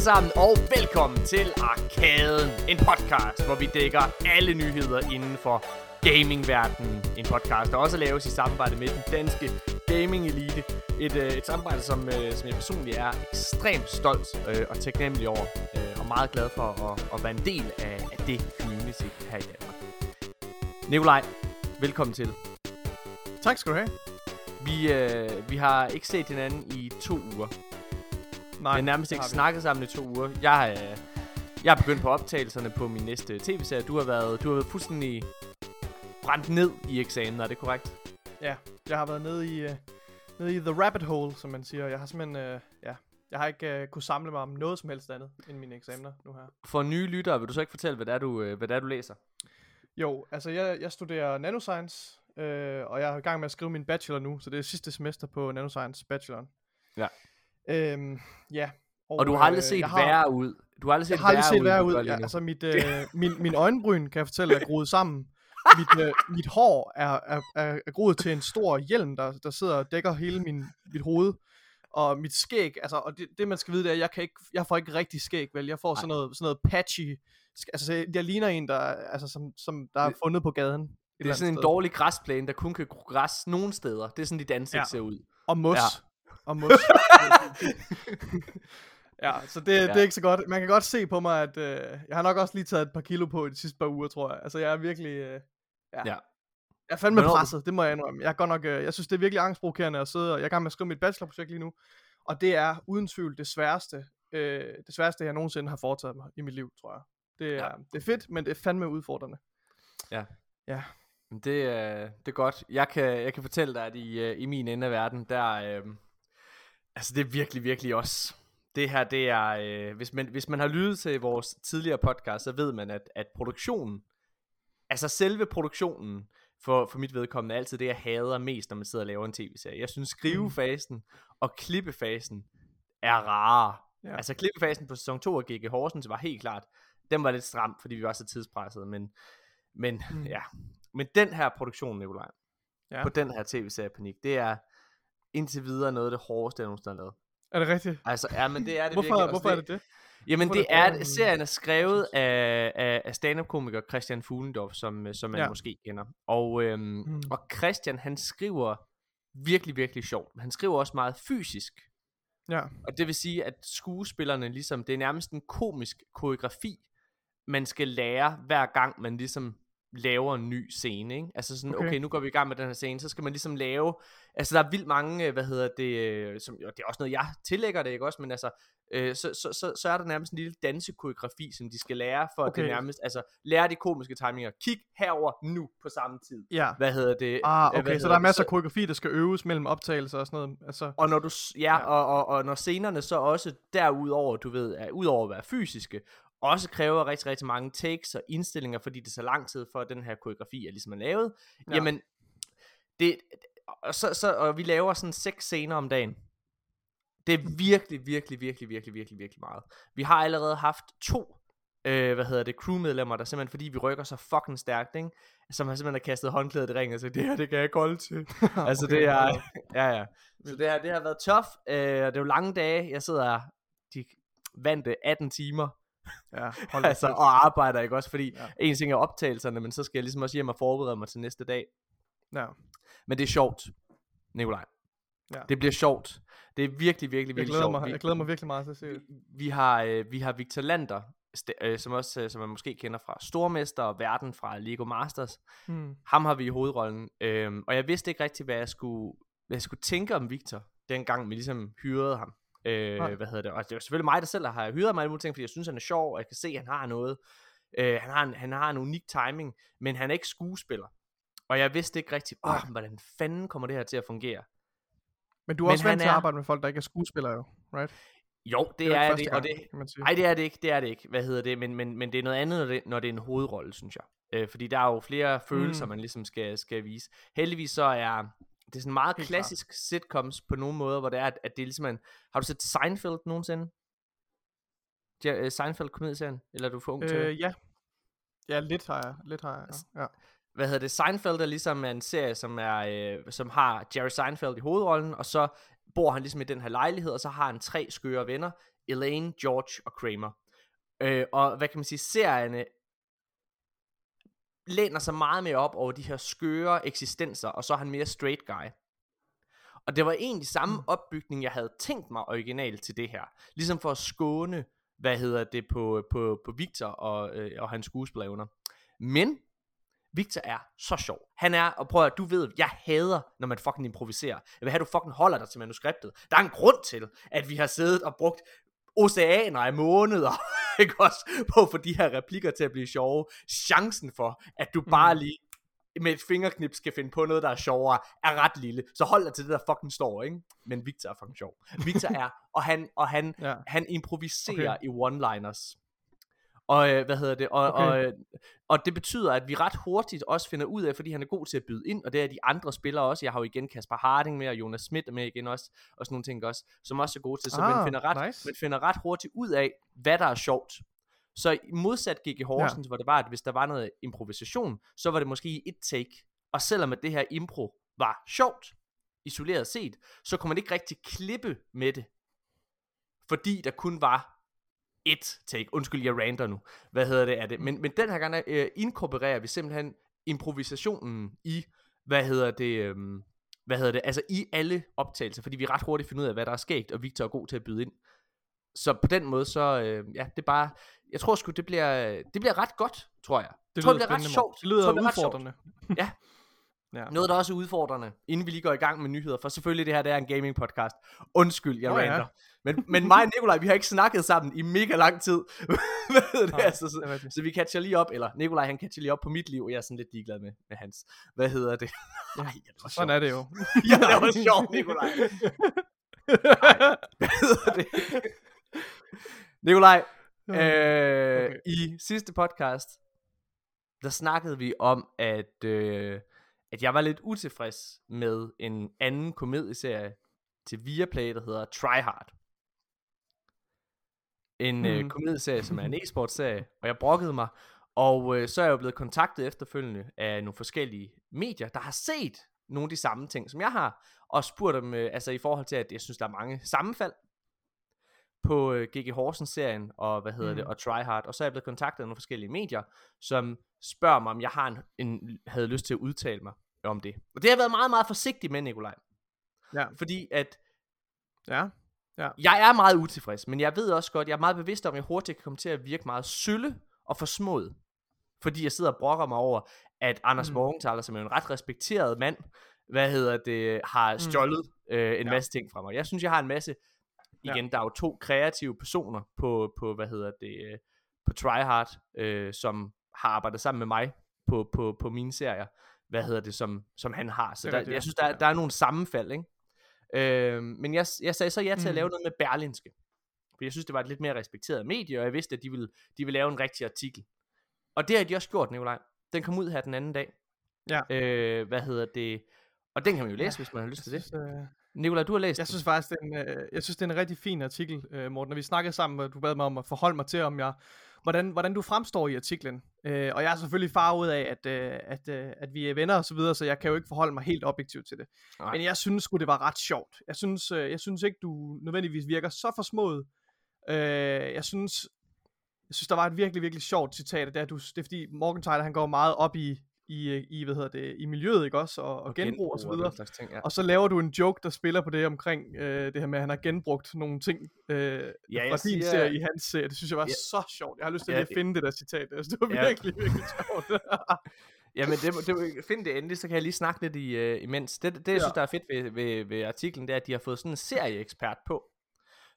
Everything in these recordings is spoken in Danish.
Alle sammen, og velkommen til Arkaden, en podcast, hvor vi dækker alle nyheder inden for gamingverdenen. En podcast, der også laves i samarbejde med den danske gaming elite. Et, øh, et samarbejde, som, øh, som jeg personligt er ekstremt stolt øh, og taknemmelig over, øh, og meget glad for at, at være en del af, af det community her i Danmark. Nikolaj, velkommen til. Tak skal du have. Vi, øh, vi har ikke set hinanden i to uger. Nej, Vi har nærmest ikke har snakket sammen i to uger. Jeg, øh, jeg er begyndt på optagelserne på min næste tv-serie. Du har været, du har været fuldstændig brændt ned i eksamen, er det korrekt? Ja, jeg har været nede i, uh, nede i the rabbit hole, som man siger. Jeg har simpelthen, uh, ja, jeg har ikke uh, kunne samle mig om noget som helst andet end mine eksamener nu her. For nye lyttere, vil du så ikke fortælle, hvad det er, du, øh, hvad det er, du læser? Jo, altså jeg, jeg studerer nanoscience, øh, og jeg er i gang med at skrive min bachelor nu, så det er sidste semester på nanoscience bacheloren. Ja. Øhm, ja. Og du har aldrig øh, set har- værre ud. Du har aldrig set Jeg har aldrig set værre ud. Ja, altså mit, øh, min, min øjenbryn, kan jeg fortælle, er groet sammen. Mit, øh, mit hår er, er, er, er groet til en stor hjelm, der, der sidder og dækker hele min, mit hoved. Og mit skæg, altså, og det, det man skal vide, det er, at jeg, kan ikke, jeg får ikke rigtig skæg, vel? Jeg får sådan noget, sådan noget patchy, altså jeg ligner en, der, altså, som, som der er Det- fundet på gaden. et det er sådan en sted. dårlig græsplæne, der kun kan gro græs nogle steder. Det er sådan, dit ansigt Ja. ser ud. Og mos. Ja. Ja. Og mos. ja, så det, ja. det Ja. er ikke så godt. Man kan godt se på mig, at øh, jeg har nok også lige taget et par kilo på i de sidste par uger, tror jeg. Altså, jeg er virkelig... Øh, ja. Ja. Jeg er fandme Hvornår- presset, det må jeg indrømme. Jeg er godt nok, øh, jeg synes, det er virkelig angstprovokerende at sidde, og jeg er i gang med at skrive mit bachelorprojekt lige nu. Og det er uden tvivl det sværeste, øh, det sværeste, jeg nogensinde har foretaget mig i mit liv, tror jeg. Det er, Ja. ja. det er fedt, men det er fandme udfordrende. Men Det, øh, det er godt. Jeg kan, jeg kan fortælle dig, at i, øh, i min ende af verden, der øh, altså det er virkelig, virkelig også. Det her, det er, øh, hvis, man, hvis man har lyttet til vores tidligere podcast, så ved man, at, at produktionen, altså selve produktionen, for, for mit vedkommende, er altid det, jeg hader mest, når man sidder og laver en tv-serie. Jeg synes, skrivefasen og klippefasen er rare. Ja. Altså klippefasen på sæson 2 af GG Horsens var helt klart, den var lidt stram, fordi vi var så tidspresset, men, men mm. Ja, men den her produktion, Nikolaj. Ja. på den her tv-serie Panik, det er indtil videre noget af det hårdeste, jeg nogensinde har lavet. Er det rigtigt? Altså, ja, men det er det Hvorfor, virkelig hvorfor er det det? Jamen, hvorfor det er det er, end- serien er skrevet af, af, af stand-up-komiker Christian Fuglendorf, som, øh, som man ja. Måske kender. Og, øhm, mm. Og Christian, han skriver virkelig, virkelig sjovt. Men han skriver også meget fysisk. Ja. Og det vil sige, at skuespillerne ligesom, det er nærmest en komisk koreografi, man skal lære hver gang, man ligesom laver en ny scene, ikke? Altså sådan, okay. Okay. nu går vi i gang med den her scene, så skal man ligesom lave, altså der er vildt mange, øh, hvad hedder det, øh, som, og det er også noget, jeg tillægger det, ikke også, men altså, øh, så, så, så, så er der nærmest en lille dansekoreografi, som de skal lære, for okay. at det nærmest, altså, lære de komiske timinger, kig herover nu på samme tid. Ja. Hvad hedder det? Ah, okay, så der er masser af koreografi, der skal øves mellem optagelser og sådan noget. Altså, Og når du, ja, Ja. Og, og, og når scenerne så også derudover, du ved, er, udover at være fysiske, også kræver rigtig, rigtig mange takes og indstillinger, fordi det er så lang tid for, at den her koreografi er ligesom er lavet, ja. Ja. jamen, det, og, så, så, og vi laver sådan seks scener om dagen. Det er virkelig, virkelig, virkelig, virkelig, virkelig, virkelig meget. Vi har allerede haft to, øh, hvad hedder det, crewmedlemmer, der simpelthen, fordi vi rykker så fucking stærkt, ikke? som har simpelthen har kastet håndklædet i ringen og sagt, det her, det kan jeg ikke holde til. altså Okay, det er, ja ja. Så det, her, det har været tough, øh, det er jo lange dage, jeg sidder de vante 18 timer, ja, hold altså, og arbejder ikke også, fordi ja. En ting er optagelserne, men så skal jeg ligesom også hjem og forberede mig til næste dag. Ja. Men det er sjovt, Nikolaj. Ja. Det bliver sjovt. Det er virkelig, virkelig, Jeg virkelig glæder, sjovt. mig, Vi- jeg glæder mig virkelig meget til at se det. vi, vi har øh, vi har Victor Lander, st- øh, som også øh, som man måske kender fra Stormester og Verden fra Lego Masters. Hmm. Ham har vi i hovedrollen, øhm, og jeg vidste ikke rigtig hvad jeg skulle hvad jeg skulle tænke om Victor dengang vi ligesom hyrede ham. Øh, Nej. hvad hedder det? Og det var selvfølgelig mig der selv har hyret mig alle mulige ting, fordi jeg synes han er sjov, og jeg kan se at han har noget. Øh, han har en, han har en unik timing, men han er ikke skuespiller. Og jeg vidste ikke rigtig, åh, Nej. hvordan fanden kommer det her til at fungere? Men du er Men også vant til at er- arbejde med folk, der ikke er skuespillere jo, right? Jo, det, jo er, er det, og gang, det, man sige. Nej, det er det ikke, det er det ikke. Hvad hedder det? Men, men, men det er noget andet, når det, når det er en hovedrolle, synes jeg. Øh, fordi der er jo flere følelser, Mm. man ligesom skal, skal vise. Heldigvis så er det er sådan meget klassisk sitcoms på nogle måder, hvor det er, at, at det er ligesom en... Har du set Seinfeld nogensinde? Ja, uh, Seinfeld komedieserien? Eller er du for ung til? Øh, ja. Ja, lidt har jeg. Lidt har jeg. Ja. ja. hvad hedder det, Seinfeld er ligesom en serie, som, er, øh, som har Jerry Seinfeld i hovedrollen, og så bor han ligesom i den her lejlighed, og så har han tre skøre venner. Elaine, George og Kramer. Øh, og hvad kan man sige, serierne læner sig meget mere op over de her skøre eksistenser, og så er han mere straight guy. Og det var egentlig samme mm. opbygning, jeg havde tænkt mig originalt til det her. Ligesom for at skåne, hvad hedder det, på, på, på Victor og, øh, og hans skuespillerevner. Men Victor er så sjov. Han er, og prøv at du ved, jeg hader, når man fucking improviserer. Jeg vil have, du fucking holder dig til manuskriptet. Der er en grund til, at vi har siddet og brugt oceaner af måneder, ikke også, på at få de her replikker til at blive sjove. Chancen for, at du bare mm. lige med et fingerknip skal finde på noget, der er sjovere, er ret lille. Så hold dig til det, der fucking står, ikke? Men Victor er fucking sjov. Victor er, og han, og han, ja. han improviserer okay. i one-liners. Og øh, hvad hedder det? Og, okay. og, øh, og det betyder, at vi ret hurtigt også finder ud af, fordi han er god til at byde ind, og det er de andre spillere også. Jeg har jo igen Kasper Harding med, og Jonas Schmidt med igen også, og sådan nogle ting også, som også er gode til. Så ah, man, finder ret, nice. man finder ret hurtigt ud af, hvad der er sjovt. Så modsat gik i Horsens, ja. hvor det var, at hvis der var noget improvisation, så var det måske i et take. Og selvom at det her impro var sjovt, isoleret set, så kunne man ikke rigtig klippe med det. Fordi der kun var et take. Undskyld, jeg rander nu. Hvad hedder det af det? Men, men den her gang uh, inkorporerer vi simpelthen improvisationen i, hvad hedder det, um, hvad hedder det, altså i alle optagelser, fordi vi ret hurtigt finder ud af, hvad der er sket, og Victor er god til at byde ind. Så på den måde, så, uh, ja, det er bare, jeg tror sgu, det bliver, det bliver ret godt, tror jeg. Det tror, lyder det bliver ret sjovt. Det lyder tror, det udfordrende. ja, Ja. Noget, der også er udfordrende, inden vi lige går i gang med nyheder, for selvfølgelig det her, det er en gaming podcast. Undskyld, jeg oh, rander. Men, men mig og Nikolaj, vi har ikke snakket sammen i mega lang tid. Hvad det, Nej, altså, så, det så, vi catcher lige op, eller Nikolaj han catcher lige op på mit liv, og jeg er sådan lidt ligeglad med, med hans. Hvad hedder det? Nej, det var Sådan er det jo. ja, det var sjovt, Nikolaj. Nej, hvad hedder det? Nikolaj, øh, okay. i sidste podcast, der snakkede vi om, at... Øh, at jeg var lidt utilfreds med en anden komedieserie til Viaplay, der hedder Try Hard. En mm. øh, komedieserie, som er en e-sportserie, og jeg brokkede mig. Og øh, så er jeg jo blevet kontaktet efterfølgende af nogle forskellige medier, der har set nogle af de samme ting, som jeg har, og spurgt dem, øh, altså i forhold til, at jeg synes, der er mange sammenfald på øh, G.G. Horsens-serien, og hvad hedder mm. det, og Try Hard, og så er jeg blevet kontaktet af nogle forskellige medier, som spørger mig, om jeg har en, en, havde lyst til at udtale mig om det. Og det har jeg været meget, meget forsigtig med, Nikolaj. Ja. Fordi at, ja. Ja. jeg er meget utilfreds, men jeg ved også godt, jeg er meget bevidst om, at jeg hurtigt kan komme til at virke meget sølle og forsmået. Fordi jeg sidder og brokker mig over, at Anders mm. Morgenthaler, som er en ret respekteret mand, hvad hedder det, har mm. stjålet mm. øh, en ja. masse ting fra mig. Jeg synes, jeg har en masse, igen, ja. der er jo to kreative personer på, på hvad hedder det, øh, på Tryhard, øh, som har arbejdet sammen med mig på, på, på mine serier hvad hedder det, som, som han har. Så der, jeg synes, der, der er nogle sammenfald, ikke? Øh, men jeg, jeg sagde så ja til at lave mm. noget med Berlinske. For jeg synes, det var et lidt mere respekteret medie, og jeg vidste, at de ville, de ville lave en rigtig artikel. Og det har de også gjort, Nikolaj. Den kom ud her den anden dag. Ja. Øh, hvad hedder det? Og den kan man jo læse, ja, hvis man har lyst til synes, det. Øh... Nikolaj, du har læst Jeg synes faktisk, det er en, øh, jeg synes, det er en rigtig fin artikel, øh, Morten. Når vi snakkede sammen, og du bad mig om at forholde mig til, om jeg hvordan, hvordan du fremstår i artiklen. Øh, og jeg er selvfølgelig ud af, at, øh, at, øh, at vi er venner og så videre, så jeg kan jo ikke forholde mig helt objektivt til det. Nej. Men jeg synes sgu, det var ret sjovt. Jeg synes, øh, jeg synes ikke, du nødvendigvis virker så forsmået. Øh, jeg synes, jeg synes, der var et virkelig, virkelig sjovt citat, det er, du, det er fordi Morgenthaler, han går meget op i, i, i, hvad hedder det, i miljøet, ikke også, og, og, og genbrug, genbrug og så videre. Og, ting, ja. og så laver du en joke, der spiller på det omkring øh, det her med, at han har genbrugt nogle ting øh, ja, fra din siger, serie i hans serie. Det synes jeg var ja, så sjovt. Jeg har lyst til ja, at finde det der citat. Det var ja. virkelig, virkelig sjovt. Jamen, det, det, find det endelig, så kan jeg lige snakke lidt i, uh, imens. Det, det jeg ja. synes, der er fedt ved, ved, ved artiklen, det er, at de har fået sådan en serieekspert på,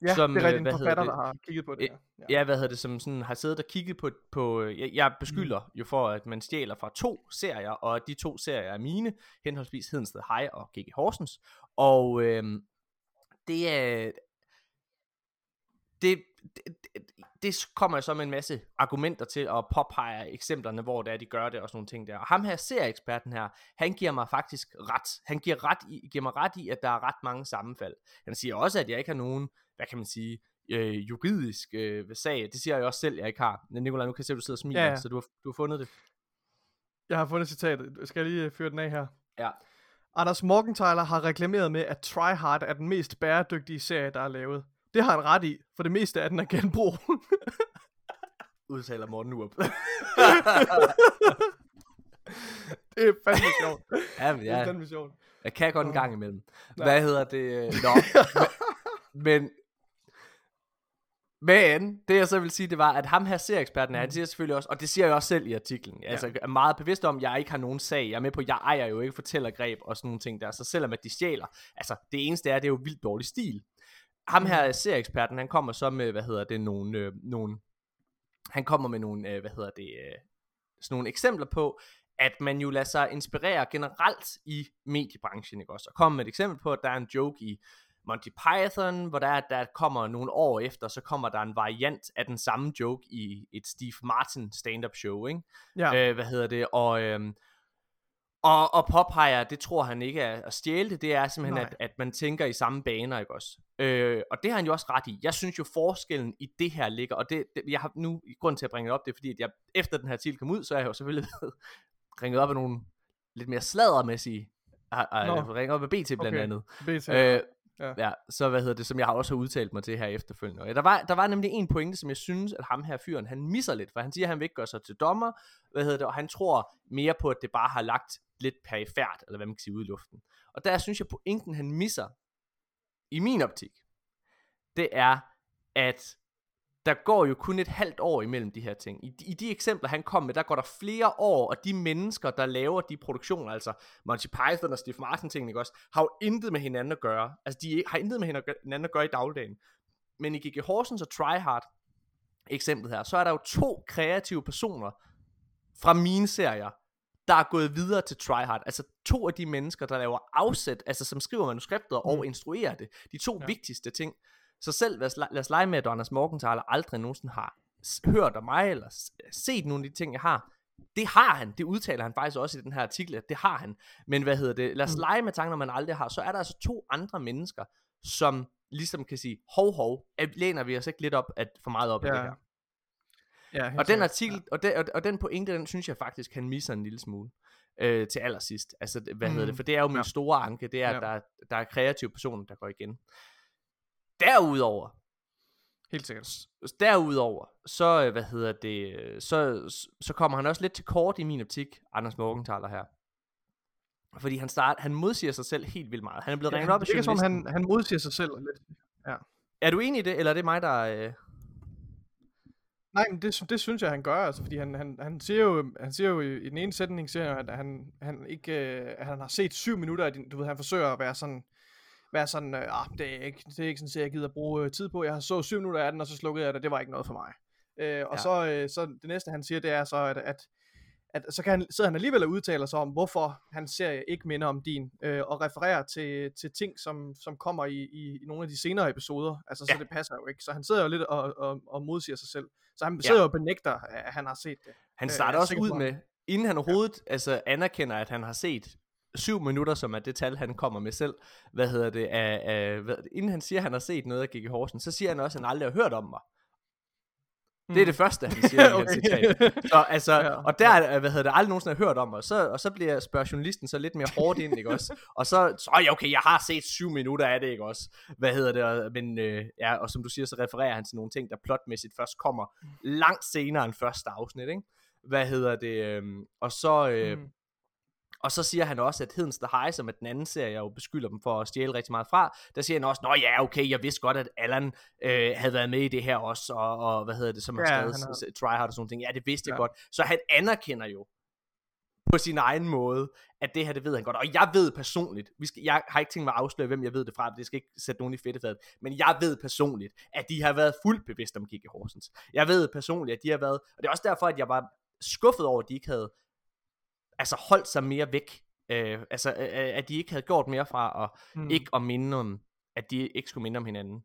Ja, som, det er rigtig en forfatter, der har kigget på det. Ja, ja. ja hvad hedder det, som sådan har siddet og kigget på, på jeg, jeg beskylder mm. jo for, at man stjæler fra to serier, og de to serier er mine, henholdsvis Hedensted High og G.G. Horsens, og øhm, det er, det, det, det kommer så med en masse argumenter til at påpege eksemplerne, hvor det er, de gør det og sådan nogle ting der. Og ham her serieeksperten her, han giver mig faktisk ret. Han giver, ret i, giver mig ret i, at der er ret mange sammenfald. Han siger også, at jeg ikke har nogen hvad kan man sige, øh, juridisk øh, sag. Det siger jeg også selv, jeg ikke har. Men Nicolaj, nu kan jeg se, at du sidder og smiler, ja, ja. så du har, du har fundet det. Jeg har fundet citatet. Skal jeg lige øh, føre den af her? Ja. Anders Morgenthaler har reklameret med, at Try Hard er den mest bæredygtige serie, der er lavet. Det har han ret i, for det meste af den er genbrug. Udtaler Morten Urup. det er fandme sjovt. ja, men Det er ja, fandme sjovt. jeg kan godt en gang imellem. Nej. Hvad hedder det? Nå, men, men det jeg så vil sige, det var, at ham her serieeksperten er, han siger selvfølgelig også, og det siger jeg også selv i artiklen, ja. altså er meget bevidst om, at jeg ikke har nogen sag, jeg er med på, at jeg ejer jo ikke fortællergreb og sådan nogle ting der, så selvom at de stjæler, altså det eneste er, det er jo vildt dårlig stil. Ham her serieeksperten, han kommer så med, hvad hedder det, nogle, øh, nogle han kommer med nogle, øh, hvad hedder det, øh, sådan nogle eksempler på, at man jo lader sig inspirere generelt i mediebranchen, ikke også? Og kommer med et eksempel på, at der er en joke i Monty Python, hvor der, der kommer nogle år efter, så kommer der en variant af den samme joke i et Steve Martin stand-up show, ikke? Ja. Øh, hvad hedder det? Og, øhm, og, og påpeger, det tror han ikke er at stjæle det, det er simpelthen, Nej. at, at man tænker i samme baner, ikke også? Øh, og det har han jo også ret i. Jeg synes jo, forskellen i det her ligger, og det, det jeg har nu, grund til at bringe det op, det er fordi, at jeg, efter den her artikel kom ud, så er jeg jo selvfølgelig ringet op af nogle lidt mere sladdermæssige, har- har- Nå. ringet op af BT blandt Okay. andet. BT. Øh, Ja. ja. så hvad hedder det, som jeg har også har udtalt mig til her efterfølgende. Og ja, der, var, der var nemlig en pointe, som jeg synes, at ham her fyren, han misser lidt, for han siger, at han vil ikke gøre sig til dommer, hvad hedder det, og han tror mere på, at det bare har lagt lidt perifært, eller hvad man kan sige, ud i luften. Og der synes jeg, pointen han misser, i min optik, det er, at der går jo kun et halvt år imellem de her ting. I de, I de eksempler, han kom med, der går der flere år, og de mennesker, der laver de produktioner, altså Monty Python og Steve Martin ting, ikke også, har jo intet med hinanden at gøre. Altså, de har intet med hinanden at gøre i dagligdagen. Men i G.G. Horsens og Tryhard, eksemplet her, så er der jo to kreative personer fra mine serier, der er gået videre til Tryhard. Altså to af de mennesker, der laver afsæt, altså som skriver manuskriptet og Mm. instruerer det. De to Ja. vigtigste ting. Så selv lad os, lad os lege med, at Anders Morgenthaler aldrig nogensinde har hørt om mig, eller set nogle af de ting, jeg har. Det har han. Det udtaler han faktisk også i den her artikel, at det har han. Men hvad hedder det? Lad os Mm. lege med tanker, man aldrig har. Så er der altså to andre mennesker, som ligesom kan sige, hov hov, at læner vi os ikke lidt op, at for meget op af Ja, det her. Ja, Og den artikel, og, den, og, og den pointe, den synes jeg faktisk, han misser en lille smule øh, til allersidst. Altså, hvad mm. hedder det? Mm. For det er jo min Ja. store anke, det er, at Ja. der, er- der er kreative personer, der går igen. Derudover, Helt sikkert. derudover, så, øh, hvad hedder det, øh, så, så kommer han også lidt til kort i min optik, Anders Morgenthaler her. Fordi han start, han modsiger sig selv helt vildt meget. Han er blevet Ja, ringet op af det virker som, journalisten. han, han modsiger sig selv lidt. Er du enig i det, eller er det mig, der... Øh... Nej, men det, det synes jeg, han gør, altså, fordi han, han, han siger jo, han siger jo i, i den ene sætning, siger han, at han, han ikke, øh, at han har set syv minutter din, du ved, han forsøger at være sådan, være sådan, øh, ah, det er ikke, det er ikke sådan, at jeg gider bruge øh, tid på, jeg har så syv minutter af den, og så slukkede jeg det, det var ikke noget for mig. Øh, og Ja. så, øh, så det næste, han siger, det er så, at, at at så kan han, sidder han alligevel og udtaler sig om, hvorfor hans serie ikke minder om din, øh, og refererer til, til ting, som, som kommer i, i, i nogle af de senere episoder. Altså, så Ja. det passer jo ikke. Så han sidder jo lidt og, og, og modsiger sig selv. Så han Ja. sidder jo og benægter, at han har set det. Han Øh, starter er også ud med, inden han overhovedet altså, anerkender, at han har set syv minutter, som er det tal, han kommer med selv, hvad hedder det, af, af, hvad, inden han siger, at han har set noget af Gigi Horsen, så siger han også, at han aldrig har hørt om mig. Det er det første, han siger i her citat. Så, altså, Ja, og der er, hvad hedder det, aldrig nogensinde har hørt om, og så, og så bliver spørger journalisten så lidt mere hårdt ind, ikke også? Og så, så ja, okay, jeg har set syv minutter af det, ikke også? Hvad hedder det, og, men øh, ja, og som du siger, så refererer han til nogle ting, der plotmæssigt først kommer langt senere end første afsnit, ikke? Hvad hedder det, øh, og så, øh, Mm. Og så siger han også, at Hedens The High, som er den anden serie, jeg jo beskylder dem for at stjæle rigtig meget fra, der siger han også, nå ja, okay, jeg vidste godt, at Allan øh, havde været med i det her også, og, og hvad hedder det, som Ja, skrevet han har- s- Tryhard og sådan ting. Ja, det vidste jeg Ja. godt. Så han anerkender jo på sin egen måde, at det her, det ved han godt. Og jeg ved personligt, vi skal, jeg har ikke tænkt mig at afsløre, hvem jeg ved det fra, det skal ikke sætte nogen i fedtefadet, men jeg ved personligt, at de har været fuldt bevidst om Gigi Horsens. Jeg ved personligt, at de har været, og det er også derfor, at jeg var skuffet over, at de ikke havde altså holdt sig mere væk. Øh, altså, øh, at de ikke havde gjort mere fra at Mm. ikke at minde om, at de ikke skulle minde om hinanden,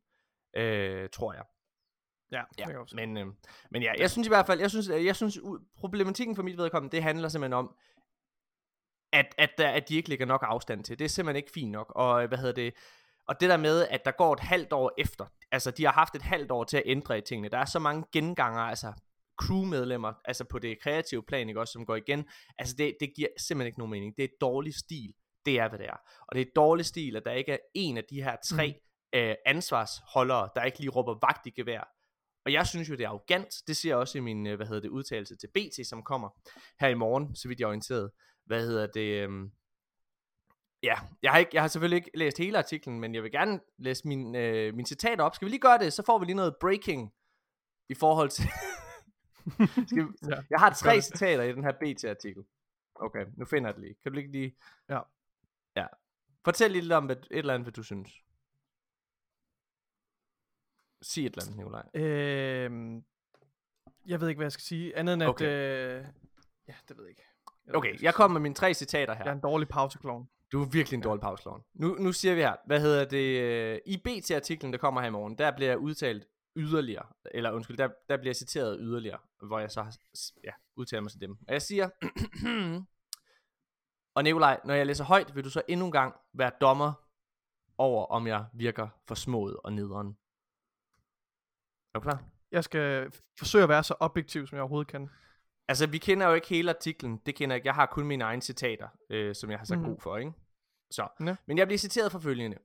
øh, tror jeg. Ja, Ja, det men, øh, men ja, jeg synes i hvert fald, jeg synes, jeg synes problematikken for mit vedkommende, det handler simpelthen om, at, at, der, at de ikke lægger nok afstand til. Det er simpelthen ikke fint nok. Og hvad hedder det? Og det der med, at der går et halvt år efter, altså de har haft et halvt år til at ændre i tingene. Der er så mange genganger, altså crewmedlemmer, altså på det kreative plan, ikke også, som går igen. Altså det, det giver simpelthen ikke nogen mening. Det er dårlig stil. Det er, hvad det er. Og det er dårlig stil, at der ikke er en af de her tre øh, ansvarsholdere, der ikke lige råber vagt i gevær. Og jeg synes jo, det er arrogant. Det siger jeg også i min, øh, hvad hedder det, udtalelse til BT, som kommer her i morgen, så vidt jeg er orienteret. Hvad hedder det? Øhm, ja, jeg har, ikke, jeg har selvfølgelig ikke læst hele artiklen, men jeg vil gerne læse min, øh, min citater op. Skal vi lige gøre det? Så får vi lige noget breaking i forhold til... Skal vi... Ja, jeg har tre citater i den her BT-artikel. Okay, nu finder jeg det lige. Kan du ikke lige... Ja. Ja. Fortæl lidt om et eller andet, hvad du synes. Sig et eller andet, Nikolaj. Øhm, jeg ved ikke, hvad jeg skal sige. Andet end at... Okay. Øh, ja, det ved jeg ikke. Jeg Okay, jeg sige. kommer med mine tre citater her. Jeg er en dårlig pauseklovn. Du er virkelig en dårlig pauseklovn. Nu, nu siger vi her, hvad hedder det, øh, i BT-artiklen, der kommer her i morgen, der bliver udtalt yderligere, eller undskyld, der, der bliver citeret yderligere, hvor jeg så har, ja, udtaler mig til dem. Og jeg siger, og Nikolaj, når jeg læser højt, vil du så endnu en gang være dommer over, om jeg virker for smået og nederen. Er du klar? Jeg skal forsøge at være så objektiv, som jeg overhovedet kan. Altså, vi kender jo ikke hele artiklen. Det kender jeg ikke. Jeg har kun mine egne citater, øh, som jeg har sagt mm. god for, ikke? Så. Ja. Men jeg bliver citeret for følgende.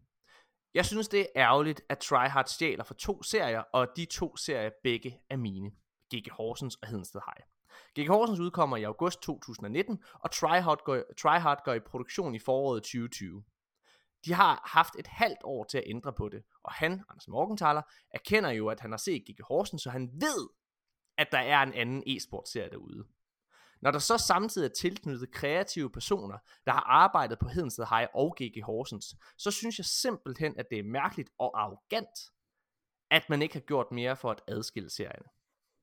Jeg synes, det er ærgerligt, at Tryhard stjæler for to serier, og de to serier begge er mine. G.G. Horsens og Hedensted High. G.G. Horsens udkommer i august 2019, og Tryhard går, Tryhard går i produktion i foråret 2020. De har haft et halvt år til at ændre på det, og han, Anders Morgenthaler, erkender jo, at han har set G.G. Horsens, så han ved, at der er en anden e-sportserie derude. Når der så samtidig er tilknyttet kreative personer, der har arbejdet på Hedensted High og GG Horsens, så synes jeg simpelthen, at det er mærkeligt og arrogant, at man ikke har gjort mere for at adskille serierne.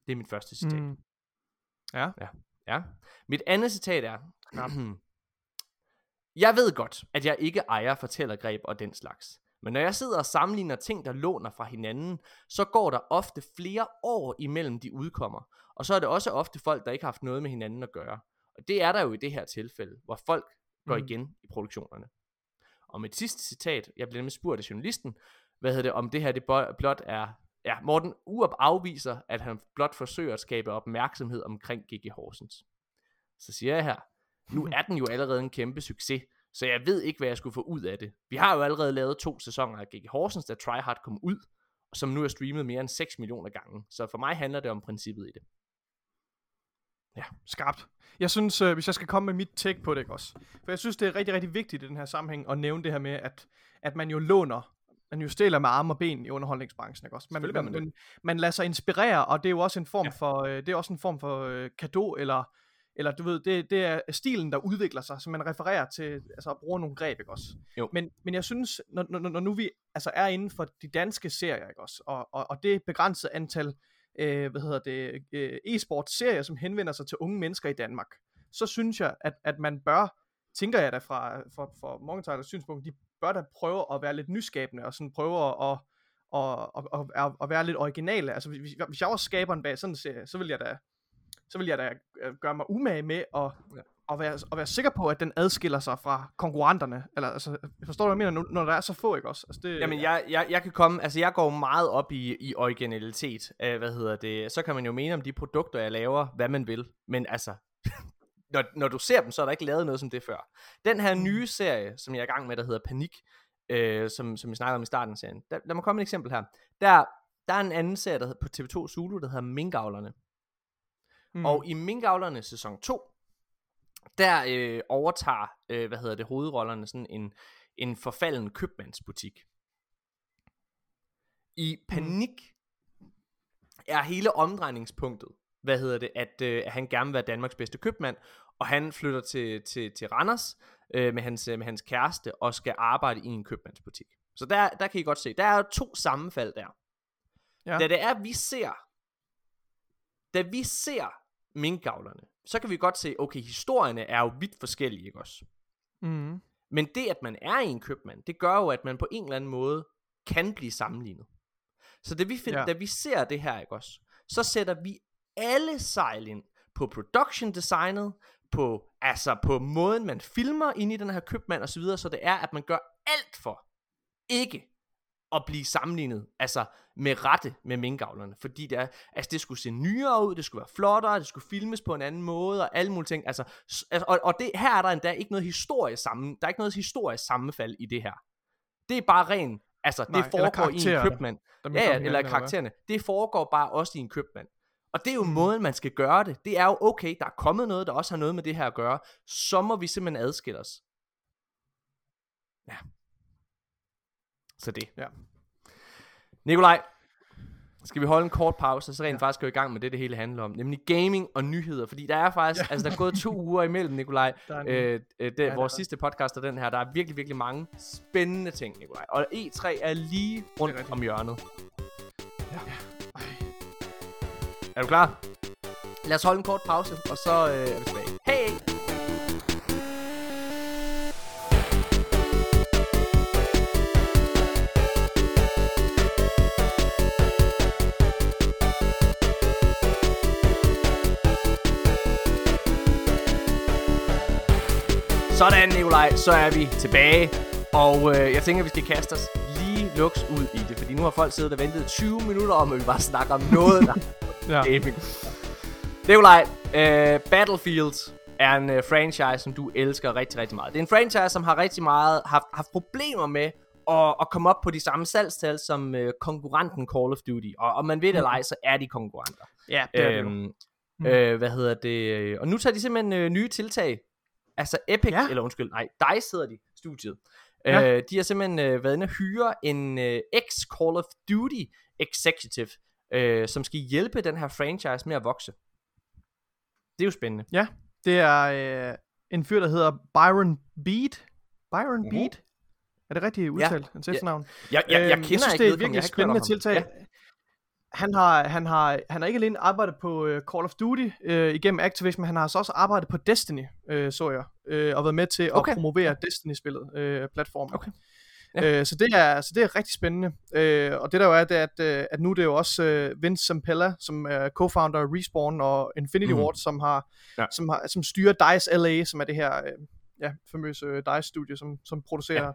Det er mit første citat. Mm. Mm. Ja. Ja. Mit andet citat er, jeg ved godt, at jeg ikke ejer fortællergreb og den slags. Men når jeg sidder og sammenligner ting, der låner fra hinanden, så går der ofte flere år imellem de udkommer. Og så er det også ofte folk, der ikke har haft noget med hinanden at gøre. Og det er der jo i det her tilfælde, hvor folk går Mm. igen i produktionerne. Og mit sidste citat, jeg blev nemlig spurgt af journalisten, hvad hedder det, om det her det blot er, ja, Morten Urup afviser, at han blot forsøger at skabe opmærksomhed omkring G.G. Horsens. Så siger jeg her, nu er den jo allerede en kæmpe succes, så jeg ved ikke, hvad jeg skulle få ud af det. Vi har jo allerede lavet to sæsoner af G.G. Horsens, da Tryhard kom ud, og som nu er streamet mere end 6 millioner gange. Så for mig handler det om princippet i det. Skarpt. Jeg synes, øh, hvis jeg skal komme med mit take på det, ikke også? For jeg synes, det er rigtig, rigtig vigtigt i den her sammenhæng at nævne det her med, at, at man jo låner, man jo stjæler med arme og ben i underholdningsbranchen, ikke også? Man, man, man man, man lader sig inspirere, og det er jo også en form Ja. ja. for, øh, det er også en form for øh, kado, eller, eller du ved, det, det er stilen, der udvikler sig, så man refererer til, altså bruger nogle greb, ikke også? Jo. Men, men jeg synes, når, når, når nu vi altså er inden for de danske serier, ikke også? Og, og, og det begrænsede antal øh, hvad hedder det, øh, e-sport-serier, som henvender sig til unge mennesker i Danmark, så synes jeg, at, at man bør, tænker jeg da fra, fra, fra Morgenthalers synspunkt, de bør da prøve at være lidt nyskabende, og sådan prøve at, og, og, og, og, være lidt originale. Altså, hvis, hvis jeg var skaberen bag sådan en serie, så vil jeg da, så vil jeg da øh, gøre mig umage med at, Ja. at, være, at være sikker på, at den adskiller sig fra konkurrenterne. Eller, altså, forstår du, hvad jeg mener, når, når der er så få, ikke også? Altså, det, Jamen, jeg, jeg, jeg kan komme, altså jeg går meget op i, i originalitet, uh, hvad hedder det, så kan man jo mene om de produkter, jeg laver, hvad man vil, men altså, når, når du ser dem, så er der ikke lavet noget som det før. Den her nye serie, som jeg er i gang med, der hedder Panik, øh, som, som vi snakkede om i starten af serien, der, lad mig komme med et eksempel her. Der, der er en anden serie der hedder, på TV2 Zulu, der hedder Minkavlerne, mm, og i Minkavlerne sæson 2, der øh, overtager, øh, hvad hedder det, hovedrollerne sådan en, en forfalden købmandsbutik. I panik er hele omdrejningspunktet, hvad hedder det, at, øh, han gerne vil være Danmarks bedste købmand, og han flytter til, til, til Randers øh, med, hans, øh, med hans kæreste og skal arbejde i en købmandsbutik. Så der, der kan I godt se, der er to sammenfald der. Ja. Da det er, vi ser, da vi ser minkavlerne, så kan vi godt se, okay, historierne er jo vidt forskellige, ikke også? mm, Men det, at man er en købmand, det gør jo, at man på en eller anden måde kan blive sammenlignet. Så da vi, find, ja. Da vi ser det her, ikke også, så sætter vi alle sejl ind på production designet, på, altså på måden, man filmer ind i den her købmand osv., så det er, at man gør alt for ikke at blive sammenlignet, altså med rette med minkavlerne, fordi det er, altså det skulle se nyere ud, det skulle være flottere, det skulle filmes på en anden måde, og alle mulige ting, altså, altså og, og det, her er der endda ikke noget historie sammen, der er ikke noget historisk sammenfald i det her. Det er bare ren Altså, Nej, det eller foregår i en købmand. Ja, ja, eller karaktererne. Det foregår bare også i en købmand. Og det er jo Mm. måden, man skal gøre det. Det er jo, okay, der er kommet noget, der også har noget med det her at gøre. Så må vi simpelthen adskille os. Ja. Så det. Ja. Nikolaj, skal vi holde en kort pause, så rent ja. faktisk gå i gang med det, det hele handler om. Nemlig gaming og nyheder. Fordi der er faktisk, ja. altså der er gået to uger imellem, Nikolaj. Er en- Øh, øh, det, Ja, ja, vores er sidste podcast og den her, der er virkelig, virkelig mange spændende ting, Nikolaj. Og E3 er lige rundt rigtigt. om hjørnet. Ja. Ej. Er du klar? Lad os holde en kort pause, og så øh, er vi tilbage. Sådan, Nikolaj, så er vi tilbage. Og øh, jeg tænker, vi skal kaste os lige luks ud i det. Fordi nu har folk siddet og ventet 20 minutter om, at vi bare snakker om noget, der Ja. gaming. Nikolaj, øh, Battlefield er en øh, franchise, som du elsker rigtig, rigtig meget. Det er en franchise, som har rigtig meget haft, haft problemer med at, at komme op på de samme salgstal som øh, konkurrenten Call of Duty. Og om man ved det eller ej, så er de konkurrenter. Ja, det er det. Øhm, Mm. øh, hvad hedder det? Og nu tager de simpelthen øh, nye tiltag. Altså Epic, Ja. ja. eller undskyld, nej, DICE hedder de, studiet. Ja. Ja. Øh, de har simpelthen øh, været inde og hyre en øh, ex-Call of Duty executive, øh, som skal hjælpe den her franchise med at vokse. Det er jo spændende. Det er øh, en fyr, der hedder Byron Beat. Byron Mhm. Beat? Er det rigtigt udtalt, hans efternavn? Jeg, jeg, jeg Øhm, kender synes, ikke det er virkelig jeg spændende om ham. Han har, han, har, han har ikke alene arbejdet på uh, Call of Duty uh, igennem Activision, men han har altså også arbejdet på Destiny, uh, så jeg, uh, og været med til Okay. at promovere Destiny-spillet, uh, platformen. Okay. Ja. Uh, så, det er, så det er rigtig spændende. Uh, og det der jo er, det er, at, uh, at nu er det jo også uh, Vince Zampella, som er co-founder af Respawn og Infinity. Ward, som, har, Ja. som, har, som styrer DICE LA, som er det her uh, ja, famøse uh, DICE-studie, som, som producerer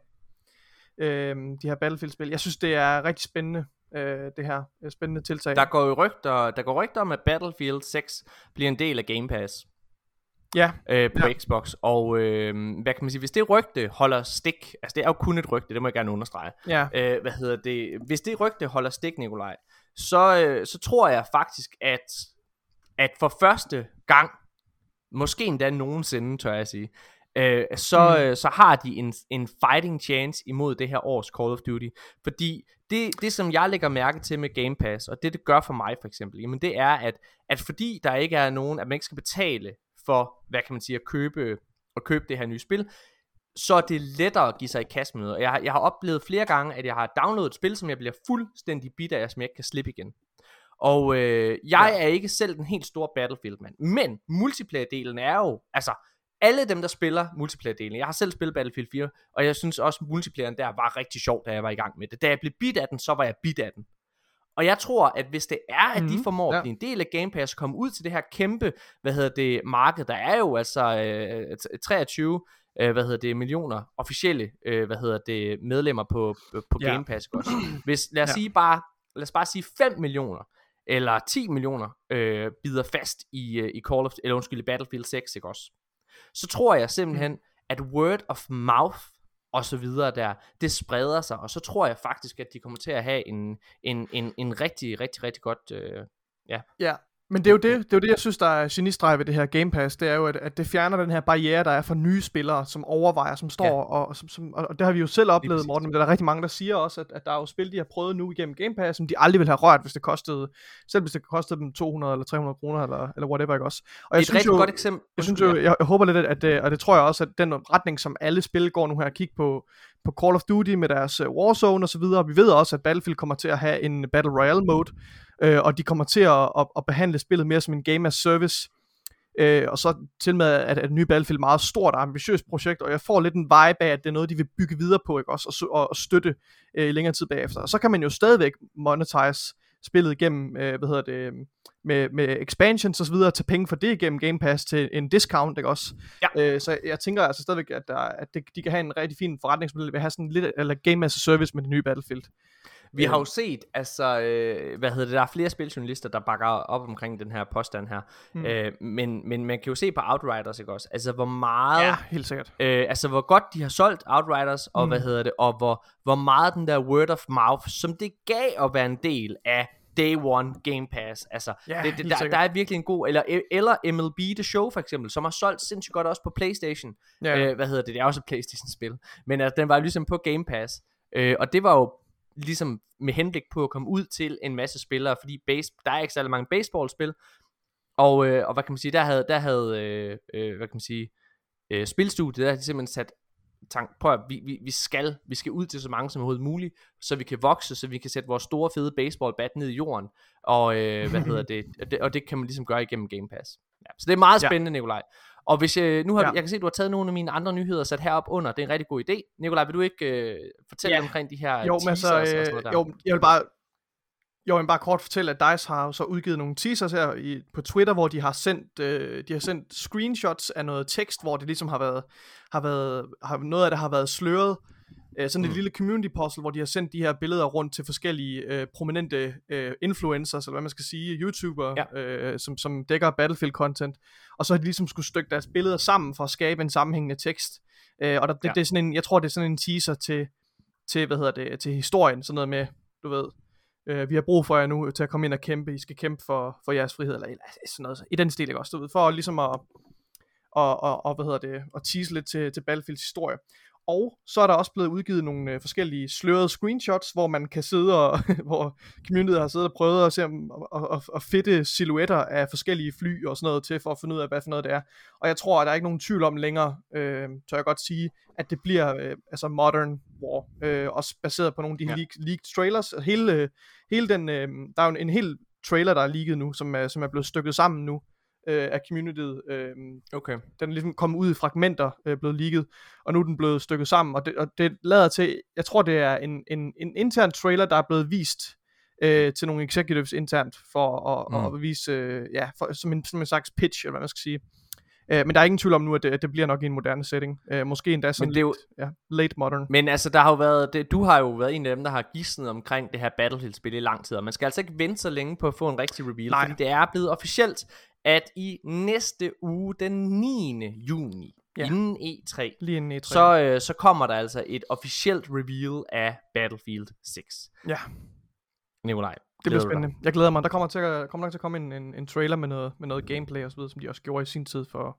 ja. uh, de her Battlefield-spil. Jeg synes, det er rigtig spændende, uh, det her uh, spændende tiltag. Der går jo rygter, der går rygter om, at Battlefield 6 bliver en del af Game Pass. Ja, øh, på ja. Xbox. Og øh, hvad kan man sige, hvis det rygte holder stik, altså det er jo kun et rygte, det må jeg gerne understrege. ja, Øh, hvad hedder det? Hvis det rygte holder stik, Nikolaj, så, øh, så tror jeg faktisk, at, at for første gang, måske endda nogensinde, tør jeg sige, øh, så, Mm. øh, så har de en, en fighting chance imod det her års Call of Duty. Fordi det, det, som jeg lægger mærke til med Game Pass, og det det gør for mig for eksempel, jamen det er, at, at fordi der ikke er nogen, at man ikke skal betale for, hvad kan man sige, at købe, at købe det her nye spil, så er det lettere at give sig i kast med. Og jeg, har- jeg har oplevet flere gange, at jeg har downloadet et spil, som jeg bliver fuldstændig bit af, som jeg ikke kan slippe igen. Og øh, jeg ja. er ikke selv den helt store Battlefield-mand. Men multiplayer-delen er jo, altså alle dem, der spiller multiplayer-delen. Jeg har selv spillet Battlefield 4, og jeg synes også, multiplayeren der var rigtig sjov, da jeg var i gang med det. Da jeg blev bit af den, så var jeg bit af den. Og jeg tror, at hvis det er, at mm, Mhm, de formår ja. at blive en del af Game Pass, og komme ud til det her kæmpe, hvad hedder det, marked, der er jo altså øh, t- 23 øh, hvad hedder det, millioner officielle, øh, hvad hedder det, medlemmer på, på Ja. Game Pass, også? Hvis, lad os Ja. sige bare, lad os bare sige 5 millioner, eller 10 millioner, øh, bider fast i, øh, i Call of, eller undskyld, i Battlefield 6, ikke også? Så tror jeg simpelthen, Mm. at word of mouth, og så videre der, det spreder sig, og så tror jeg faktisk, at de kommer til at have en, en, en, en rigtig, rigtig, rigtig godt, øh, ja. Men det er, jo det, det er jo det, jeg synes, der er genistreg ved det her Game Pass, det er jo, at, at det fjerner den her barriere, der er for nye spillere, som overvejer, som står, Ja. og, som, som, og det har vi jo selv oplevet. Morten, men der er rigtig mange, der siger også, at, at der er jo spil, de har prøvet nu igennem Game Pass, som de aldrig ville have rørt, hvis det kostede, selv hvis det kostede dem 200 eller 300 kroner, eller, eller whatever, ikke også? Og det er et rigtig jo, godt eksempel. Jeg synes jo, jeg, jeg håber lidt, at det, og det tror jeg også, at den retning, som alle spil går nu her, at kigge på, på Call of Duty med deres uh, Warzone og så videre. Vi ved også, at Battlefield kommer til at have en Battle Royale mode, øh, og de kommer til at, at, at behandle spillet mere som en game as service. Øh, og så til med, at, at nye Battlefield er et meget stort og ambitiøst projekt, og jeg får lidt en vibe af, at det er noget, de vil bygge videre på, ikke også, og, og, støtte øh, længere tid bagefter. Og så kan man jo stadigvæk monetize spillet igennem, øh, hvad hedder det, med, med expansions og så videre, tage penge for det igennem Game Pass til en discount, ikke også? Ja. Øh, så jeg tænker altså stadigvæk, at, der, at det, de kan have en rigtig fin forretningsmodel ved at have sådan lidt eller Game as a Service med det nye Battlefield. Vi har jo set, altså, øh, hvad hedder det, der er flere spiljournalister, der bakker op omkring den her påstand her. Mm. Øh, men, men man kan jo se på Outriders, ikke også? Altså, hvor meget... Ja, helt sikkert. Øh, altså, hvor godt de har solgt Outriders, og mm. hvad hedder det, og hvor, hvor meget den der word of mouth, som det gav at være en del af day one Game Pass. Altså, Ja, det, det, der, sikkert. der er virkelig en god, eller, eller MLB The Show for eksempel, som har solgt sindssygt godt også på Playstation. Ja. Øh, hvad hedder det, det er også et Playstation-spil. Men altså, den var ligesom på Game Pass. Øh, og det var jo ligesom med henblik på at komme ud til en masse spillere, fordi base, der er ikke særlig mange baseballspil, og, øh, og hvad kan man sige, der havde, der havde øh, øh, hvad kan man sige, øh, spilstudiet, der havde de simpelthen sat tank, prøv at, vi, vi, vi, skal, vi skal ud til så mange som overhovedet muligt, så vi kan vokse, så vi kan sætte vores store fede baseballbat ned i jorden, og øh, hvad hedder det, og det, og det kan man ligesom gøre igennem Game Pass. Ja, så det er meget Ja. spændende, Nikolaj. Og hvis øh, nu har Ja. jeg kan se, at du har taget nogle af mine andre nyheder og sat herop under, det er en rigtig god idé. Nikolaj, vil du ikke øh, fortælle Ja. omkring de her Jo, men altså, teasers og sådan øh, noget der? jo, jeg vil bare, jo, vil bare kort fortælle, at DICE har så udgivet nogle teasers her i, på Twitter, hvor de har sendt, øh, de har sendt screenshots af noget tekst, hvor det ligesom har været, har været, har, noget af det har været sløret. Øh, sådan et Mm. lille community puzzle, hvor de har sendt de her billeder rundt til forskellige øh, prominente øh, influencers, eller hvad man skal sige, YouTubere, Ja. øh, som, som dækker Battlefield-content. Og så har de ligesom skulle stykke deres billeder sammen for at skabe en sammenhængende tekst. Øh, og der, det, Ja. det er sådan en, jeg tror, det er sådan en teaser til, til, hvad hedder det, til historien, sådan noget med, du ved, øh, vi har brug for jer nu til at komme ind og kæmpe, I skal kæmpe for, for jeres frihed, eller, eller sådan noget, i den stil, ikke også, du ved, for ligesom at, og, og, og hvad hedder det, at tease lidt til, til Battlefields historie. Og så er der også blevet udgivet nogle øh, forskellige slørede screenshots, hvor man kan sidde og, hvor communityet har siddet og prøvet at se om, og, og, og fedte silhuetter af forskellige fly og sådan noget til, for at finde ud af, hvad for noget det er. Og jeg tror, at der er ikke nogen tvivl om længere, øh, tør jeg godt sige, at det bliver øh, altså Modern War, øh, også baseret på nogle af de Ja. ja. leaked, leaked trailers. Hele, øh, hele den, øh, der er jo en, en hel trailer, der er leaget nu, som er, som er blevet stykket sammen nu øh, af communityet. Øh, Okay. den er ligesom kommet ud i fragmenter, øh, blevet leaget, og nu er den blevet stykket sammen, og det, og det lader til, jeg tror det er en, en, en intern trailer, der er blevet vist øh, til nogle executives internt, for at, Mm. at vise, øh, ja, for, som, en, som en slags pitch, eller hvad man skal sige. Øh, men der er ingen tvivl om nu, at det, at det bliver nok i en moderne setting. Øh, måske endda sådan det er jo- lidt, ja, late modern. Men altså, der har jo været, det, du har jo været en af dem, der har gidsnet omkring det her Battlefield-spil i lang tid, og man skal altså ikke vente så længe på at få en rigtig reveal, Nej. fordi det er blevet officielt, at i næste uge, den 9. juni, ja. Ja. inden E3, Lige inden i 3. så, øh, så kommer der altså et officielt reveal af Battlefield 6. Ja. Nikolaj, det bliver spændende. Jeg glæder mig. Der kommer, til at, kommer nok til at komme en, en, en trailer med noget, med noget gameplay og så videre, som de også gjorde i sin tid for,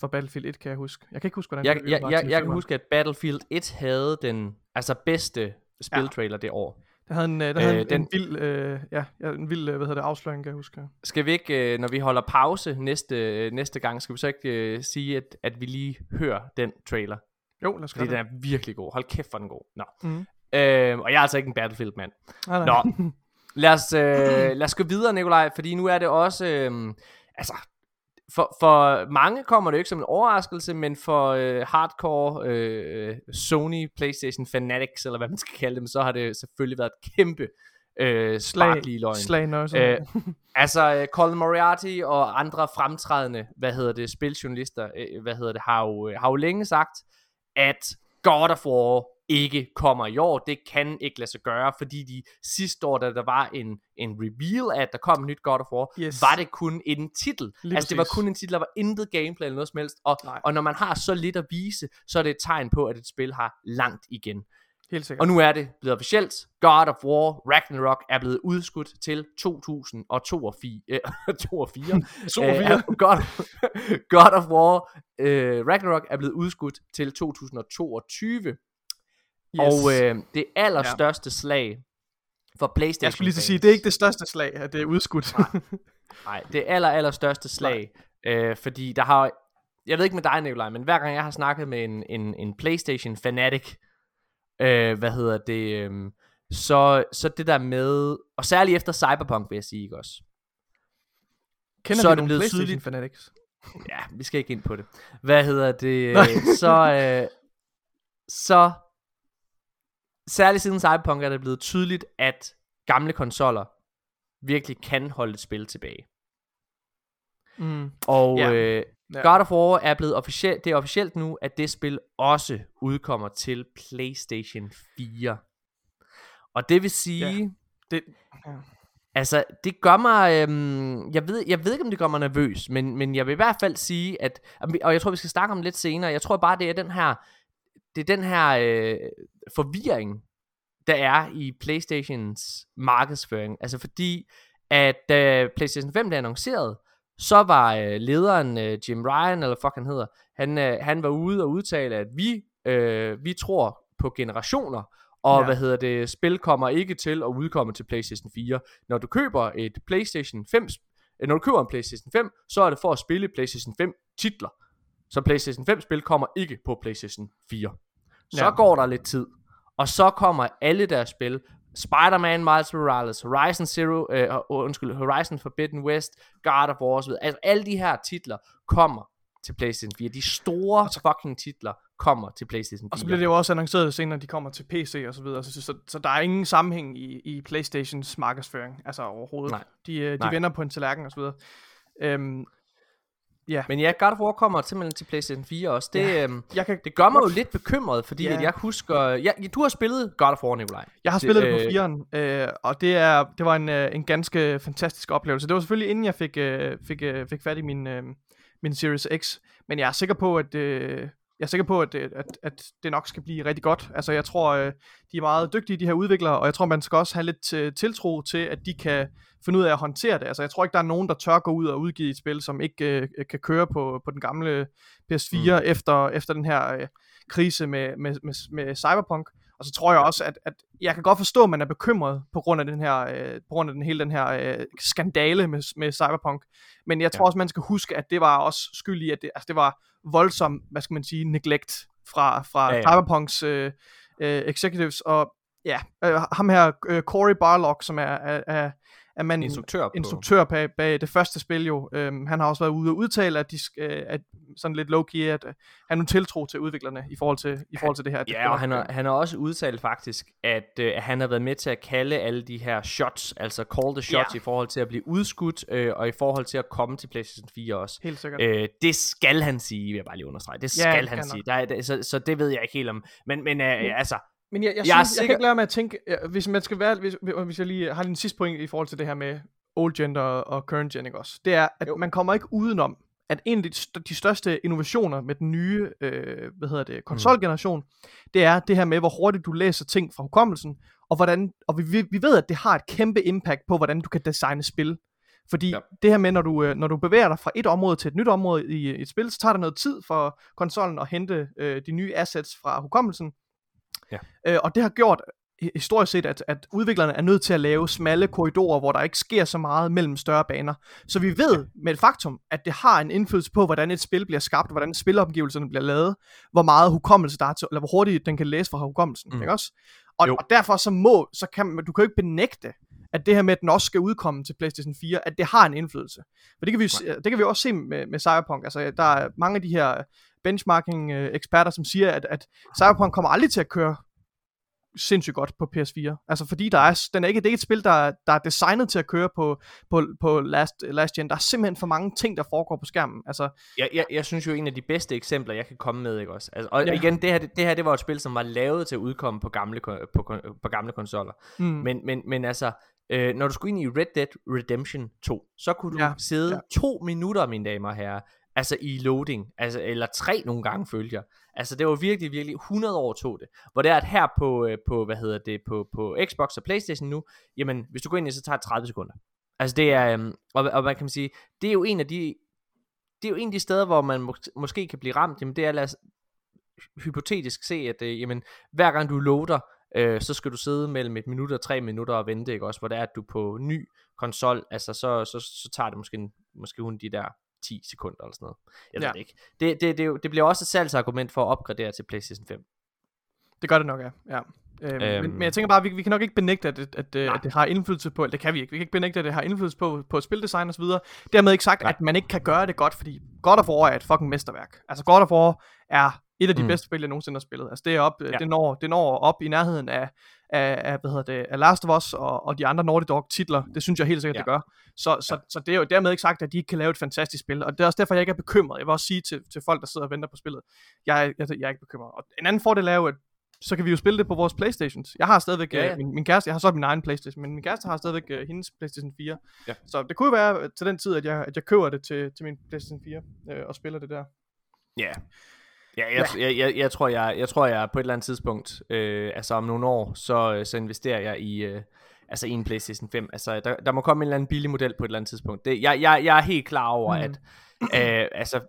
for Battlefield 1, kan jeg huske. Jeg kan ikke huske, hvordan Jeg, det jeg, jeg, til jeg kan huske, at Battlefield 1 havde den altså bedste spiltrailer det år. Der havde en, øh, der havde Øh, en, den- en vild, øh, ja, en vild, øh, hvad hedder det, afsløring, kan jeg huske. Skal vi ikke, øh, når vi holder pause næste, øh, næste gang, skal vi så ikke øh, sige, at, at vi lige hører den trailer? Jo, lad os Fordi gøre den det. er virkelig god. Hold kæft, for den god. Nå. Mhm. Øh, og jeg er altså ikke en Battlefield-mand. Nå, lad os, øh, lad os gå videre, Nikolaj, fordi nu er det også, øh, altså, for, for mange kommer det jo ikke som en overraskelse, men for øh, hardcore øh, Sony PlayStation fanatics, eller hvad man skal kalde dem, så har det selvfølgelig været et kæmpe øh, i løgn. Slag. Øh, Altså, øh, Colin Moriarty og andre fremtrædende, hvad hedder det, spiljournalister, øh, hvad hedder det, har jo, øh, har jo længe sagt, at God of War ikke kommer i år. Det kan ikke lade sig gøre, fordi de sidste år, da der var en, en reveal af, at der kom et nyt God of War, Yes. var det kun en titel. Lige altså, det var præcis. kun en titel, der var intet gameplay eller noget som helst. Og, Nej. og når man har så lidt at vise, så er det et tegn på, at et spil har langt igen. Helt sikkert. Og nu er det blevet officielt. God of War Ragnarok er blevet udskudt til 2082. Øh, 82. To og Øh. God, God of War øh, Ragnarok er blevet udskudt til 2022. Yes. Og øh, det allerstørste ja. slag for PlayStation jeg skulle lige til at sige, det er ikke det største slag, at det er udskudt. Nej, det aller, aller største slag. Øh, fordi der har... Jeg ved ikke med dig, Nikolaj, men hver gang jeg har snakket med en, en, en PlayStation fanatic, øh, hvad hedder det, øh, så, så det der med... Og særligt efter Cyberpunk, vil jeg sige, ikke også? Kender Så vi er det blevet tydeligt. fanatics? Ja, vi skal ikke ind på det. Hvad hedder det? Nej. øh, så, øh, så særligt siden Cyberpunk er det blevet tydeligt, at gamle konsoller virkelig kan holde et spil tilbage. Mm. Og Ja. øh, Ja. God of War er blevet officielt, det er officielt nu, at det spil også udkommer til PlayStation 4. Og det vil sige... Ja. Det, ja. Altså, det gør mig... Øhm, jeg, ved, jeg ved ikke, om det gør mig nervøs, men, men jeg vil i hvert fald sige, at... Og jeg tror, vi skal snakke om det lidt senere. Jeg tror bare, det er den her... Det er den her øh, forvirring, der er i Playstations markedsføring. Altså fordi, at da PlayStation 5 blev annonceret, så var øh, lederen øh, Jim Ryan, eller fuck han hedder, han, øh, han var ude og udtale, at vi, øh, vi tror på generationer, og ja. hvad hedder det, spil kommer ikke til at udkomme til PlayStation 4. Når du køber et PlayStation 5, øh, når du køber en PlayStation 5, så er det for at spille PlayStation 5 titler. Så PlayStation 5 spil kommer ikke på PlayStation 4. Så ja. går der lidt tid, og så kommer alle deres spil Spider-Man, Miles Morales, Horizon Zero, øh, undskyld, Horizon Forbidden West, God of War osv. Altså alle de her titler kommer til PlayStation 4. De store fucking titler kommer til PlayStation 4. Og så bliver det jo også annonceret senere, at de kommer til PC og så videre. Så, så, så, så der er ingen sammenhæng i, i PlayStations markedsføring, altså overhovedet. Nej. De, øh, de Nej. vender på en tallerken og så videre. Øhm, Ja. Men ja, God of War kommer simpelthen til PlayStation 4 også. Det, ja. øhm, jeg kan det gør mig jo lidt bekymret, fordi ja. at jeg husker... Ja, du har spillet God of War, Nikolaj. Jeg har spillet det, det på 4'eren, øh, og det, er, det var en, øh, en ganske fantastisk oplevelse. Det var selvfølgelig inden jeg fik, øh, fik, øh, fik fat i min, øh, min Series X, men jeg er sikker på, at... Øh, jeg er sikker på, at, at, at det nok skal blive rigtig godt. Altså, jeg tror, øh, de er meget dygtige, de her udviklere, og jeg tror, man skal også have lidt øh, tiltro til, at de kan finde ud af at håndtere det. Altså, jeg tror ikke, der er nogen, der tør gå ud og udgive et spil, som ikke øh, kan køre på, på den gamle PS4 mm. efter, efter den her øh, krise med, med, med, med Cyberpunk. Og så tror jeg også, at, at jeg kan godt forstå, at man er bekymret på grund af den her, øh, på grund af den hele den her øh, skandale med, med Cyberpunk. Men jeg tror ja. også, man skal huske, at det var også skyld i, at det, altså det var voldsom, hvad skal man sige, neglect fra, fra ja, ja. Cyberpunks øh, øh, executives. Og ja, øh, ham her, øh, Cory Barlog, som er, er, er er man instruktør, på. instruktør bag, bag det første spil jo. Øhm, han har også været ude og udtale, at, de, øh, at sådan lidt low-key, at øh, han nu tiltro til udviklerne i forhold til, i forhold til det her. Ja, og han har, han har også udtalt faktisk, at øh, han har været med til at kalde alle de her shots, altså call the shots ja. i forhold til at blive udskudt, øh, og i forhold til at komme til PlayStation 4 også. Helt sikkert. Øh, det skal han sige, vil jeg bare lige understrege. Det skal ja, han sige. Der er, så, så det ved jeg ikke helt om. Men, men øh, altså, men jeg, jeg, jeg, synes, jeg kan ikke lade med at tænke, hvis man skal være, hvis, hvis jeg lige har en sidste point i forhold til det her med old gen og, og current gen, ikke også? Det er, at jo. man kommer ikke udenom, at en af de, de største innovationer med den nye, øh, hvad hedder det, konsolgeneration, mm. det er det her med, hvor hurtigt du læser ting fra hukommelsen, og hvordan, og vi, vi ved, at det har et kæmpe impact på, hvordan du kan designe spil. Fordi ja. det her med, når du, øh, når du bevæger dig fra et område til et nyt område i et spil, så tager det noget tid for konsollen at hente øh, de nye assets fra hukommelsen, Ja. Øh, og det har gjort historisk set, at, at udviklerne er nødt til at lave smalle korridorer, hvor der ikke sker så meget mellem større baner. Så vi ved ja. med et faktum, at det har en indflydelse på, hvordan et spil bliver skabt, hvordan spilomgivelserne bliver lavet, hvor meget hukommelse der er til, eller hvor hurtigt den kan læse fra hukommelsen, mm. ikke også? Og, og derfor så må, så kan du kan jo ikke benægte, at det her med, at den også skal udkomme til PlayStation 4, at det har en indflydelse. For det kan vi, det kan vi også se med, med Cyberpunk. Altså, der er mange af de her benchmarking øh, eksperter, som siger, at, at Cyberpunk kommer aldrig til at køre sindssygt godt på PS4. Altså fordi der er, den er ikke, det er ikke et spil, der, der er designet til at køre på, på, på last, last gen. Der er simpelthen for mange ting, der foregår på skærmen. Altså, jeg, jeg, jeg synes jo, en af de bedste eksempler, jeg kan komme med, ikke også? Altså, og ja. igen, det her, det, det her, det var et spil, som var lavet til at udkomme på gamle, på, på gamle konsoller. Mm. Men, men, men altså, øh, når du skulle ind i Red Dead Redemption 2, så kunne du ja. sidde ja. to minutter, mine damer og herrer, altså i loading, altså, eller tre nogle gange følger. Altså det var virkelig, virkelig 100 år tog det. Hvor det er, at her på, øh, på hvad hedder det, på, på Xbox og Playstation nu, jamen hvis du går ind i, så tager det 30 sekunder. Altså det er, øhm, og, og man kan sige, det er jo en af de, det er jo en af de steder, hvor man mås- måske kan blive ramt, jamen det er, lad os hypotetisk se, at øh, jamen, hver gang du loader, øh, så skal du sidde mellem et minut og tre minutter og vente, ikke også, hvor det er, at du på ny konsol, altså så, så, så tager det måske, måske hun de der 10 sekunder eller sådan noget. Jeg ja. ved det ikke. Det, det, det, det bliver også et salgsargument for at opgradere til PlayStation 5. Det gør det nok, ja. ja. Øhm, øhm, men, men jeg tænker bare, at vi, vi kan nok ikke benægte, at, at, at, at det har indflydelse på, eller det kan vi ikke, vi kan ikke benægte, at det har indflydelse på, på spildesign og så videre. Dermed ikke sagt, Nej. at man ikke kan gøre det godt, fordi God of War er et fucking mesterværk. Altså God of War er et af de mm. bedste spil, jeg nogensinde har spillet. Altså det er op, ja. det, når, det når op i nærheden af, af, af, hvad hedder det, af Last of Us og, og de andre Naughty Dog titler. Det synes jeg helt sikkert, ja. det gør. Så, så, ja. så det er jo dermed ikke sagt, at de ikke kan lave et fantastisk spil. Og det er også derfor, jeg ikke er bekymret. Jeg vil også sige til, til folk, der sidder og venter på spillet, jeg, jeg, jeg er ikke bekymret. Og en anden fordel er jo, at så kan vi jo spille det på vores Playstations. Jeg har stadigvæk, Ja, ja, ja. Min, min kæreste, jeg har så min egen Playstation, men min kæreste har stadigvæk uh, hendes Playstation 4. Ja. Så det kunne jo være øh, til den tid, at jeg, at jeg køber det til, til min Playstation 4 øh, og spiller det der. Ja. Ja, jeg, ja. Jeg, jeg, jeg, tror, jeg, jeg tror, jeg på et eller andet tidspunkt, øh, altså om nogle år, så, øh, så investerer jeg i, øh, altså i en PlayStation 5. Altså, der, der må komme en eller anden billig model på et eller andet tidspunkt. Det, jeg, jeg, jeg er helt klar over, mm. at øh, altså,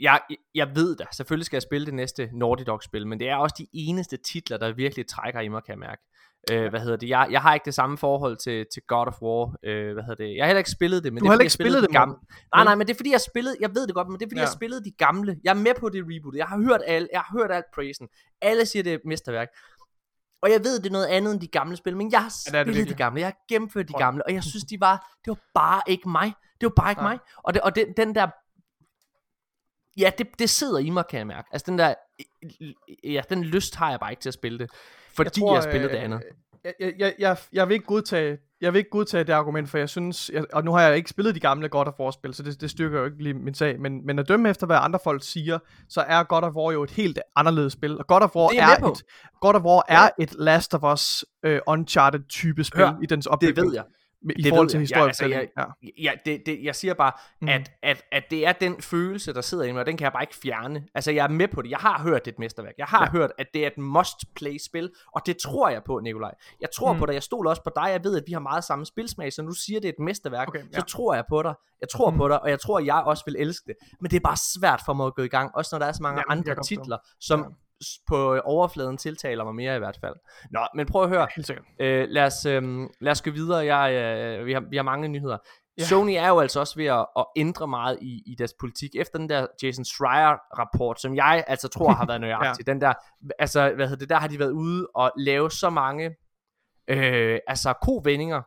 jeg, jeg ved da, selvfølgelig skal jeg spille det næste Naughty Dog-spil, men det er også de eneste titler, der virkelig trækker i mig, kan jeg mærke. Øh, hvad hedder det? Jeg, jeg har ikke det samme forhold til, til God of War. Øh, hvad hedder det? Jeg har heller ikke spillet det, men Du det har er, fordi ikke spillet det, de gamle. Nej, nej, men det er fordi jeg spillede, jeg ved det godt, men det er fordi ja. jeg spillede de gamle. Jeg er med på det rebootet. Jeg har hørt alt, jeg har hørt alt praisen. Alle siger det er et mesterværk. Og jeg ved det er noget andet end de gamle spil, men jeg har Ja, det er det spillet de gamle. Jeg har gennemført de gamle, og jeg synes de var det var bare ikke mig. Det var bare ikke Nej. mig. Og det, og den, den der Ja, det, det sidder i mig, kan jeg mærke. Altså den der ja, den lyst har jeg bare ikke til at spille det, fordi jeg, tror, jeg har spillet det andet. Jeg, jeg, jeg, jeg, jeg vil ikke godtage jeg vil ikke godtage det argument, for jeg synes, jeg, og nu har jeg ikke spillet de gamle God of War-spil, så det, det styrker jo ikke lige min sag, men, men at dømme efter, hvad andre folk siger, så er God of War jo et helt anderledes spil, og God of War Det er er, et, God of War Ja. er et Last of Us uh, Uncharted type spil Hør, i dens Det opbygning. ved jeg. I det forhold til jeg. historiefortælling. Ja, altså, ja. Ja, det, det, jeg siger bare, mm. At, at, at det er den følelse, der sidder i mig, og den kan jeg bare ikke fjerne. Altså, jeg er med på det. Jeg har hørt, det et mesterværk. Jeg har ja. Ja. hørt, at det er et must-play-spil, og det tror jeg på, Nikolaj. Jeg tror mm. På dig. Jeg stoler også på dig. Jeg ved, at vi har meget samme spilsmag, så nu siger det er et mesterværk. Okay, Så ja. tror jeg på dig. Jeg tror mm. På dig, og jeg tror, at jeg også vil elske det. Men det er bare svært for mig at gå i gang, også når der er så mange kan andre jeg titler, som Ja. På overfladen tiltaler mig mere i hvert fald. Nå, men prøv at høre. Øh, lad, os, øh, lad os gå videre. Jeg, øh, vi, har, vi har mange nyheder. Ja. Sony er jo altså også ved at, at ændre meget i, i deres politik. Efter den der Jason Schreier-rapport, som jeg altså tror har været nøjagtig. ja. Den der, altså, hvad hedder det, der har de været ude og lave så mange øh, altså kovendinger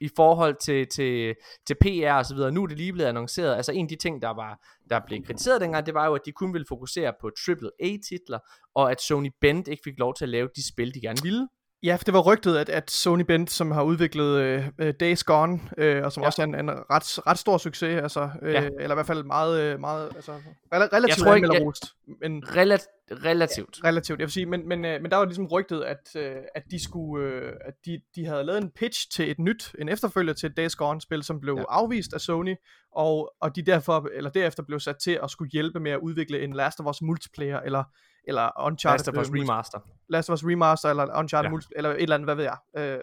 i forhold til, til, til PR og så videre. Nu er det lige blevet annonceret. Altså en af de ting, der var der blev kritiseret dengang, det var jo, at de kun ville fokusere på AAA-titler, og at Sony Bend ikke fik lov til at lave de spil, de gerne ville. Ja, for det var rygtet, at, at Sony Bent, som har udviklet øh, øh, Days Gone, øh, og som Ja. ja. også er en, en ret, ret stor succes, altså, øh, Ja. ja. eller i hvert fald meget, øh, meget altså, rela- relativt tror ikke, anmelderrost, men Relat- relativt. relativt, jeg vil sige, men, men, øh, men der var ligesom rygtet, at, øh, at de skulle, øh, at de, de havde lavet en pitch til et nyt, en efterfølger til et Days Gone-spil, som blev Ja. ja. afvist af Sony, og, og de derfor, eller derefter blev sat til at skulle hjælpe med at udvikle en Last of Us multiplayer, eller, eller Uncharted Last of Us Remaster. Last of Us Remaster, eller Uncharted Ja. ja. multiplayer, eller et eller andet, hvad ved jeg. Øh,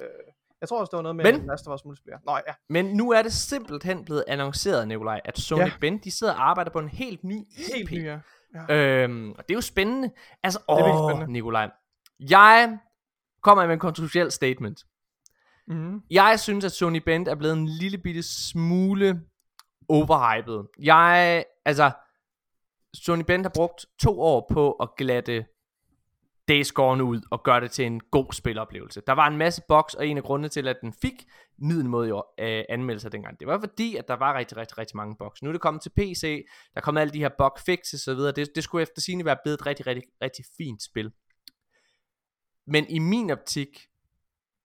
jeg tror også, det var noget med Men-. Last of Us multiplayer. Nå ja, Men nu er det simpelthen blevet annonceret, Nikolaj, at Sony ja. Ja. Bend, de sidder og arbejder på en helt ny helt IP. ny, ja. Øhm, og det er jo spændende. Altså, åh, spændende. Nikolaj. Jeg kommer med en kontroversiel statement. Mm-hmm. Jeg synes, at Sony Bend er blevet en lille bitte smule overhyped. Jeg, altså, Sony Bend har brugt to år på at glatte Days Gone ud og gøre det til en god spiloplevelse. Der var en masse bugs, og en af grundene til, at den fik middelmådige øh, anmeldelser dengang, det var fordi, at der var rigtig, rigtig, rigtig mange bugs. Nu er det kommet til PC, der kommer alle de her bug fixes og videre. Det, det skulle efter sigende være blevet et rigtig, rigtig, rigtig fint spil. Men i min optik,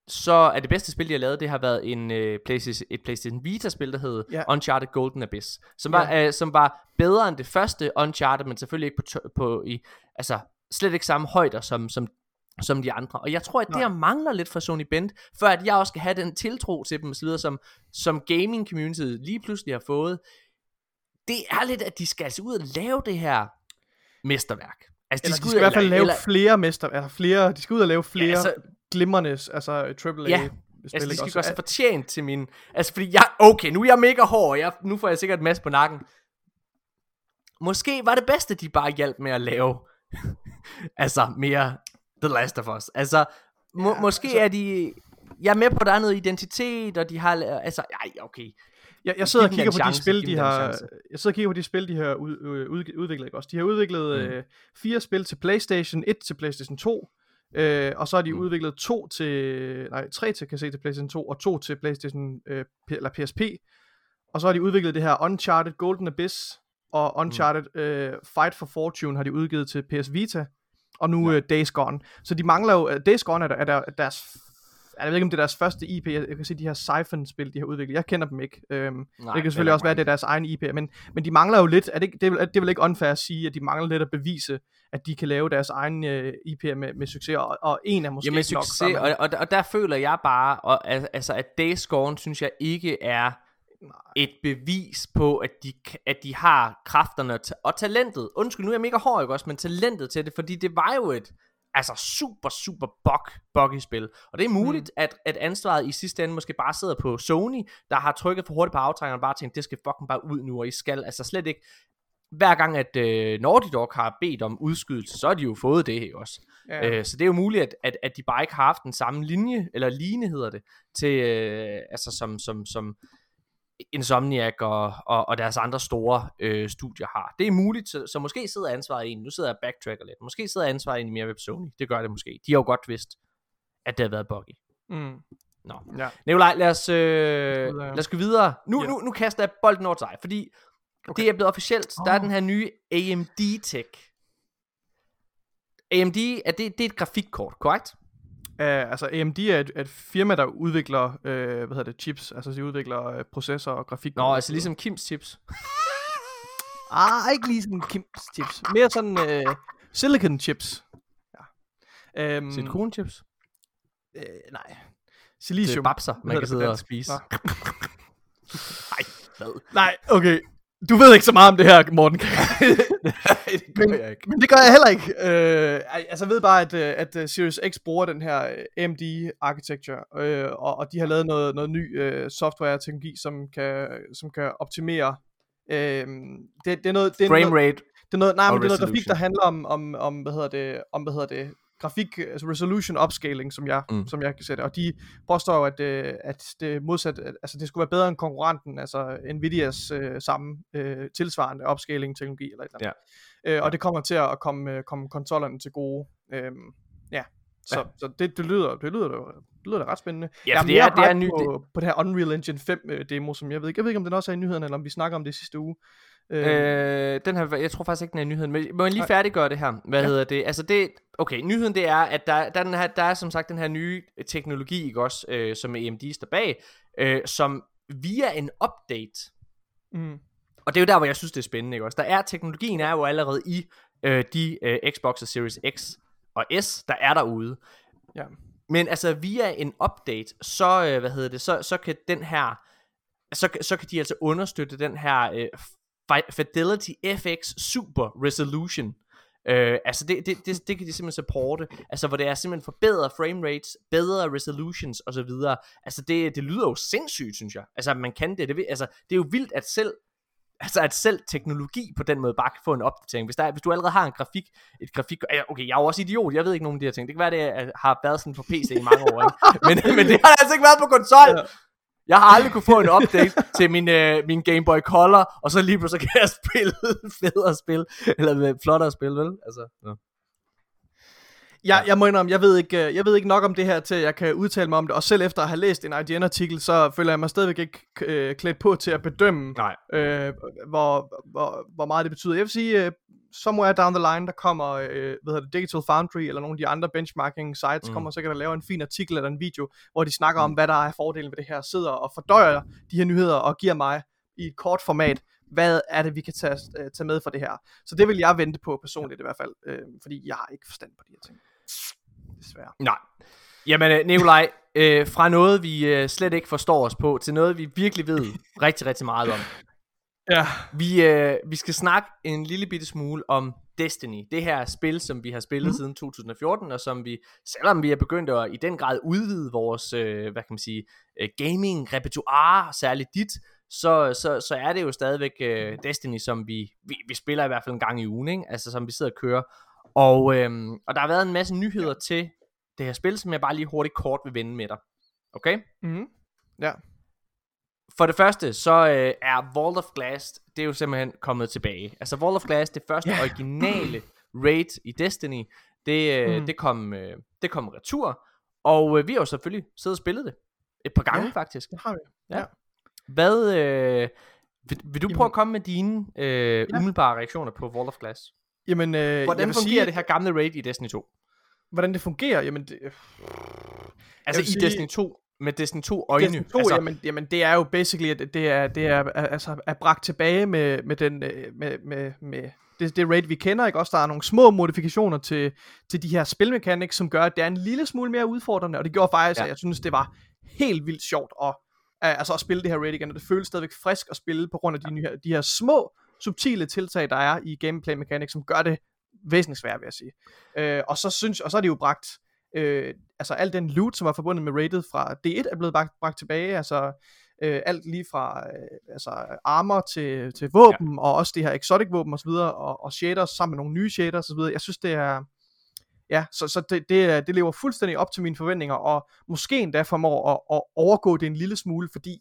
så er det bedste spil, de har lavet, det har været en, øh, PlayStation, et PlayStation Vita-spil, der hed Ja. Uncharted Golden Abyss, som var, øh, som var bedre end det første Uncharted, men selvfølgelig ikke på, på i, altså slet ikke samme højder som, som, som de andre. Og jeg tror, at det her mangler lidt fra Sony Bend, for at jeg også skal have den tiltro til dem, og så videre, som, som gaming community lige pludselig har fået. Det er lidt, at de skal altså ud og lave det her mesterværk. Altså, Eller de ud skal i hvert fald lave eller- flere mester, eller flere, de skal ud og lave flere Ja, altså, glimrende, altså AAA Ja, spil, Altså, de skal også? gøre sig fortjent til min... Altså, fordi jeg... Okay, nu er jeg mega hård, og jeg, nu får jeg sikkert en masse på nakken. Måske var det bedste, de bare hjalp med at lave... altså, mere The Last of Us. Altså, må, Ja, måske altså- er de... Jeg er med på, at der er noget identitet, og de har... Altså, ej, okay. Jeg, jeg sidder og kigger på de chance, spil, de dem den har, jeg sidder og kigger på de spil, de har ud, øh, ud, udviklet, ikke også? De har udviklet mm. øh, fire spil til PlayStation, et til PlayStation 2, øh, og så har de Mm. mm. udviklet to til, nej, tre til, kan se, til PlayStation 2, og to til PlayStation, øh, eller PSP, og så har de udviklet det her Uncharted Golden Abyss, og Uncharted mm. øh, Fight for Fortune har de udgivet til PS Vita, og nu Ja. øh, Days Gone. Så de mangler jo, øh, Days Gone er, der, er der, deres jeg ved ikke, om det er deres første IP. Jeg, jeg kan se de her Siphon-spil, de har udviklet. Jeg kender dem ikke. Øhm, Nej, det kan selvfølgelig også være, at det er deres egen IP. Men, men de mangler jo lidt. Er det, ikke- det, er, det er vel ikke unfair at sige, at de mangler lidt at bevise, at de kan lave deres egen øh, IP med, med succes. Og, og en er måske ikke nok. succes, man- og, og, og der føler jeg bare, og, al- altså at Days Gone, synes jeg ikke er et bevis på, at de, at de har kræfterne og talentet. Undskyld, nu er jeg mega hård, ikke også, men talentet til det, fordi det var jo et altså super, super bug, buggy spil. Og det er muligt, mm. at, at ansvaret i sidste ende måske bare sidder på Sony, der har trykket for hurtigt på aftrækkeren og bare tænkt, det skal fucking bare ud nu, og I skal altså slet ikke hver gang, at øh, Naughty Dog har bedt om udskydelse, så har de jo fået det ikke også. Ja. Øh, så det er jo muligt, at, at, at de bare ikke har haft den samme linje, eller line hedder det, til, øh, altså som, som, som Insomniac og, og, og deres andre store øh, studier har. Det er muligt, så, så måske sidder ansvaret egentlig, nu sidder jeg og backtracker lidt, måske sidder ansvaret egentlig mere ved Sony, det gør det måske. De har jo godt vidst, at det har været buggy. Mm. Nå. Ja. Nikolaj, lad os, øh, lad os gå videre. Nu, Ja. nu, nu kaster jeg bolden over til dig, fordi okay. det er blevet officielt. Der er Åh. den her nye AMD-tech. AMD, er det, det er et grafikkort, korrekt? Uh, altså AMD er et, et firma, der udvikler uh, hvad hedder det, chips. Altså de udvikler uh, processorer og grafik. Nå, altså ligesom Kims chips. Ah, ikke lige sådan Kims chips. Mere sådan uh, silicon chips. Ja. Um, Silikonchips. Uh, nej. Det er Silicium. babser, man kan sidde og spise. Nej? Nej, okay. Du ved ikke så meget om det her, Morten. det Men- jeg ikke. Men det gør jeg heller ikke. Øh, altså, jeg ved bare, at, øh, at øh, Series X bruger den her øh, AMD architecture, øh, og, og de har lavet noget, noget ny øh, software-teknologi, som kan, som kan optimere. Øh, det, det er noget, det er Frame noget, rate. det er noget, nej, men det er noget grafik, der handler om, om, om hvad hedder det, om, hvad hedder det, grafik, altså resolution upscaling, som jeg, Mm. som jeg kan sætte. Og de påstår jo, at, øh, at det modsat, at- altså det skulle være bedre end konkurrenten, altså Nvidias øh, samme øh, tilsvarende upscaling teknologi eller et eller andet. Ja. Øh, og det kommer til at komme, øh, komme konsollerne til gode. Øhm, ja. Så, Ja. så det, det, lyder, det, lyder, det lyder da ret spændende. Ja, for det er, det er hype ny, på, på det her Unreal Engine 5 øh, demo, som jeg ved ikke, jeg ved ikke, om den også er i nyhederne, eller om vi snakker om det sidste uge. Øh, Øh, den her, jeg tror faktisk ikke, den er nyheden, men må jeg lige færdiggøre det her? Hvad Ja. hedder det? Altså det, okay, nyheden det er, at der, der, er den her, der er som sagt den her nye teknologi, ikke også, øh, som AMD står bag, øh, som via en update, mm, og det er jo der, hvor jeg synes, det er spændende, ikke også? Der er, teknologien er jo allerede i øh, de øh, Xbox Series X og S, der er derude. ja. Men altså via en update, så, øh, hvad hedder det, så, så kan den her, så, så kan de altså understøtte den her øh, Fidelity FX Super Resolution. Øh, altså det, det, det, det kan de simpelthen supporte, altså hvor det er simpelthen forbedret frame rates, bedre resolutions og så videre. Altså det, det lyder jo sindssygt, synes jeg. Altså man kan det, det, altså, det er jo vildt at selv Altså at selv teknologi på den måde bare kan få en opdatering. Hvis, der, hvis du allerede har en grafik, et grafik, okay, jeg er jo også idiot, jeg ved ikke nogen af de her ting. Det kan være, det har været sådan på PC i mange år, ikke? Men, men det har altså ikke været på konsol. Jeg har aldrig kunne få en update til min, øh, min Game Boy Color, og så lige pludselig kan jeg spille federe spil, eller med flottere spil, vel? Altså, ja. Jeg, jeg må indrømme, jeg ved, ikke, øh, jeg ved ikke nok om det her, til at jeg kan udtale mig om det. Og selv efter at have læst en IGN-artikel, så føler jeg mig stadigvæk ikke øh, klædt på til at bedømme, Nej. øh, hvor, hvor, hvor meget det betyder. Jeg vil sige, øh, somewhere down the line, der kommer øh, hvad hedder det, Digital Foundry, eller nogle af de andre benchmarking sites, Mm. mm. kommer sikkert at lave en fin artikel eller en video, hvor de snakker mm. om, hvad der er fordelen ved det her, sidder og fordøjer de her nyheder, og giver mig i et kort format, hvad er det, vi kan tage, øh, tage med for det her. Så det vil jeg vente på personligt i hvert fald, øh, fordi jeg har ikke forstand på de her ting. Desværre. Nej. Jamen, øh, Nikolaj, øh, fra noget, vi øh, slet ikke forstår os på, til noget, vi virkelig ved rigtig, rigtig meget om. Ja. Vi, øh, vi skal snakke en lille bitte smule om Destiny. Det her spil, som vi har spillet mm. siden 2014, og som vi, selvom vi er begyndt at i den grad udvide vores, øh, hvad kan man sige, øh, gaming repertoire, særligt dit, så, så, så er det jo stadigvæk øh, Destiny, som vi, vi, vi spiller i hvert fald en gang i ugen, ikke? altså som vi sidder og kører. Og, øhm, og der har været en masse nyheder til det her spil, som jeg bare lige hurtigt kort vil vende med dig. Okay? Mm-hmm. Ja. For det første, så øh, er Vault of Glass, det er jo simpelthen kommet tilbage. Altså Vault of Glass, det første Ja. yeah. originale raid i Destiny, det, øh, Mm. det, kom, øh, det kom retur. Og øh, vi har jo selvfølgelig siddet og spillet det. Et par gange Ja. faktisk. Det har vi. Hvad, øh, vil, vil du prøve Jamen- at komme med dine øh, Ja. umiddelbare reaktioner på Vault of Glass? Jamen, øh, Hvordan fungerer sige, det her gamle raid i Destiny 2? hvordan det fungerer, jamen det, Altså i sige- Destiny 2, med Destiny 2 øjne. Destiny 2, altså, jamen, jamen det er jo basically, at det er, det er, altså, er bragt tilbage med, med den, øh, med, med, med det, det raid, vi kender, ikke? Også der er nogle små modifikationer til, til de her spilmechanics, som gør, at det er en lille smule mere udfordrende, og det gjorde faktisk, Ja. at jeg synes, det var helt vildt sjovt at, altså at spille det her raid igen, og det føles stadigvæk frisk at spille på grund af de, nye, de her små, subtile tiltag, der er i gameplay mechanics, som gør det væsentligt svært, vil jeg sige. Øh, og så synes, og så er de jo bragt, øh, altså al den loot, som var forbundet med rated fra D1, er blevet bragt, bragt tilbage, altså øh, alt lige fra øh, altså armor til, til våben, ja. og også de her exotic våben osv., og, og shaders sammen med nogle nye shaders osv., jeg synes det er, ja, så, så det, det, det lever fuldstændig op til mine forventninger, og måske endda formår at, at overgå det en lille smule, fordi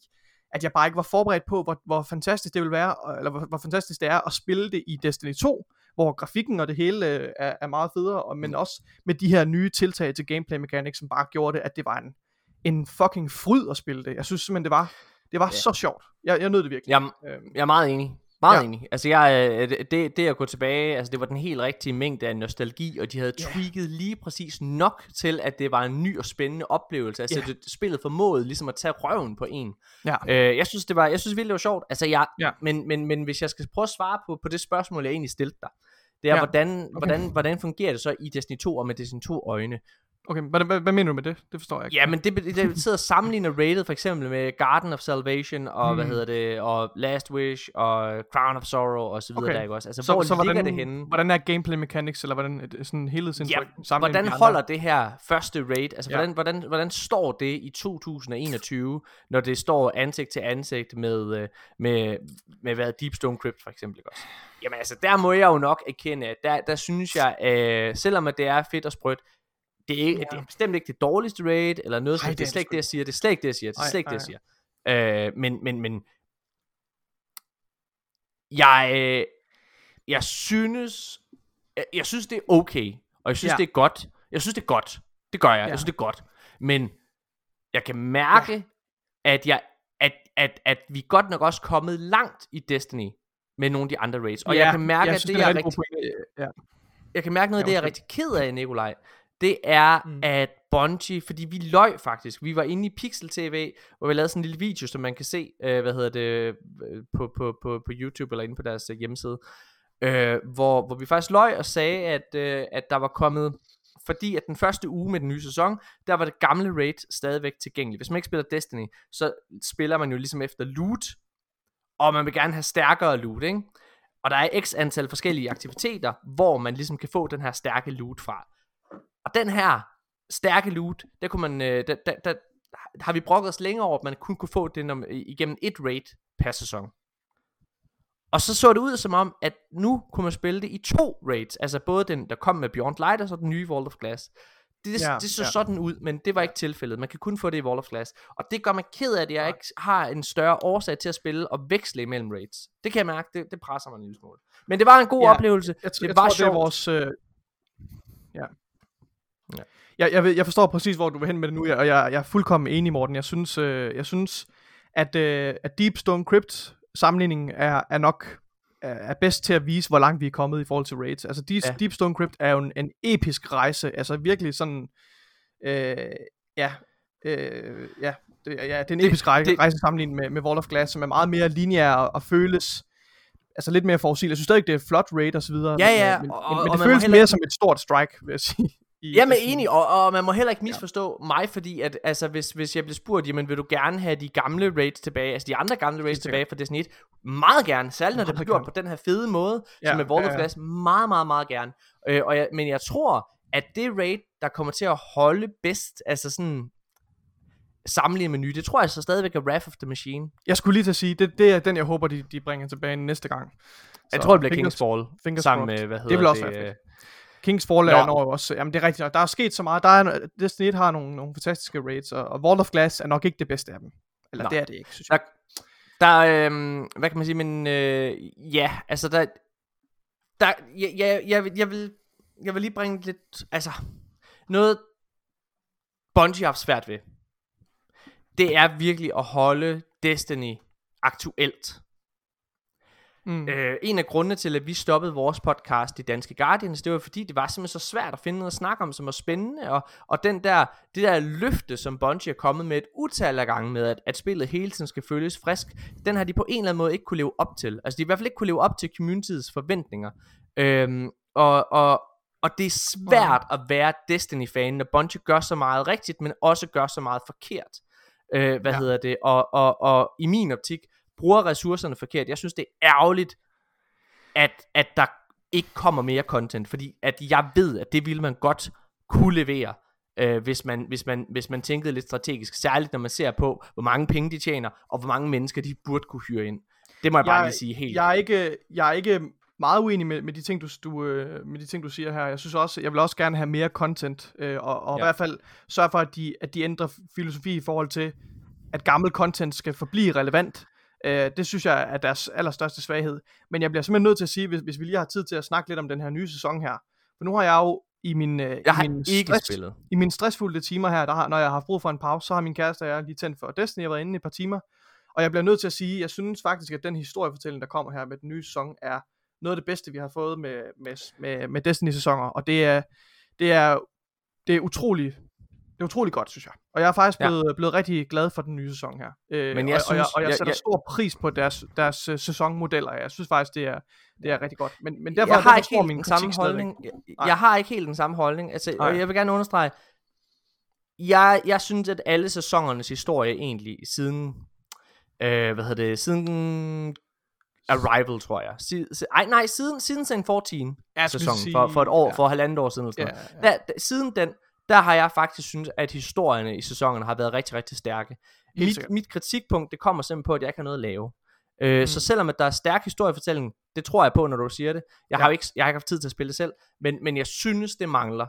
at jeg bare ikke var forberedt på, hvor, hvor fantastisk det vil være, eller hvor, hvor fantastisk det er at spille det i Destiny 2, hvor grafikken og det hele øh, er, er meget federe, og, men også med de her nye tiltag til gameplay mechanics, som bare gjorde det, at det var en, en fucking fryd at spille det. Jeg synes simpelthen, det var, det var Ja. så sjovt. Jeg, jeg nød det virkelig. jeg, Øhm, jeg er meget enig. Meget Ja. enig. Altså jeg, øh, det, det, at gå tilbage, altså det var den helt rigtige mængde af nostalgi, og de havde Ja. tweaked lige præcis nok til, at det var en ny og spændende oplevelse. Altså Ja. det, spillet formåede ligesom at tage røven på en. ja. Øh, jeg synes det var, jeg synes virkelig det var sjovt. Altså jeg, Ja. men, men, men hvis jeg skal prøve at svare på, på det spørgsmål, jeg egentlig stillede dig, det er, ja. hvordan, Okay. hvordan, hvordan fungerer det så i Destiny 2 og med Destiny 2 øjne? Okay, hvad, hvad, hvad mener du med det? Det forstår jeg ikke. Ja, men det, det, sidder og sammenligner rated for eksempel med Garden of Salvation og Mm. hvad hedder det og Last Wish og Crown of Sorrow og så videre Okay. der ikke også. Altså så, hvor så ligger hvordan, det henne? hvordan er gameplay mechanics, eller hvordan er sådan helhedsindtryk? Ja, hvordan holder det her første raid? Altså Ja. hvordan, hvordan, hvordan står det i 2021, når det står ansigt til ansigt med øh, med med hvad Deepstone Crypt for eksempel ikke også? Jamen altså der må jeg jo nok erkende at der der synes jeg øh, selvom at det er fedt og sprødt det er, ikke, Ja. det er bestemt ikke det dårligste raid eller noget, Ej, det det, er slet det ikke det, jeg siger. Det er slet ikke det, jeg siger. Det er slet ikke det, jeg siger. Øh, men, men, men, jeg, øh, jeg synes, jeg, jeg synes, det er okay, og jeg synes, Ja. det er godt. Jeg synes, det er godt. Det gør jeg. Ja. Jeg synes, det er godt. Men jeg kan mærke, ja. at, jeg, at, at, at vi godt nok også kommet langt i Destiny med nogle af de andre raids. Og ja, jeg kan mærke, jeg at synes, det, er jeg rigtig. Ja. jeg kan mærke noget af det, jeg er rigtig ked af, Nikolaj. Det er, Mm. at Bungie, fordi vi løg faktisk. Vi var inde i Pixel TV, hvor vi lavede sådan en lille video, som man kan se, øh, hvad hedder det, øh, på, på, på, på YouTube eller inde på deres øh, hjemmeside. Øh, hvor, hvor vi faktisk løg og sagde, at, øh, at der var kommet, fordi at den første uge med den nye sæson, der var det gamle raid stadigvæk tilgængeligt. Hvis man ikke spiller Destiny, så spiller man jo ligesom efter loot, og man vil gerne have stærkere loot, ikke? Og der er x antal forskellige aktiviteter, hvor man ligesom kan få den her stærke loot fra. Og den her stærke loot, der kunne man, øh, der, der, der har vi brokket os længere over, at man kun kunne få det når, igennem et raid per sæson. Og så så det ud som om, at nu kunne man spille det i to raids, altså både den, der kom med Beyond Light, og så den nye Vault of Glass. Det, Ja, det så ja. sådan ud, men det var ikke tilfældet. Man kan kun få det i Vault of Glass. Og det gør mig ked af, at jeg ikke har en større årsag til at spille og veksle imellem raids. Det kan jeg mærke, det, det presser mig en lille smule. Men det var en god Ja, oplevelse. Jeg, t- det jeg var tror, det er sjovt. vores... Øh... Ja. Ja. Jeg, jeg, jeg forstår præcis, hvor du vil hen med det nu, og jeg, jeg er fuldkommen enig, Morten. Jeg synes, øh, jeg synes at, øh, at Deep Stone Crypt sammenligningen er, er nok er, bedst til at vise, hvor langt vi er kommet i forhold til raids. Altså, Deep, ja. Deep Stone Crypt er jo en, en episk rejse. Altså, virkelig sådan... Øh, ja, øh, ja, det, ja, det er en Det- episk rejse, det- rejse sammenlignet med, med Wall of Glass, som er meget mere lineær og, og føles altså lidt mere forudsigeligt. Jeg synes stadig, det er flot raid og så videre. Ja, ja, men, og- men, og men det føles heller mere ikke- som et stort strike, vil jeg sige. I Jamen Destiny. enig, og, og man må heller ikke misforstå ja. mig, fordi at, altså, hvis, hvis jeg bliver spurgt, jamen vil du gerne have de gamle raids tilbage, altså de andre gamle raids tilbage fra Destiny 1, meget gerne, særligt når det bliver gjort på den her fede måde, Ja, som Vault ja, of ja. Glass, meget, meget, meget gerne. Øh, og jeg, men jeg tror, at det raid, der kommer til at holde bedst, altså sådan sammenlignet med nye, det tror jeg så stadigvæk er Wrath of the Machine. Jeg skulle lige til at sige, det, det er den, jeg håber, de, de bringer tilbage næste gang. Jeg Så tror, det bliver fingers- Kingsfall, fingers sammen med, hvad hedder Det vil også det, være øh, Kings Fall er Nå. når også, jamen det er rigtigt. Der er sket så meget. Der er, Destiny 1 har nogle, nogle fantastiske raids, og, og Vault of Glass er nok ikke det bedste af dem. Eller Nå. det er det ikke, synes jeg. Der, der øh, hvad kan man sige, men øh, ja, altså der, der, jeg, jeg, jeg, vil- jeg, vil, jeg vil lige bringe lidt, altså, noget Bungie har svært ved, det er virkelig at holde Destiny aktuelt. Mm. Øh, en af grundene til, at vi stoppede vores podcast i Danske Guardians, det var fordi, det var simpelthen så svært at finde noget at snakke om, som var spændende, og, og den der, det der løfte, som Bungie er kommet med et utal af gange med, at, at spillet hele tiden skal føles frisk, den har de på en eller anden måde ikke kunne leve op til. Altså de i hvert fald ikke kunne leve op til communityets forventninger. Øhm, og, og, og det er svært at være Destiny-fan, når Bungie gør så meget rigtigt, men også gør så meget forkert. Øh, hvad ja. hedder det? Og, og, og i min optik, bruger ressourcerne forkert. Jeg synes, det er ærgerligt, at, at der ikke kommer mere content, fordi at jeg ved, at det ville man godt kunne levere, øh, hvis, man, hvis, man, hvis man tænkede lidt strategisk, særligt når man ser på, hvor mange penge de tjener, og hvor mange mennesker de burde kunne hyre ind. Det må jeg, jeg bare lige sige helt. Jeg er ikke, jeg er ikke meget uenig med, med, de ting, du, du, øh, med de ting, du siger her. Jeg synes også, jeg vil også gerne have mere content, øh, og, og ja. i hvert fald sørge for, at de, at de ændrer filosofi i forhold til, at gammel content skal forblive relevant. Øh, det synes jeg er deres allerstørste svaghed. Men jeg bliver simpelthen nødt til at sige, hvis, hvis vi lige har tid til at snakke lidt om den her nye sæson her. For nu har jeg jo i min, øh, jeg har i min, ikke stress, spillet. i min stressfulde timer her, der har, når jeg har haft brug for en pause, så har min kæreste og jeg lige tændt for Destiny, jeg har været inde i et par timer. Og jeg bliver nødt til at sige, jeg synes faktisk, at den historiefortælling, der kommer her med den nye sæson, er noget af det bedste, vi har fået med, med, med, med Destiny-sæsoner. Og det er, det er, det er utroligt det er utrolig godt, synes jeg. Og jeg er faktisk blevet, ja. blevet rigtig glad for den nye sæson her. Øh, Men jeg og, synes, og jeg, og jeg sætter jeg, stor pris på deres, deres uh, sæsonmodeller. Jeg synes faktisk, det er, det er rigtig godt. Men, men derfor, jeg har ikke helt min den samme holdning. Jeg, jeg har ikke helt den samme holdning. Altså, og jeg vil gerne understrege, jeg, jeg synes, at alle sæsonernes historie egentlig siden, øh, hvad hedder det, siden Arrival, tror jeg. Si, si, ej, nej, siden, siden St. 14 ja, sæson, sige, for, for et år, ja. for halvandet år siden. Eller sådan ja, ja. Der, der, siden den, der har jeg faktisk synes, at historierne i sæsonen har været rigtig, rigtig stærke. mit, mit kritikpunkt, det kommer simpelthen på, at jeg ikke har noget at lave. Øh, mm. Så selvom at der er stærk historiefortælling, det tror jeg på, når du siger det. Jeg, ja. har, ikke, jeg har ikke haft tid til at spille det selv, men, men jeg synes, det mangler.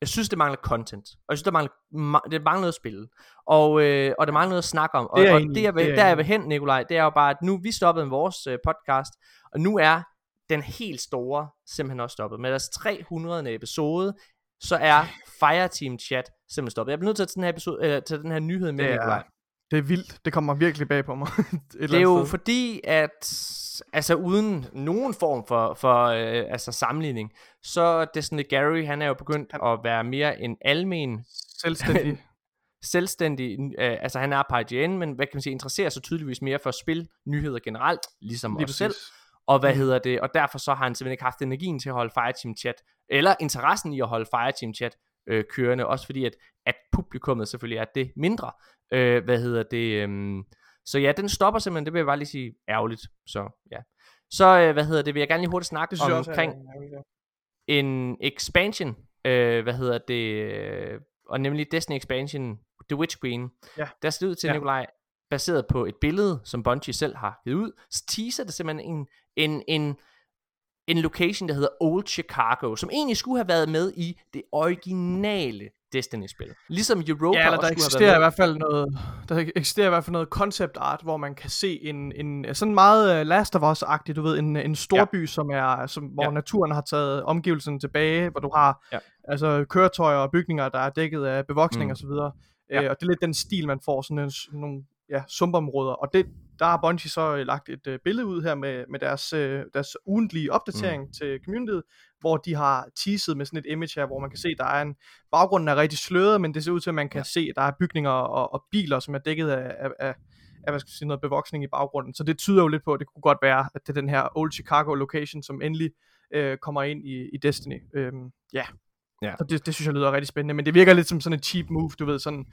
Jeg synes, det mangler content. Og jeg synes, det mangler, ma- det mangler noget at spille. Og, øh, og det mangler noget at snakke om. Og det, er og det jeg vil, det er der jeg vil hen, Nikolaj, det er jo bare, at nu vi stoppede vores øh, podcast, og nu er den helt store simpelthen også stoppet. Med deres 300. episode så er Fireteam Chat simpelthen stoppet. Jeg bliver nødt til at tage den her, episode, eller tage den her nyhed med, Nikolaj. Det er vildt. Det kommer virkelig bag på mig. det er jo sted. fordi, at altså uden nogen form for, for øh, altså sammenligning, så Destiny Gary, han er jo begyndt at være mere en almen... Selvstændig. selvstændig, øh, altså han er på IGN, men hvad kan man sige, interesserer sig tydeligvis mere for spil, nyheder generelt, ligesom Lige os præcis. selv. Og hvad mm. hedder det? Og derfor så har han simpelthen ikke haft energien til at holde Fireteam Chat, eller interessen i at holde Fireteam Chat øh, kørende, også fordi at, at publikummet selvfølgelig er det mindre. Øh, hvad hedder det? Øh, så ja, den stopper simpelthen, det vil jeg bare lige sige ærgerligt. Så ja. Så øh, hvad hedder det, vil jeg gerne lige hurtigt snakke om omkring en expansion, øh, hvad hedder det, øh, og nemlig Destiny Expansion, The Witch Queen. Ja. Der ser ud til, ja. Nikolaj, baseret på et billede, som Bungie selv har givet ud, så teaser det simpelthen en, en, en, en location, der hedder Old Chicago, som egentlig skulle have været med i det originale Destiny-spil. Ligesom Europa ja, eller der eksisterer i hvert fald noget, der eksisterer i hvert fald noget concept art, hvor man kan se en, en sådan meget uh, Last of Us-agtig, du ved, en, en storby, ja. som er, som, hvor ja. naturen har taget omgivelsen tilbage, hvor du har ja. altså køretøjer og bygninger, der er dækket af bevoksning mm. og så videre. Ja. Uh, og det er lidt den stil, man får, sådan en, nogle ja, sumpområder. Og det, der har Bungie så øh, lagt et øh, billede ud her med, med deres, øh, deres ugentlige opdatering mm. til communityet, hvor de har teaset med sådan et image her, hvor man kan se, der er en, baggrunden er rigtig sløret, men det ser ud til, at man kan ja. se, at der er bygninger og, og biler, som er dækket af, af, af af, hvad skal jeg sige, noget bevoksning i baggrunden. Så det tyder jo lidt på, at det kunne godt være, at det er den her Old Chicago location, som endelig øh, kommer ind i, i Destiny. Øhm, ja. ja. Så det, det synes jeg lyder rigtig spændende, men det virker lidt som sådan et cheap move, du ved, sådan,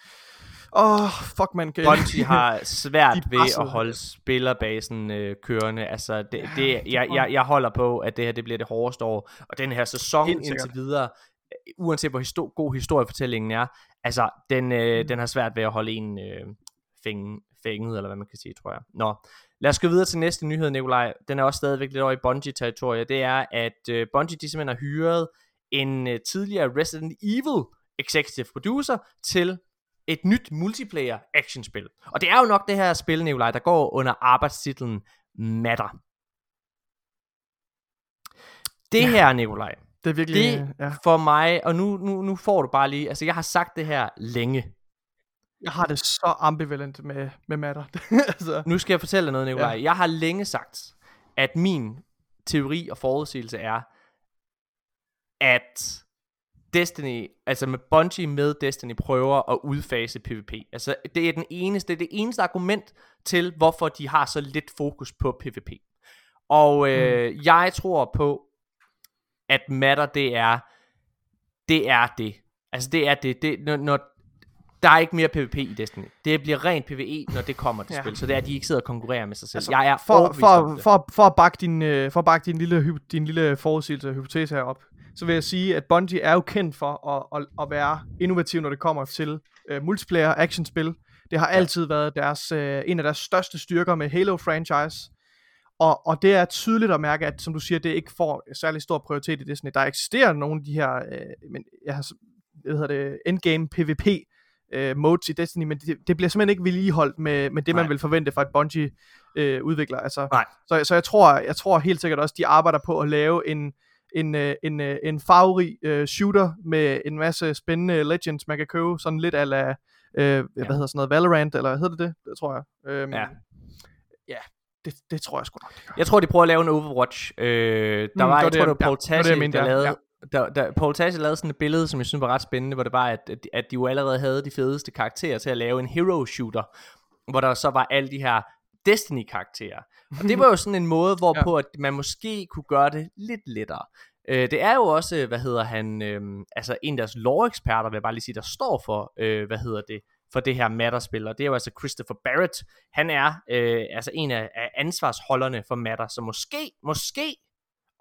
Åh, oh, fuck man. Bungie har svært ved at holde spillerbasen øh, kørende. Altså, det, det, jeg, jeg, jeg holder på, at det her det bliver det hårdeste år. Og den her sæson indtil videre, øh, uanset hvor histo- god historiefortællingen er, altså, den, øh, mm. den har svært ved at holde en øh, fænge, fænget, eller hvad man kan sige, tror jeg. Nå, lad os gå videre til næste nyhed, Nikolaj. Den er også stadigvæk lidt over i Bungie-territoriet. Det er, at øh, Bungie de simpelthen har hyret en øh, tidligere Resident Evil executive producer til et nyt multiplayer actionspil. Og det er jo nok det her spil, Nikolaj, der går under arbejdstitlen Matter. Det ja. her, Nikolaj, det er virkelig, det ja. for mig, og nu, nu, nu får du bare lige, altså jeg har sagt det her længe. Jeg har det så ambivalent med, med Matter. altså. Nu skal jeg fortælle dig noget, Nikolaj. Ja. Jeg har længe sagt, at min teori og forudsigelse er, at Destiny, altså med Bungie med Destiny, prøver at udfase PvP. Altså, det er den eneste, det er det eneste argument til, hvorfor de har så lidt fokus på PvP. Og øh, mm. jeg tror på, at matter det er, det er det. Altså det er det. det når, når, der er ikke mere PvP i Destiny. Det bliver rent PvE, når det kommer til ja. spil. Så det er, at de ikke sidder og konkurrerer med sig selv. Altså, jeg er for, for, for, for, at bakke din, øh, for at bakke din lille, din lille forudsigelse hypotese herop, så vil jeg sige, at Bungie er jo kendt for at, at, at være innovativ, når det kommer til uh, multiplayer actionspil. Det har altid været deres, uh, en af deres største styrker med Halo-franchise. Og, og det er tydeligt at mærke, at som du siger, det ikke får særlig stor prioritet i Disney. Der eksisterer nogle af de her, uh, men jeg har, hvad hedder det, endgame PvP uh, modes i Destiny, men det, det bliver simpelthen ikke vedligeholdt med, med det, Nej. man vil forvente fra et Bungie uh, udvikler. Altså, Nej. Så, så jeg, tror, jeg tror helt sikkert også, de arbejder på at lave en, en, øh, en, øh, en farverig øh, shooter med en masse spændende legends, man kan købe, sådan lidt ala, øh, ja. hvad hedder sådan noget, Valorant, eller hedder det det? Det tror jeg. Øhm, ja. Ja, det, det tror jeg sgu nok. Det Jeg tror, de prøver at lave en Overwatch. Øh, der mm, var, jeg det, tror, det var Paul ja, Tassi, der lavede... Der, der, Paul Tassi lavede sådan et billede, som jeg synes var ret spændende, hvor det var, at, at de jo allerede havde de fedeste karakterer til at lave en hero shooter, hvor der så var alle de her Destiny-karakterer. Og det var jo sådan en måde, hvorpå ja. at man måske kunne gøre det lidt lettere. Øh, det er jo også, hvad hedder han, øh, altså en af deres lore-eksperter, vil jeg bare lige sige, der står for, øh, hvad hedder det, for det her Matter-spil, og det er jo altså Christopher Barrett. Han er øh, altså en af, af ansvarsholderne for Matter, så måske, måske,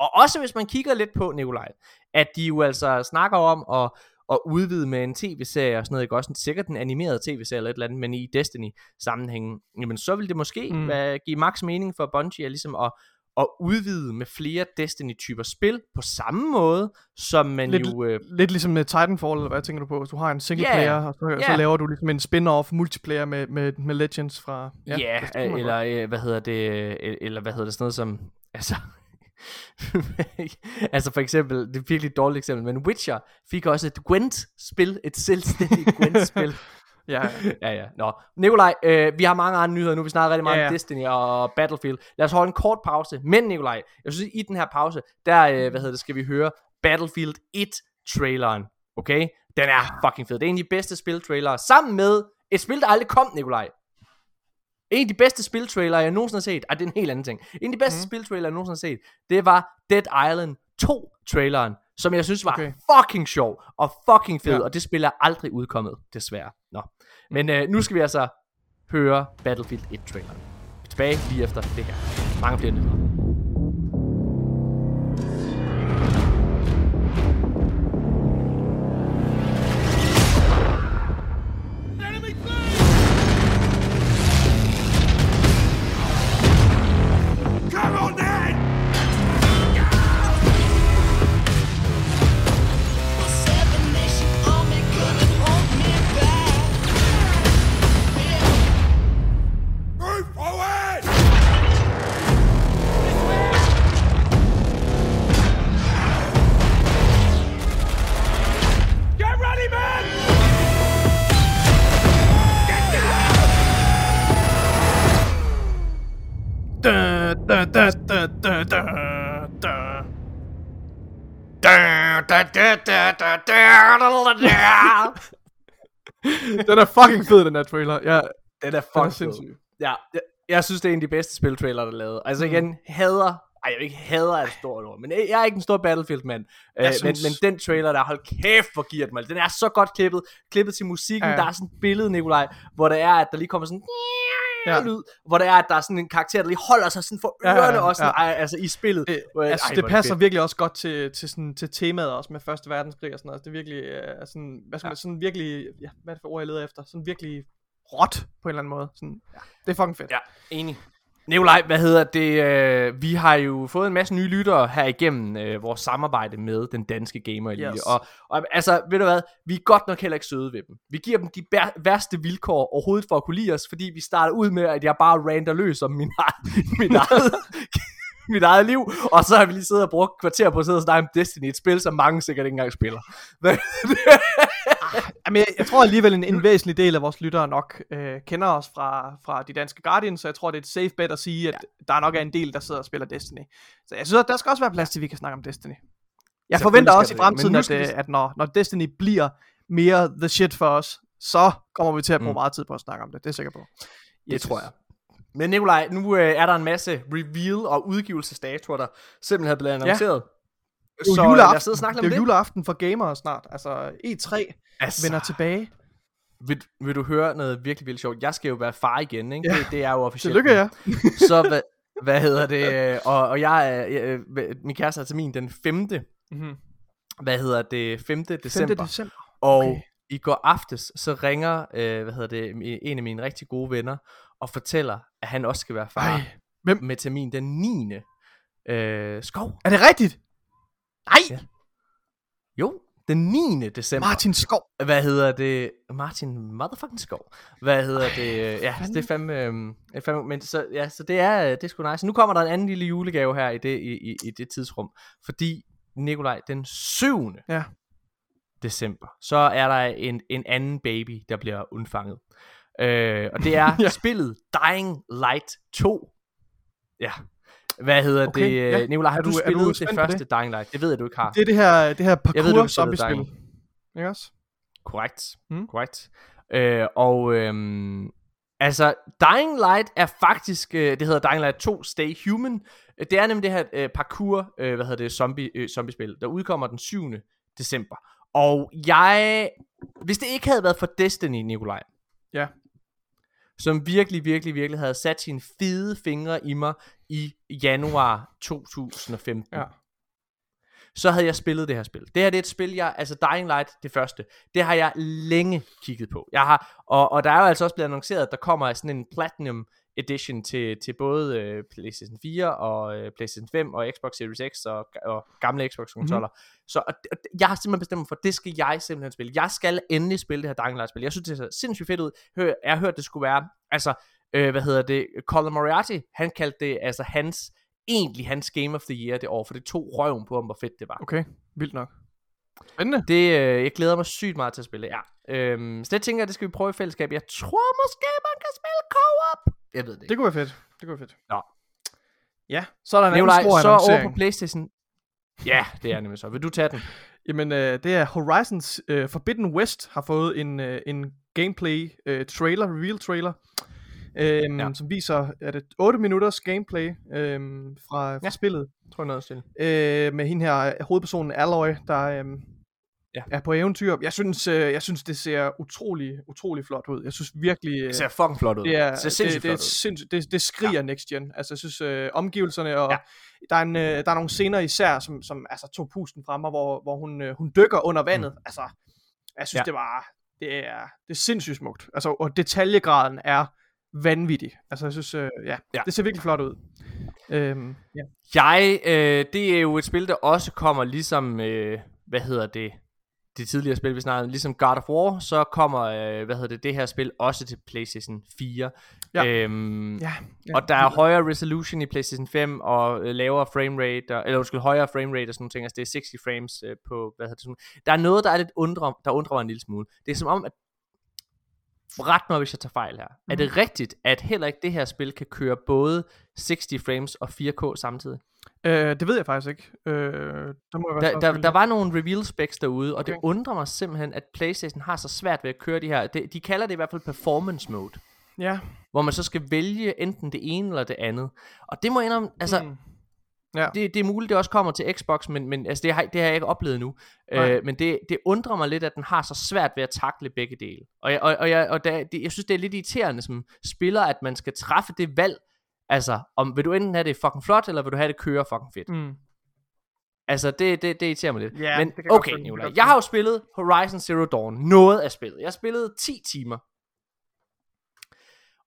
og også hvis man kigger lidt på, Nikolaj, at de jo altså snakker om at, at udvide med en tv-serie og sådan noget, ikke også sikkert en animeret tv-serie eller et eller andet, men i Destiny sammenhængen, jamen så vil det måske mm. være, give max mening for Bungie at ligesom at, at udvide med flere Destiny-typer spil på samme måde, som man lidt, jo... Øh... Lidt ligesom med Titanfall, eller hvad tænker du på? Hvis du har en single yeah, player, og så, yeah. så laver du ligesom en spin-off multiplayer med, med, med Legends fra... Ja, yeah, eller øh, hvad hedder det, øh, eller hvad hedder det, sådan noget som... Altså, altså for eksempel, det er et virkelig dårligt eksempel, men Witcher fik også et Gwent-spil, et selvstændigt Gwent-spil. ja, ja, ja. Nå. Nikolaj, øh, vi har mange andre nyheder nu. Vi snakker rigtig meget ja, ja. om Destiny og Battlefield. Lad os holde en kort pause. Men Nikolaj, jeg synes, i den her pause, der øh, hvad hedder det, skal vi høre Battlefield 1-traileren. Okay? Den er fucking fed. Det er en af de bedste spiltrailere. Sammen med et spil, der aldrig kom, Nikolaj. En af de bedste spiltrailere, jeg nogensinde har set, ah, det er en helt anden ting. En af de bedste mm. spiltrailere, jeg nogensinde har set, det var Dead Island 2-traileren, som jeg synes var okay. fucking sjov og fucking fed, ja. og det spil er aldrig udkommet, desværre. Nå. Men øh, nu skal vi altså høre Battlefield 1-traileren. Tilbage lige efter det her. Mange flere nyheder. den er fucking fed, den her trailer. Ja, den er fucking sindssyg. Ja, jeg, jeg synes, det er en af de bedste spiltrailer, der er lavet. Altså igen, mm. hader ej, jeg ikke hader er et stort ord, men jeg er ikke en stor Battlefield-mand. Øh, synes... men, men den trailer der, hold kæft, hvor giver den mig. Den er så godt klippet. Klippet til musikken. Ja. Der er sådan et billede, Nikolaj, hvor der er, at der lige kommer sådan ja. lyd, hvor der er, at der er sådan en karakter, der lige holder sig sådan for ørerne ja, ja, ja. også, ja. altså i spillet. Det, hvor, altså, ej, det passer det virkelig også godt til, til, sådan, til temaet også med Første Verdenskrig og sådan noget. Altså, det er virkelig, uh, sådan, hvad skal ja. man, sådan virkelig, ja, hvad er det for ord, jeg leder efter? Sådan virkelig råt på en eller anden måde. Sådan, ja. Det er fucking fedt. Ja, enig. Nikolaj, hvad hedder det? Øh, vi har jo fået en masse nye lyttere her igennem øh, vores samarbejde med den danske gamer elite. Yes. Og, og altså, ved du hvad? Vi er godt nok heller ikke søde ved dem. Vi giver dem de værste vilkår overhovedet for at kunne lide os, fordi vi starter ud med, at jeg bare rander løs om min, min eget, mit eget liv, og så har vi lige siddet og brugt kvarter på at sidde og snakke om Destiny, et spil, som mange sikkert ikke engang spiller. Jamen, jeg, jeg tror alligevel, en, en væsentlig del af vores lyttere nok øh, kender os fra, fra de danske Guardians, så jeg tror, det er et safe bet at sige, at ja. der nok er en del, der sidder og spiller Destiny. Så jeg synes, at der skal også være plads til, at vi kan snakke om Destiny. Jeg forventer også i fremtiden, at, øh, at når, når Destiny bliver mere the shit for os, så kommer vi til at bruge mm. meget tid på at snakke om det. Det er jeg sikker på. Det yes. tror jeg. Men Nikolaj, nu øh, er der en masse reveal og udgivelsesdatoer, der simpelthen er blevet annonceret. Ja. Det er jo juleaften, det er jo juleaften for gamere snart. Altså E3 altså, vender tilbage. Vil, vil du høre noget virkelig, virkelig sjovt? Jeg skal jo være far igen, ikke? Ja. Det, det er jo officielt. Tillykke, ja. så hvad, hvad hedder det? Og, og jeg er, jeg, min kæreste er termin den 5. Mm-hmm. Hvad hedder det? 5. december. 5. december. Okay. Og i går aftes, så ringer, øh, hvad hedder det, en af mine rigtig gode venner, og fortæller, at han også skal være far. Ej, hvem? Med termin den 9. Øh, skov. Er det rigtigt? Nej! Ja. Jo, den 9. december. Martin Skov. Hvad hedder det? Martin motherfucking Skov. Hvad hedder Ej, det? Ja, fanden. det er fandme, øh, fandme men så, ja, så det er, det er sgu nice. Nu kommer der en anden lille julegave her i det, i, i, i det tidsrum. Fordi, Nikolaj, den 7. Ja. december, så er der en, en anden baby, der bliver undfanget. Øh, og det er ja. spillet Dying Light 2. Ja, hvad hedder okay, det? Ja. Nicolaj, har du, du spillet du det første Dying Light? Det ved jeg, du ikke har. Det er det her, det her parkour zombie-spil. Ikke også? Korrekt. Hmm? Korrekt. Øh, og øhm, altså, Dying Light er faktisk, øh, det hedder Dying Light 2 Stay Human. Det er nemlig det her øh, parkour, øh, hvad hedder det, zombie, øh, zombie-spil, der udkommer den 7. december. Og jeg, hvis det ikke havde været for Destiny, Nikolaj, ja som virkelig, virkelig, virkelig havde sat sine fede fingre i mig i januar 2015. Ja. Så havde jeg spillet det her spil. Det her det er et spil, jeg, altså Dying Light, det første, det har jeg længe kigget på. Jeg har, og, og der er jo altså også blevet annonceret, at der kommer sådan en Platinum Edition til, til både øh, PlayStation 4 og øh, PlayStation 5 og Xbox Series X og, og gamle Xbox-kontroller. Mm-hmm. Så og, og, jeg har simpelthen bestemt mig for, at det skal jeg simpelthen spille. Jeg skal endelig spille det her Dying Light-spil. Jeg synes, det ser sindssygt fedt ud. Hør, jeg har hørt, det skulle være, altså, øh, hvad hedder det, Colin Moriarty, han kaldte det, altså hans, egentlig hans Game of the Year det år, for det tog røven på ham, hvor fedt det var. Okay, vildt nok. Spændende. Det, øh, jeg glæder mig sygt meget til at spille, ja. Øhm, så det tænker jeg, det skal vi prøve i fællesskab. Jeg tror måske, man kan spille co-op. Jeg ved det ikke. Det kunne være fedt. Det kunne være fedt. Ja. Ja, så er der en Nikolaj, anden stor så over på Playstation. Ja, det er nemlig så. Vil du tage den? Jamen, øh, det er Horizons øh, Forbidden West har fået en, øh, en gameplay øh, trailer, reveal trailer, øh, ja. som viser, at det 8 minutters gameplay øh, fra, fra ja. spillet. Tror jeg noget til. Øh, med hende her, hovedpersonen Alloy, der, øh, ja. er på eventyr. Jeg synes, øh, jeg synes, det ser utrolig, utrolig flot ud. Jeg synes virkelig... Øh, det ser fucking flot ud. Det, er, det ser sindssygt det, det, flot ud. Det, det skriger ja. next gen. Altså, jeg synes, øh, omgivelserne og... Ja. Der er, en, øh, der er nogle scener især, som, som altså, tog pusten fra mig, hvor, hvor hun, øh, hun dykker under vandet. Mm. Altså, jeg synes, ja. det var... Det er, det er sindssygt smukt. Altså, og detaljegraden er vanvittig. Altså, jeg synes, øh, ja, ja, det ser virkelig flot ud. Øhm, ja. Jeg, øh, det er jo et spil, der også kommer ligesom, øh, hvad hedder det, de tidligere spil, vi snakkede ligesom God of War, så kommer, øh, hvad hedder det, det her spil også til PlayStation 4. Ja. Øhm, ja, ja. Og der er højere resolution i PlayStation 5, og øh, lavere framerate, og, eller undskyld, højere framerate og sådan nogle ting, altså det er 60 frames øh, på, hvad hedder det, sådan. Der er noget, der er lidt undre, der undrer mig en lille smule. Det er som om, at ret mig, hvis jeg tager fejl her. Mm. Er det mhm. rigtigt, at heller ikke det her spil kan køre både 60 frames og 4K samtidig? Øh, det ved jeg faktisk ikke. Øh, der, må jeg der, der, der var nogle reveal specs derude, og okay. det undrer mig simpelthen, at PlayStation har så svært ved at køre de her. De, de kalder det i hvert fald performance mode. Ja. Hvor man så skal vælge enten det ene eller det andet. Og det må jeg indrømme, altså... Mm. Ja. Det, det er muligt, det også kommer til Xbox, men, men altså, det, har, det har jeg ikke oplevet nu. Øh, men det, det undrer mig lidt, at den har så svært ved at takle begge dele. Og, jeg, og, og, jeg, og der, det, jeg synes, det er lidt irriterende som spiller, at man skal træffe det valg, Altså, om vil du enten have det fucking flot, eller vil du have det køre fucking fedt? Mm. Altså, det, det, det irriterer mig lidt. Yeah, Men okay, Nicolai, jeg har jo spillet Horizon Zero Dawn. Noget af spillet. Jeg spillede 10 timer.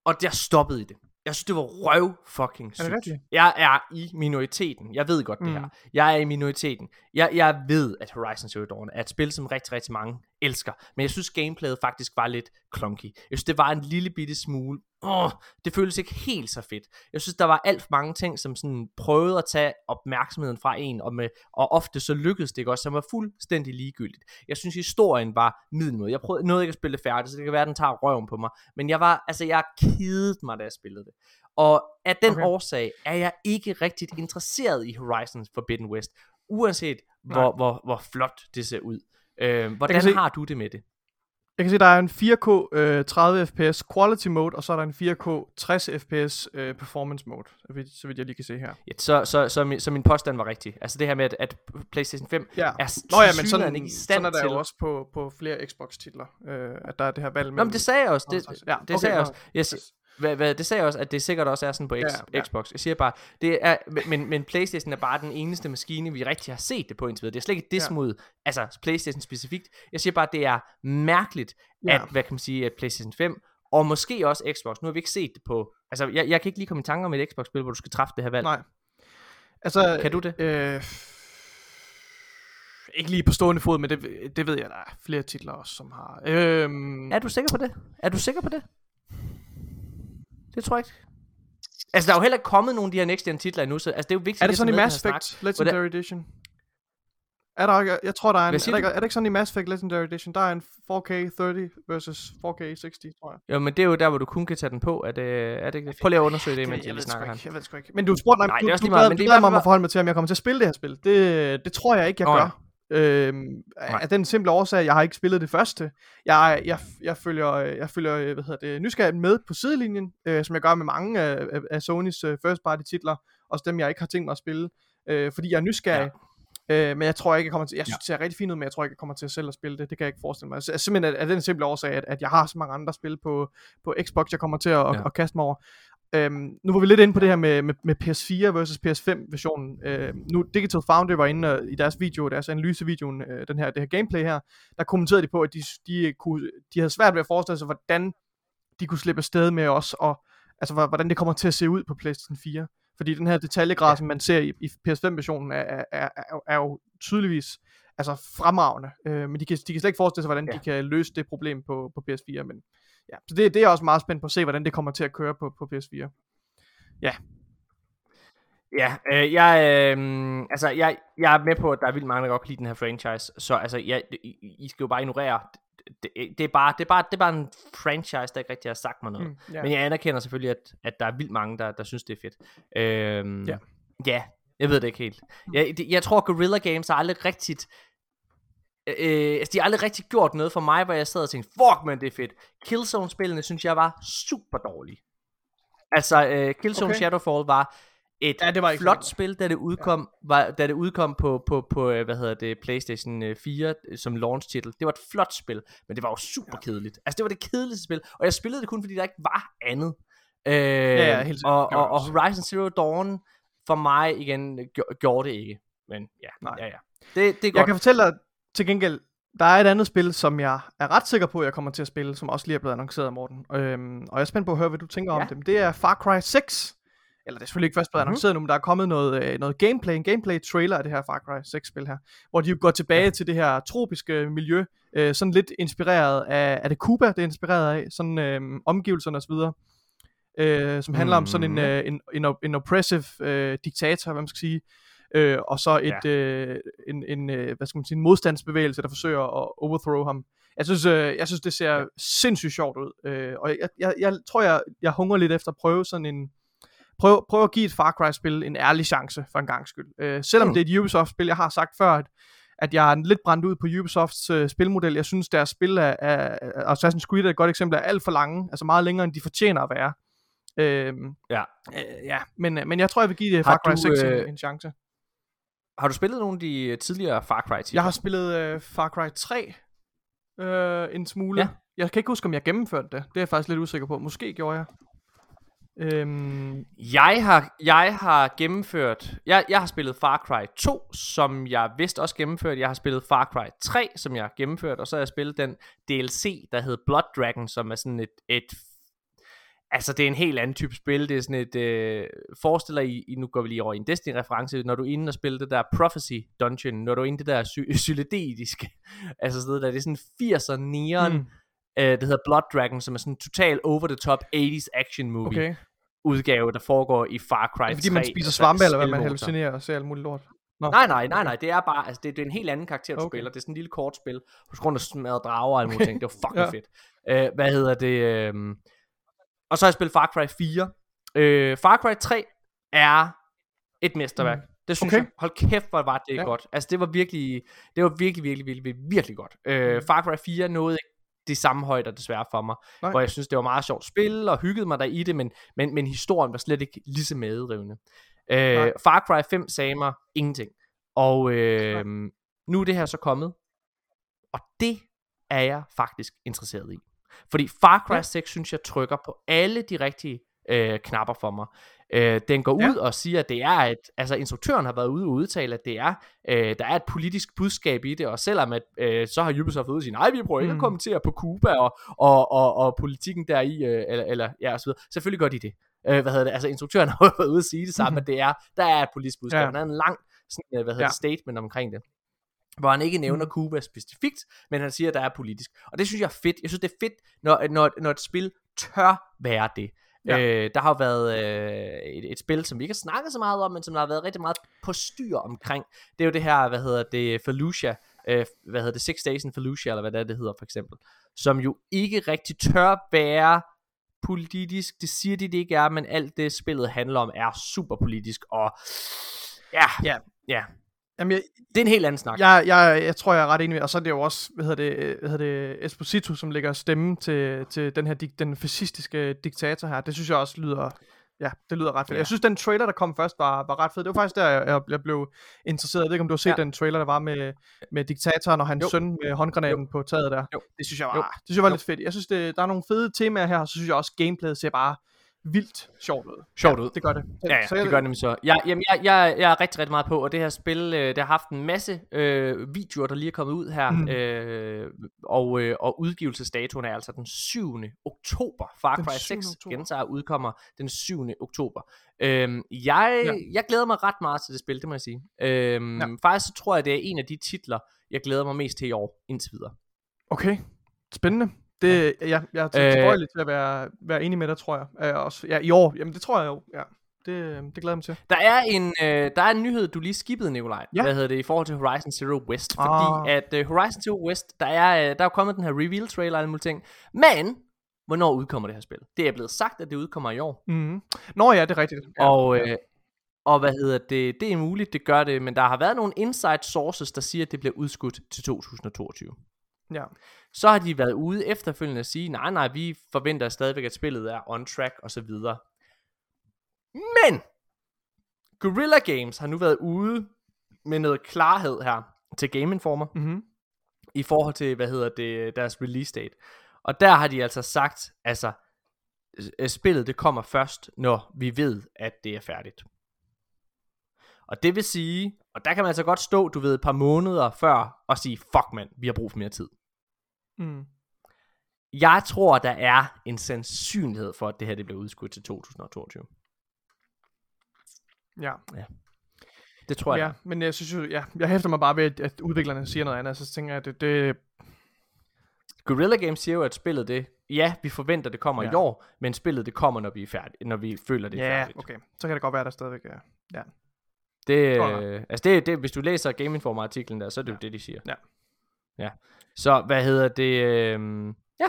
Og jeg stoppede i det. Jeg synes, det var røv fucking sygt. Er jeg er i minoriteten. Jeg ved godt mm. det her. Jeg er i minoriteten. Jeg, jeg ved, at Horizon Zero Dawn er et spil, som rigtig, rigtig mange elsker. Men jeg synes, gameplayet faktisk var lidt clunky. Jeg synes, det var en lille bitte smule åh, det føles ikke helt så fedt. Jeg synes, der var alt for mange ting, som sådan prøvede at tage opmærksomheden fra en, og, med, og ofte så lykkedes det ikke også, som var fuldstændig ligegyldigt. Jeg synes, historien var middelmåde. Jeg prøvede, nåede ikke at spille det færdigt, så det kan være, at den tager røven på mig. Men jeg var, altså jeg kedede mig, da jeg spillede det. Og af den okay. årsag er jeg ikke rigtig interesseret i Horizon Forbidden West, uanset hvor, hvor, hvor flot det ser ud. Øh, hvordan har du det med det? Jeg kan se, der er en 4K øh, 30 fps quality mode, og så er der en 4K 60 fps øh, performance mode, så vidt, så vidt jeg lige kan se her. Ja, så, så, så, min, så min påstand var rigtig. Altså det her med, at, at PlayStation 5 ja. er Nå ja, men sådan, ikke i stand sådan er der til... jo også på, på flere Xbox-titler, øh, at der er det her valg Nå, men det sagde jeg også. Det, ja, det okay, sagde jeg også. Yes, hvad, hvad, det sagde jeg også, at det sikkert også er sådan på X, ja, ja. Xbox. Jeg siger bare, det er, men, men Playstation er bare den eneste maskine, vi rigtig har set det på indtil videre. Det er slet ikke det ja. mod, altså Playstation specifikt. Jeg siger bare, det er mærkeligt, ja. at, hvad kan man sige, at Playstation 5, og måske også Xbox, nu har vi ikke set det på, altså jeg, jeg kan ikke lige komme i tanke om et Xbox-spil, hvor du skal træffe det her valg. Nej. Altså, kan du det? Øh, ikke lige på stående fod, men det, det ved jeg, der er flere titler også, som har. Øh, er du sikker på det? Er du sikker på det? Det tror jeg ikke. Altså, der er jo heller ikke kommet nogen af de her next gen titler endnu, så altså, det er jo vigtigt. Er det sådan i Mass Effect Legendary det... Edition? Er der ikke, jeg tror der er en, er der, ikke, er det ikke sådan i Mass Effect Legendary Edition, der er en 4K 30 versus 4K 60, tror jeg. Jo, men det er jo der, hvor du kun kan tage den på, er det, er det ikke? Prøv lige at undersøge det, mens jeg, jeg snakker her. Jeg ved sgu ikke. Men du spurgte mig, Nej, du, det er også du, meget, men det er mig om at forholde mig til, om jeg kommer til at spille det her spil. Det, det tror jeg ikke, jeg oh, gør. Øhm, af den simple årsag, jeg har ikke spillet det første. Jeg, jeg, jeg følger, jeg følger hvad hedder det, nysgerrigt med på sidelinjen, øh, som jeg gør med mange af, af, af Sonys uh, first party titler, også dem jeg ikke har tænkt mig at spille, øh, fordi jeg er nysgerrig. Ja. Øh, men jeg tror ikke, jeg kommer til, jeg synes, det ser rigtig fint ud, men jeg tror ikke, jeg kommer til at selv at spille det. Det kan jeg ikke forestille mig. Altså, simpelthen af, den simple årsag, at, at jeg har så mange andre spil på, på Xbox, jeg kommer til at, ja. at, at kaste mig over. Øhm, nu var vi lidt inde på det her med, med, med PS4 versus PS5 versionen. Øhm, nu Digital Foundry var inde uh, i deres video, deres analysevideoen, uh, den her, det her gameplay her, der kommenterede de på, at de, de, kunne, de havde svært ved at forestille sig, hvordan de kunne slippe afsted med os, og altså hvordan det kommer til at se ud på PlayStation 4. Fordi den her detaljegrad, som man ser i, i PS5-versionen, er, er, er, er, er jo tydeligvis altså fremragende. Øh, men de kan, de kan slet ikke forestille sig, hvordan ja. de kan løse det problem på, på PS4. Men ja, så det, det er også meget spændt på at se, hvordan det kommer til at køre på, på PS4. Ja. Ja, øh, jeg, øh, altså, jeg, jeg er med på, at der er vildt mange, der godt kan lide den her franchise, så altså, jeg, I, I skal jo bare ignorere, det, det, er bare, det, er bare, det er bare en franchise, der ikke rigtig har sagt mig noget. Mm, yeah. Men jeg anerkender selvfølgelig, at, at der er vildt mange, der, der synes, det er fedt. Øh, ja. ja, jeg ved det ikke helt. Mm. Jeg, det, jeg tror, Guerrilla Games har aldrig rigtigt Øh, altså, de har aldrig rigtig gjort noget for mig, hvor jeg sad og tænkte, fuck man, det er fedt. Killzone-spillene synes jeg var super dårlige. Altså, øh, Killzone okay. Shadowfall var et ja, det var flot ikke spil, da det udkom, ja. var, da det udkom på, på, på, øh, hvad hedder det, PlayStation 4 øh, øh, som launch titel. Det var et flot spil, men det var jo super ja. kedeligt. Altså, det var det kedeligste spil, og jeg spillede det kun, fordi der ikke var andet. Øh, ja, ja, helt og, og, og Horizon Zero Dawn, for mig igen, gjorde det ikke. Men ja, Nej. ja, ja. Det, det er godt. Jeg kan fortælle dig, til gengæld, der er et andet spil, som jeg er ret sikker på, at jeg kommer til at spille, som også lige er blevet annonceret Morten. Øhm, og jeg er spændt på at høre, hvad du tænker ja. om det. Det er Far Cry 6. Eller det er selvfølgelig ikke først blevet mm-hmm. annonceret nu, men der er kommet noget, øh, noget gameplay, en gameplay trailer af det her Far Cry 6 spil her. Hvor de jo går tilbage ja. til det her tropiske miljø. Øh, sådan lidt inspireret af, er det Cuba, det er inspireret af? Sådan øh, omgivelserne osv. Øh, som handler mm. om sådan en, øh, en, en, en oppressive øh, diktator, hvad man skal sige, øh, og så et, ja. øh, en, en øh, hvad skal man sige, en modstandsbevægelse, der forsøger at overthrow ham. Jeg synes, øh, jeg synes det ser ja. sindssygt sjovt ud, øh, og jeg, jeg, jeg tror, jeg, jeg hungrer lidt efter at prøve sådan en, prøv, prøv at give et Far Cry-spil en ærlig chance, for en gang skyld. Øh, selvom mm. det er et Ubisoft-spil, jeg har sagt før, at, at jeg er lidt brændt ud på Ubisofts øh, spilmodel. Jeg synes, deres spil er, er, Assassin's Creed er et godt eksempel, er alt for lange, altså meget længere, end de fortjener at være. Øh, ja. Øh, ja, men, men jeg tror, jeg vil give det Far Cry 6 øh... en, en chance. Har du spillet nogle af de øh, tidligere Far Cry titler? Jeg har spillet uh, Far Cry 3 uh, øh, en smule. Ja. Jeg kan ikke huske, om jeg gennemførte det. Det er jeg faktisk lidt usikker på. Måske gjorde jeg. Øhm... Jeg, har, jeg har gennemført... Jeg, jeg har spillet Far Cry 2, som jeg vist også gennemført. Jeg har spillet Far Cry 3, som jeg har gennemført. Og så har jeg spillet den DLC, der hedder Blood Dragon, som er sådan et, et Altså, det er en helt anden type spil. Det er sådan et... Øh, forestiller I, nu går vi lige over i en Destiny-reference, når du er inde og spiller det der Prophecy Dungeon, når du er inde det der sy- altså sådan noget der, det er sådan 80'er neon, mm. øh, det hedder Blood Dragon, som er sådan en total over-the-top 80s action movie Okay. udgave, der foregår i Far Cry 3. Er det fordi, man spiser svampe, eller hvad man hallucinerer og ser alt muligt lort? Nå. Nej, nej, nej, nej, det er bare, altså det, det er en helt anden karakter, du Okay. spiller. Det er sådan en lille kortspil. Du skal rundt og smadre drager og alle mulige Okay. ting. Det var fucking Ja. fedt. Uh, hvad hedder det? Øh... Og så har jeg spillet Far Cry 4. Uh, Far Cry 3 er et mesterværk. Mm. Det synes Okay. jeg. Hold kæft, hvor var det Ja. godt. Altså det var virkelig, det var virkelig, virkelig, virkelig, virkelig, godt. Uh, Far Cry 4 nåede ikke de samme højder desværre for mig. Nej. Hvor jeg synes, det var meget sjovt at spille, og hyggede mig der i det, men, men, men historien var slet ikke lige så medrivende. Nej. Uh, Far Cry 5 sagde mig ingenting. Og øh, nu er det her så kommet. Og det er jeg faktisk interesseret i. Fordi Far Cry Ja. ja. 6, synes jeg, trykker på alle de rigtige øh, knapper for mig. Øh, den går Ja. ud og siger, at det er et, altså instruktøren har været ude og udtale, at det er, øh, der er et politisk budskab i det, og selvom at, øh, så har Ubisoft ude og sige, nej, vi prøver ikke Mm. at kommentere på Cuba og, og, og, og politikken deri, øh, eller, eller ja, og så videre. Selvfølgelig gør de det. Øh, hvad hedder det? Altså instruktøren har været ude at sige det samme, Mhm. at det er, der er et politisk budskab. Ja. Han har en lang sådan, øh, hvad hedder Ja. det, statement omkring det hvor han ikke nævner Mhm. Cuba specifikt, men han siger, at der er politisk. Og det synes jeg er fedt. Jeg synes, det er fedt, når, når, når et spil tør være det. Ja. Øh, der har været øh, et, et spil, som vi ikke har snakket så meget om, men som der har været rigtig meget på styr omkring. Det er jo det her, hvad hedder det, Fallujah, øh, hvad hedder det, Six Days in Fallujah, eller hvad det, er, det hedder for eksempel, som jo ikke rigtig tør være politisk. Det siger de, det ikke er, men alt det spillet handler om er super politisk, og ja, Ja. ja, Jamen, jeg, det er en helt anden snak. jeg, jeg, jeg tror, jeg er ret enig med, og så er det jo også, hvad hedder det, hvad hedder det Esposito, som lægger stemme til, til den her, den fascistiske diktator her. Det synes jeg også lyder, ja, det lyder ret fedt. Ja. Jeg synes, den trailer, der kom først, var, var ret fed. Det var faktisk der, jeg, jeg blev interesseret. Jeg ved ikke, om du har set. Ja. den trailer, der var med, med diktatoren og hans Jo. søn med håndgranaten jo. på taget der. Jo. Det synes jeg var, Jo. det synes jeg var Jo. lidt fedt. Jeg synes, det, der er nogle fede temaer her, og så synes jeg også, gameplayet ser bare vildt sjovt ud. Sjovt ja, ud. Det gør det. Ja, ja så det jeg, gør det nemlig så. Jeg, jamen, jeg, jeg, jeg er rigtig, rigtig meget på, og det her spil, øh, det har haft en masse øh, videoer, der lige er kommet ud her, Mm. øh, og, øh, og udgivelsesdatoen er altså den 7. oktober. Far Cry 7. 6 oktober. gentager udkommer den 7. oktober. Øhm, jeg, Ja. ja. jeg glæder mig ret meget til det spil, det må jeg sige. Øhm, Ja. ja. Faktisk så tror jeg, det er en af de titler, jeg glæder mig mest til i år, indtil videre. Okay, spændende. Det, ja. jeg, jeg er Øh. tilbøjelig til at være, være enig med dig, tror jeg. Øh, også, ja, i år. Jamen, det tror jeg jo. Ja. Det, det glæder jeg mig til. Der er en, øh, der er en nyhed, du lige skippede, Nikolaj. Ja. Hvad hedder det, i forhold til Horizon Zero West. Ah. Fordi at øh, Horizon Zero West, der er, øh, der er kommet den her reveal trailer og alle mulige ting. Men, hvornår udkommer det her spil? Det er blevet sagt, at det udkommer i år. Mm. Nå ja, det er rigtigt. Ja. Og, øh, og hvad hedder det, det er muligt, det gør det, men der har været nogle inside sources, der siger, at det bliver udskudt til 2022. ja. Så har de været ude efterfølgende at sige, nej, nej, vi forventer stadigvæk, at spillet er on track og så videre. Men, Guerrilla Games har nu været ude med noget klarhed her til Game Informer Mm-hmm. i forhold til, hvad hedder det, deres release date. Og der har de altså sagt, altså, øh, spillet det kommer først, når vi ved, at det er færdigt. Og det vil sige, og der kan man altså godt stå, du ved, et par måneder før, og sige, fuck mand, vi har brug for mere tid. Mm. Jeg tror, der er en sandsynlighed for, at det her det bliver udskudt til 2022. Ja. Det tror jeg. ja, men jeg synes jo, ja, jeg hæfter mig bare ved, at, at udviklerne siger noget andet, så tænker jeg, at det, det Guerrilla Games siger jo, at spillet det, ja, vi forventer, det kommer Ja. ja. i år, men spillet det kommer, når vi er færdige, når vi føler, det er ja, færdigt. okay, så kan det godt være, der stadigvæk er. Det, Godt nok. øh, altså det, det, hvis du læser Game Informer artiklen der, så er det ja. jo det, de siger. Ja. Ja. Så hvad hedder det? Øh, ja,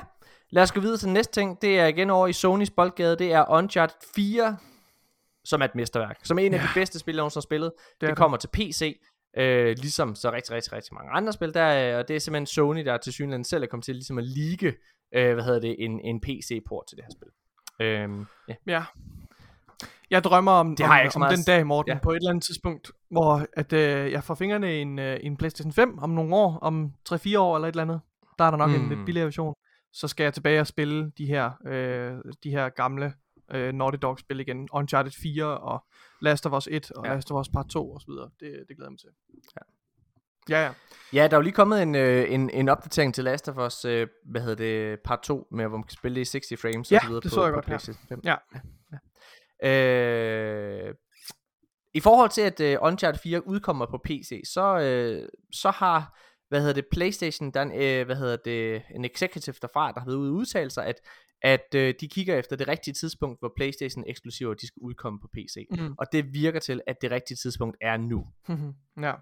lad os gå videre til næste ting. Det er igen over i Sonys boldgade. Det er Uncharted 4, som er et mesterværk. Som er en af de bedste spil, jeg nogensinde har spillet. Det, det kommer til PC. Øh, ligesom så rigtig, rigtig, rigtig mange andre spil. Der, er- og det er simpelthen Sony, der til synligheden selv er kommet til ligesom at leake, øh, hvad hedder det, en, en PC-port til det her spil. Øh, ja. Ja. Jeg drømmer om, Det om, har jeg ikke om meget den dag, Morten, ja. på et eller andet tidspunkt, hvor at, øh, jeg får fingrene i en, øh, en PlayStation 5 om nogle år, om 3-4 år eller et eller andet. Der er der nok mm. en lidt billigere version. Så skal jeg tilbage og spille de her, øh, de her gamle øh, Naughty Dog spil igen. Uncharted 4 og Last of Us 1 og ja. Last of Us Part 2 og så videre. Det, det glæder jeg mig til. Ja. Ja, ja. Ja, der er jo lige kommet en, øh, en, en opdatering til Last of Us, øh, hvad hedder det, part 2, med hvor man kan spille det i 60 frames Ja, og så videre det på, så jeg på godt. PlayStation 5. Ja. Øh, I forhold til, at øh, Uncharted 4 udkommer på PC, så, øh, så har hvad hedder det, Playstation, der er en, øh, hvad hedder det, en executive derfra, der har været ude udtale sig, at, at øh, de kigger efter det rigtige tidspunkt, hvor Playstation eksklusiver, de skal udkomme på PC. Mm. Og det virker til, at det rigtige tidspunkt er nu. ja.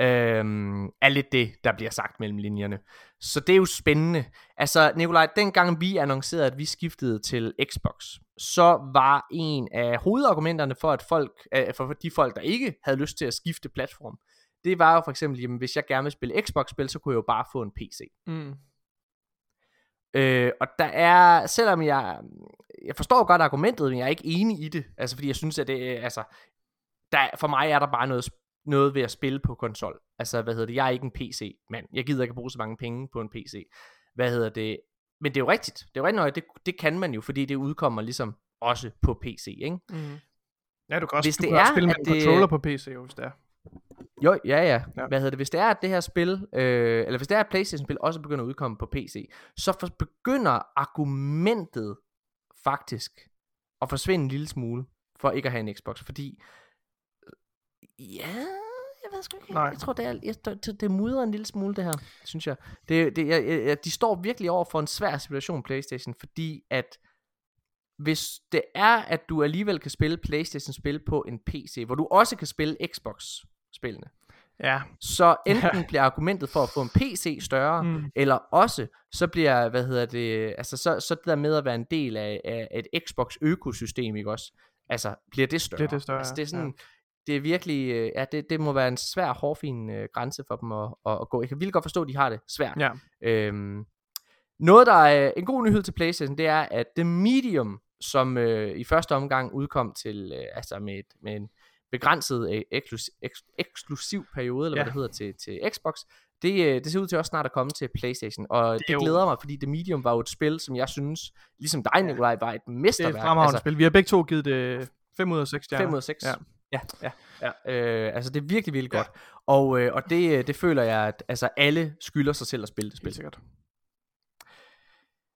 Øhm, er lidt det, der bliver sagt mellem linjerne. Så det er jo spændende. Altså, Nikolaj, dengang vi annoncerede, at vi skiftede til Xbox, så var en af hovedargumenterne for, at folk, øh, for de folk, der ikke havde lyst til at skifte platform, det var jo for eksempel, jamen, hvis jeg gerne vil spille Xbox-spil, så kunne jeg jo bare få en PC. Mm. Øh, og der er, selvom jeg, jeg forstår godt argumentet, men jeg er ikke enig i det, altså fordi jeg synes, at det, altså, der, for mig er der bare noget, noget ved at spille på konsol. Altså, hvad hedder det, jeg er ikke en PC, men jeg gider ikke bruge så mange penge på en PC. Hvad hedder det, men det er jo rigtigt, det er jo rigtigt, det, det kan man jo, fordi det udkommer ligesom også på PC, ikke? Mm. Ja, du kan også, Hvis du det kan også er, spille med en det- controller på PC, jo, hvis det er. Jo, ja, ja. Ja. Hvad hedder det? Hvis det er, at det her spil, øh, eller hvis det er, at PlayStation-spil også begynder at udkomme på PC, så for, begynder argumentet faktisk at forsvinde en lille smule, for ikke at have en Xbox, fordi, ja, jeg ved sgu ikke, Nej. Jeg tror, det er, jeg, det, det mudrer en lille smule, det her, synes jeg. Det, det, jeg, jeg, de står virkelig over for en svær situation, PlayStation, fordi at, hvis det er, at du alligevel kan spille PlayStation-spil på en PC, hvor du også kan spille Xbox-spillene, Ja. så enten bliver argumentet for at få en PC større, Mm. eller også så bliver, hvad hedder det, altså så, så det der med at være en del af, af et Xbox økosystem, ikke også? Altså, bliver det større? Bliver det større, Altså, det er ja. Det er virkelig, øh, ja, det, det må være en svær, hårfin øh, grænse for dem at, at, at gå. Jeg kan virkelig godt forstå, at de har det svært. Ja. Øhm, noget, der er en god nyhed til PlayStation, det er, at The Medium, som øh, i første omgang udkom til, øh, altså med, et, med en begrænset øh, eksklus, eks, eksklusiv periode, eller Ja. hvad det hedder, til, til Xbox, det, øh, det ser ud til også snart at komme til PlayStation, og det, det jo- glæder mig, fordi The Medium var jo et spil, som jeg synes, ligesom dig, Nikolaj, var et Det er mesterværk. et fremragende spil. Vi har begge to givet det 5 ud af 6 stjerner. 5 ud af 6. Ja. Ja, ja, ja. Øh, altså det er virkelig, virkelig Ja. godt. Og, øh, og det, øh, det føler jeg, at altså, alle skylder sig selv at spille det spil. Sikkert.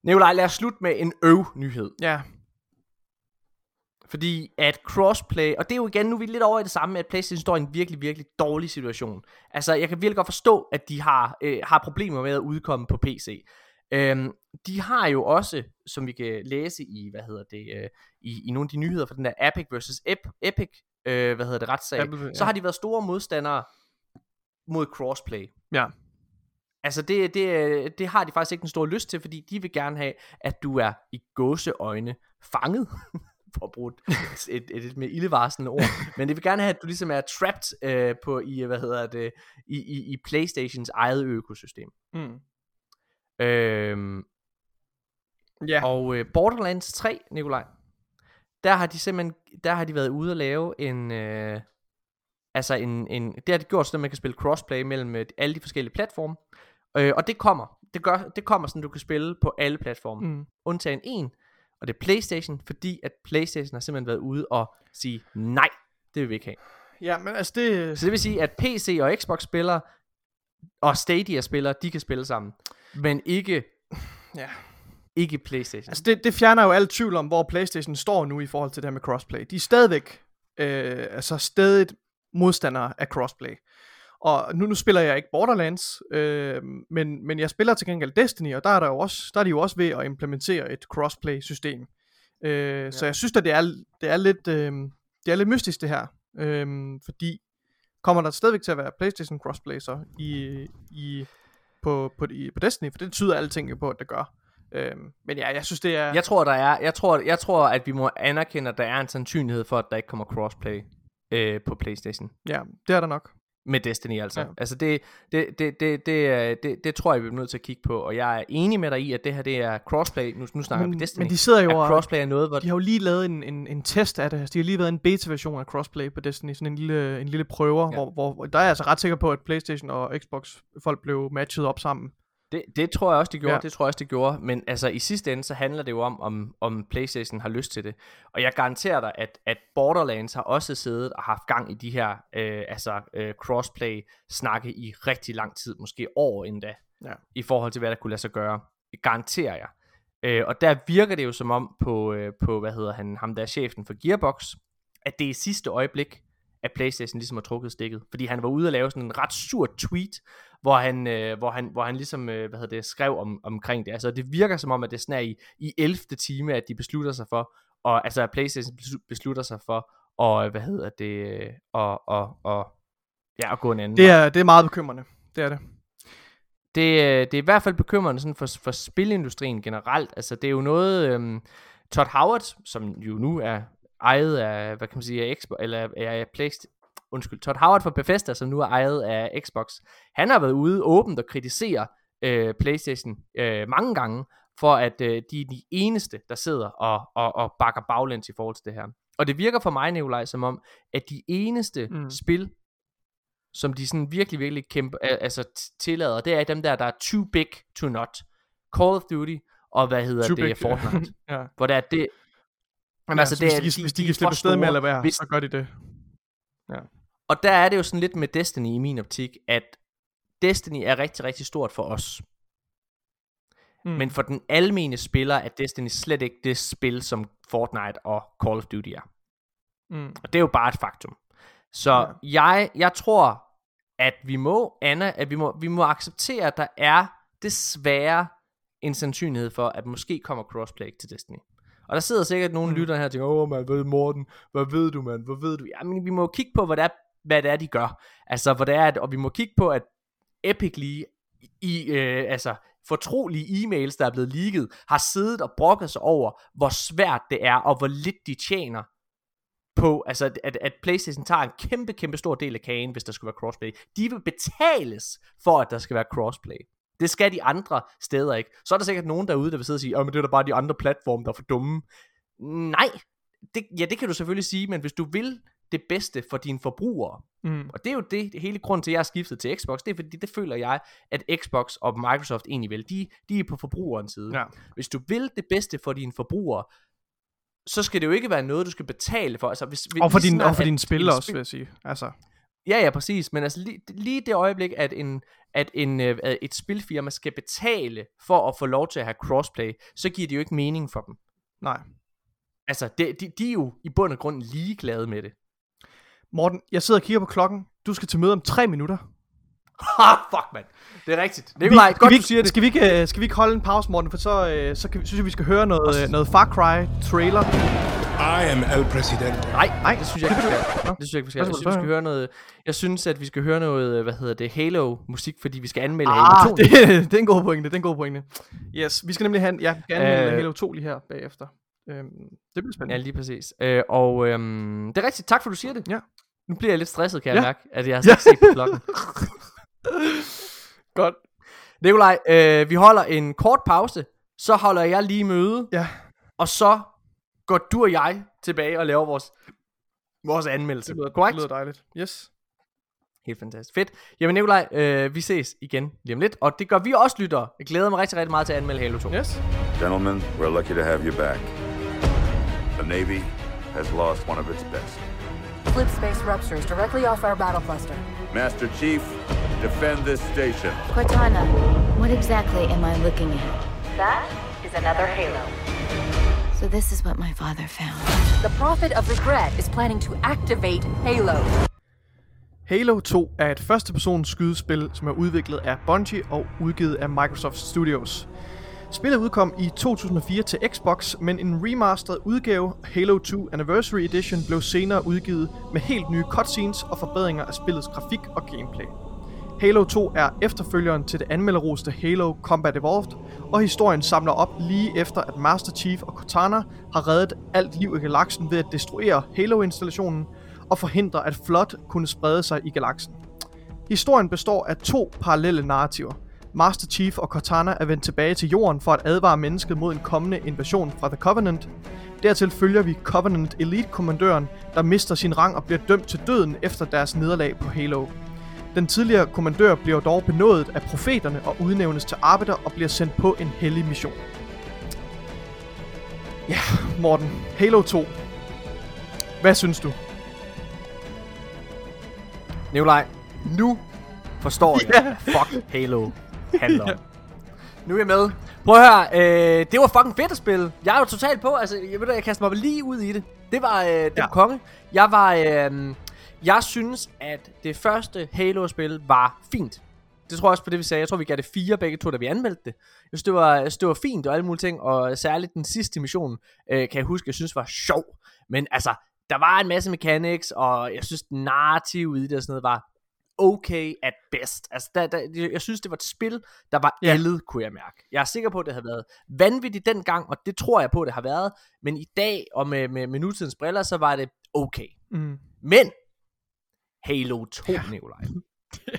Nikolaj, lad os slutte med en øv-nyhed. Ja. Fordi at crossplay, og det er jo igen, nu er vi lidt over i det samme, at PlayStation står i en virkelig, virkelig dårlig situation. Altså, jeg kan virkelig godt forstå, at de har, øh, har problemer med at udkomme på PC. Øhm, de har jo også, som vi kan læse i, hvad hedder det, øh, i, i nogle af de nyheder fra den der Epic versus Ep- Epic, øh, hvad hedder det, retssag, Apple, ja. så har de været store modstandere mod crossplay. Ja. Altså det, det, det har de faktisk ikke en stor lyst til, fordi de vil gerne have, at du er i gåseøjne fanget, for at bruge et, et, et, et mere ildevarslende ord, men det vil gerne have, at du ligesom er trapped øh, på i, hvad hedder det, i, i, i Playstations eget økosystem. Mm. Øhm, Ja. og øh, Borderlands 3, Nikolaj, der har de simpelthen, der har de været ude og lave en, øh, altså en, en, det har de gjort, så man kan spille crossplay mellem øh, alle de forskellige platforme, øh, og det kommer, det, gør, det kommer sådan, du kan spille på alle platforme, mm. Undtagen en, og det er Playstation, fordi at Playstation har simpelthen været ude og sige, nej, det vil vi ikke have. Ja, men altså det... Så det vil sige, at PC og Xbox spillere, og Stadia spillere, de kan spille sammen, men ikke, Ja. Ikke Playstation. Altså det, det fjerner jo al tvivl om, hvor PlayStation står nu i forhold til det her med crossplay. De er stadigvæk øh, altså stadig modstandere af crossplay. Og nu, nu spiller jeg ikke Borderlands, øh, men, men jeg spiller til gengæld Destiny, og der er, der, jo også, der er de jo også ved at implementere et crossplay-system. Øh, ja. Så jeg synes at det er, det er lidt, øh, det er lidt mystisk det her, øh, fordi kommer der stadigvæk til at være PlayStation crossplay så i, i, på, på, i, på Destiny, for det tyder alting jo på, at det gør. Øh, men ja, jeg synes det er... Jeg tror, der er, jeg tror, jeg tror, at vi må anerkende, at der er en sandsynlighed for, at der ikke kommer crossplay øh, på PlayStation. Ja, det er der nok. Med Destiny altså. Ja. Altså det, det, det, det, det, det, det tror jeg, vi er nødt til at kigge på. Og jeg er enig med dig i, at det her det er crossplay. Nu, nu snakker Men, vi Destiny. men de sidder jo og, crossplay er noget, hvor... de har jo lige lavet en, en, en test af det. Altså, de har lige været en beta-version af crossplay på Destiny, sådan en lille, en lille prøver, ja. Hvor, hvor der er jeg altså ret sikker på, at Playstation og Xbox folk blev matchet op sammen. Det, det tror jeg også, de gjorde. Ja. Det tror jeg også, de gjorde. Men altså, i sidste ende, så handler det jo om, om, om PlayStation har lyst til det. Og jeg garanterer dig, at, at Borderlands har også siddet og haft gang i de her øh, altså, øh, crossplay-snakke i rigtig lang tid. Måske år endda. Ja. I forhold til, hvad der kunne lade sig gøre. Det garanterer jeg. Øh, og der virker det jo som om på, øh, på, hvad hedder han, ham der er chefen for Gearbox, at det er i sidste øjeblik, at Playstation ligesom har trukket stikket. Fordi han var ude og lave sådan en ret sur tweet, hvor han, øh, hvor han, hvor han ligesom øh, hvad hedder det, skrev om, omkring det. Altså det virker som om, at det er i, i 11. time, at de beslutter sig for, og altså at Playstation beslutter sig for, og hvad hedder det, og, og, og ja, at gå en anden Det er, det er meget bekymrende, det er det. Det, øh, det er i hvert fald bekymrende sådan for, for spilindustrien generelt. Altså det er jo noget, øhm, Todd Howard, som jo nu er ejet af, hvad kan man sige, af Xbox, eller af PlayStation, undskyld, Todd Howard fra Bethesda, som nu er ejet af Xbox, han har været ude åbent og kritisere øh, PlayStation øh, mange gange, for at øh, de er de eneste, der sidder og, og, og bakker baglæns i forhold til det her. Og det virker for mig, Nikolaj, som om, at de eneste mm. spil, som de sådan virkelig, virkelig kæmpe, altså tillader, det er dem der, der er too big to not. Call of Duty, og hvad hedder too det, big. Fortnite. ja. Hvor der er det, men ja, altså, det hvis, de, hvis de, de kan slippe sted med at være, hvis, så gør de det. Ja. Og der er det jo sådan lidt med Destiny i min optik, at Destiny er rigtig, rigtig stort for os. Mm. Men for den almene spiller er Destiny slet ikke det spil, som Fortnite og Call of Duty er. Mm. Og det er jo bare et faktum. Så ja. jeg, jeg tror, at vi må, Anna, at vi må, vi må acceptere, at der er desværre en sandsynlighed for, at måske kommer crossplay til Destiny. Og der sidder sikkert nogle mm. lytter her og tænker, åh man, ved Morten, hvad ved du man, hvad ved du? Jamen vi må kigge på, hvad det er, hvad det er de gør. Altså, hvor det er, at, og vi må kigge på, at Epic lige i, øh, altså, fortrolige e-mails, der er blevet leaget, har siddet og brokket sig over, hvor svært det er, og hvor lidt de tjener på, altså at, at PlayStation tager en kæmpe, kæmpe stor del af kagen, hvis der skal være crossplay. De vil betales for, at der skal være crossplay. Det skal de andre steder ikke. Så er der sikkert nogen derude, der vil sidde og sige, at det er da bare de andre platforme, der er for dumme. Nej, det, ja, det kan du selvfølgelig sige, men hvis du vil det bedste for dine forbrugere, mm. og det er jo det, det hele grund til, at jeg har skiftet til Xbox, det er fordi, det føler jeg, at Xbox og Microsoft egentlig vil. De, de er på forbrugerens side. Ja. Hvis du vil det bedste for dine forbrugere, så skal det jo ikke være noget, du skal betale for. Altså, hvis, og for, din, og for dine spil også, vil jeg sige. Altså. Ja, ja, præcis. Men altså lige, lige det øjeblik, at, en, at en, uh, et spilfirma skal betale for at få lov til at have crossplay, så giver det jo ikke mening for dem. Nej. Altså, de, de, de er jo i bund og grund ligeglade med det. Morten, jeg sidder og kigger på klokken. Du skal til møde om tre minutter. Ha, fuck, mand. Det er rigtigt. Det er vi, godt, vi, du siger det. Skal vi, ikke, skal vi ikke holde en pause, Morten? For så, øh, så kan, synes jeg, vi skal høre noget, noget Far Cry trailer. I am El President. Nej, nej, det synes jeg ikke, vi skal. Det synes jeg ikke, vi skal. Jeg synes, vi skal høre noget, jeg synes, at vi skal høre noget, hvad hedder det, Halo-musik, fordi vi skal anmelde ah, Halo 2. Det, det, er en god pointe, det er en god pointe. Yes, vi skal nemlig have, ja, skal anmelde uh, Halo 2 lige her bagefter. Øhm, det bliver spændende. Ja, lige præcis. Øh, og øhm, det er rigtigt, tak for, du siger det. Ja. Nu bliver jeg lidt stresset, kan jeg ja. mærke, at jeg har ja. set på klokken. Godt. Nikolaj, øh, vi holder en kort pause, så holder jeg lige møde, ja. og så går du og jeg tilbage og laver vores, vores anmeldelse. Det lyder, Correct? det lyder dejligt. Yes. Helt fantastisk. Fedt. Jamen Nikolaj, øh, vi ses igen lige om lidt, og det gør vi også lytter. Jeg glæder mig rigtig, rigtig meget til at anmelde Halo 2. Yes. Gentlemen, we're lucky to have you back. The Navy has lost one of its best. Fleet space ruptures directly off our battle cluster. Master Chief, defend this station. Cortana, what exactly am I looking at? That is another Halo. So this is what my father found. The Prophet of Regret is planning to activate Halo. Halo 2 er et første-persons skydespil, som er udviklet af Bungie og udgivet af Microsoft Studios. Spillet udkom i 2004 til Xbox, men en remastered udgave, Halo 2 Anniversary Edition, blev senere udgivet med helt nye cutscenes og forbedringer af spillets grafik og gameplay. Halo 2 er efterfølgeren til det anmelderoste Halo Combat Evolved, og historien samler op lige efter, at Master Chief og Cortana har reddet alt liv i galaksen ved at destruere Halo-installationen og forhindre, at Flood kunne sprede sig i galaksen. Historien består af to parallelle narrativer – Master Chief og Cortana er vendt tilbage til jorden for at advare mennesket mod en kommende invasion fra The Covenant. Dertil følger vi Covenant Elite-kommandøren, der mister sin rang og bliver dømt til døden efter deres nederlag på Halo. Den tidligere kommandør bliver dog benådet af profeterne og udnævnes til arbejder og bliver sendt på en hellig mission. Ja, Morten. Halo 2. Hvad synes du? Nikolaj, nu forstår jeg, yeah. fuck Halo handler om. Nu er jeg med. Prøv at høre, øh, det var fucking fedt at spille. Jeg er jo totalt på, altså, jeg ved jeg kaster mig lige ud i det. Det var, øh, det ja. var konge. Jeg var, øh, Jeg synes, at det første Halo-spil var fint. Det tror jeg også på det, vi sagde. Jeg tror, vi gav det fire begge to, da vi anmeldte det. Jeg synes, det var, jeg synes, det var fint og alle mulige ting, og særligt den sidste mission, øh, kan jeg huske, jeg synes var sjov. Men altså, der var en masse mechanics, og jeg synes, den narrativ i det og sådan noget var okay at best. Altså, der, der, jeg synes, det var et spil, der var Ja. ældet, kunne jeg mærke. Jeg er sikker på, at det havde været vanvittigt dengang, og det tror jeg på, det har været. Men i dag, og med, med, med nutidens briller, så var det okay. Mm. Men Halo 2, ja. Nikolaj.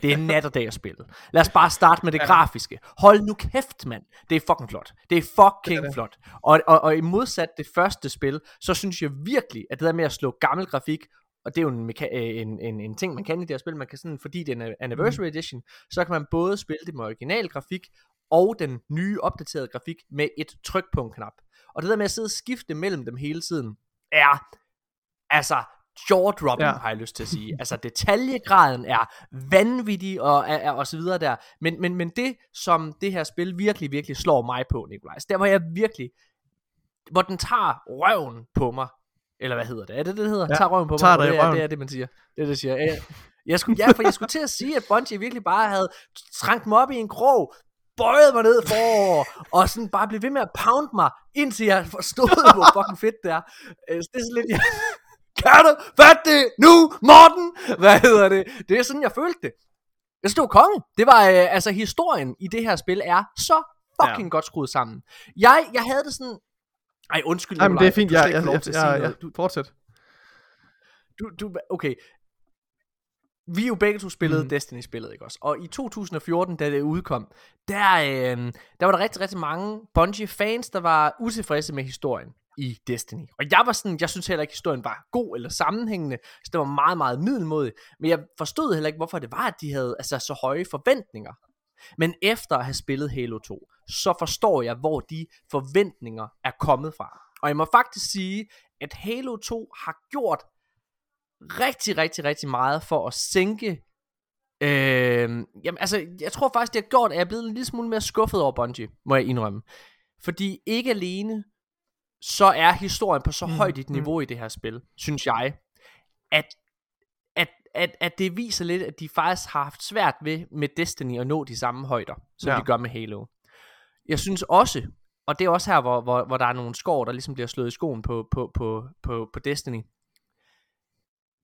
Det er nat og dag at spille. Lad os bare starte med det ja. grafiske. Hold nu kæft, mand. Det er fucking flot. Det er fucking det er det. flot. Og, og, og i modsat det første spil, så synes jeg virkelig, at det der med at slå gammel grafik, og det er jo en, meka- øh, en, en, en ting, man kan i det her spil, man kan sådan, fordi det er en anniversary edition, så kan man både spille det med original grafik, og den nye opdaterede grafik med et tryk på en knap. Og det der med at sidde og skifte mellem dem hele tiden, er altså jaw-dropping, ja. Har jeg lyst til at sige. Altså detaljegraden er vanvittig og, og, og, så videre der. Men, men, men det, som det her spil virkelig, virkelig slår mig på, Nikolaj, der hvor jeg virkelig, hvor den tager røven på mig, eller hvad hedder det? Er det det, hedder? Ja, tager røven på tager mig? det, er, det er det, man siger. Det er det, jeg siger. Jeg, jeg skulle, ja, for jeg skulle til at sige, at Bungie virkelig bare havde trængt mig op i en krog, bøjet mig ned forover, og sådan bare blev ved med at pound mig, indtil jeg forstod, hvor fucking fedt det er. Øh, så det er sådan lidt, kan du fatte det nu, Morten? Hvad hedder det? Det er sådan, jeg følte det. Jeg var konge. Det var, øh, altså, historien i det her spil er så fucking ja. godt skruet sammen. Jeg, jeg havde det sådan... Ej, undskyld, Jamen, Nikolaj, det er fint. Jeg, jeg, jeg, jeg, jeg, du, fortsæt. Du, du, okay. Vi er jo begge to spillede mm. Destiny-spillet, ikke også? Og i 2014, da det udkom, der, øh, der var der rigtig, rigtig mange Bungie-fans, der var utilfredse med historien i Destiny. Og jeg var sådan, jeg synes heller ikke, historien var god eller sammenhængende, så det var meget, meget middelmodig. Men jeg forstod heller ikke, hvorfor det var, at de havde altså, så høje forventninger. Men efter at have spillet Halo 2, så forstår jeg, hvor de forventninger er kommet fra. Og jeg må faktisk sige, at Halo 2 har gjort rigtig, rigtig, rigtig meget for at sænke Øh, jamen, altså, jeg tror faktisk, det har gjort, at jeg er blevet en lille smule mere skuffet over Bungie, må jeg indrømme. Fordi ikke alene, så er historien på så Mm, højt et mm. niveau i det her spil, synes jeg, at, at, at, det viser lidt, at de faktisk har haft svært ved med Destiny at nå de samme højder, som ja. Ja. de gør med Halo. Jeg synes også, og det er også her, hvor, hvor, hvor der er nogle skår, der ligesom bliver slået i skoen på, på, på, på, på Destiny.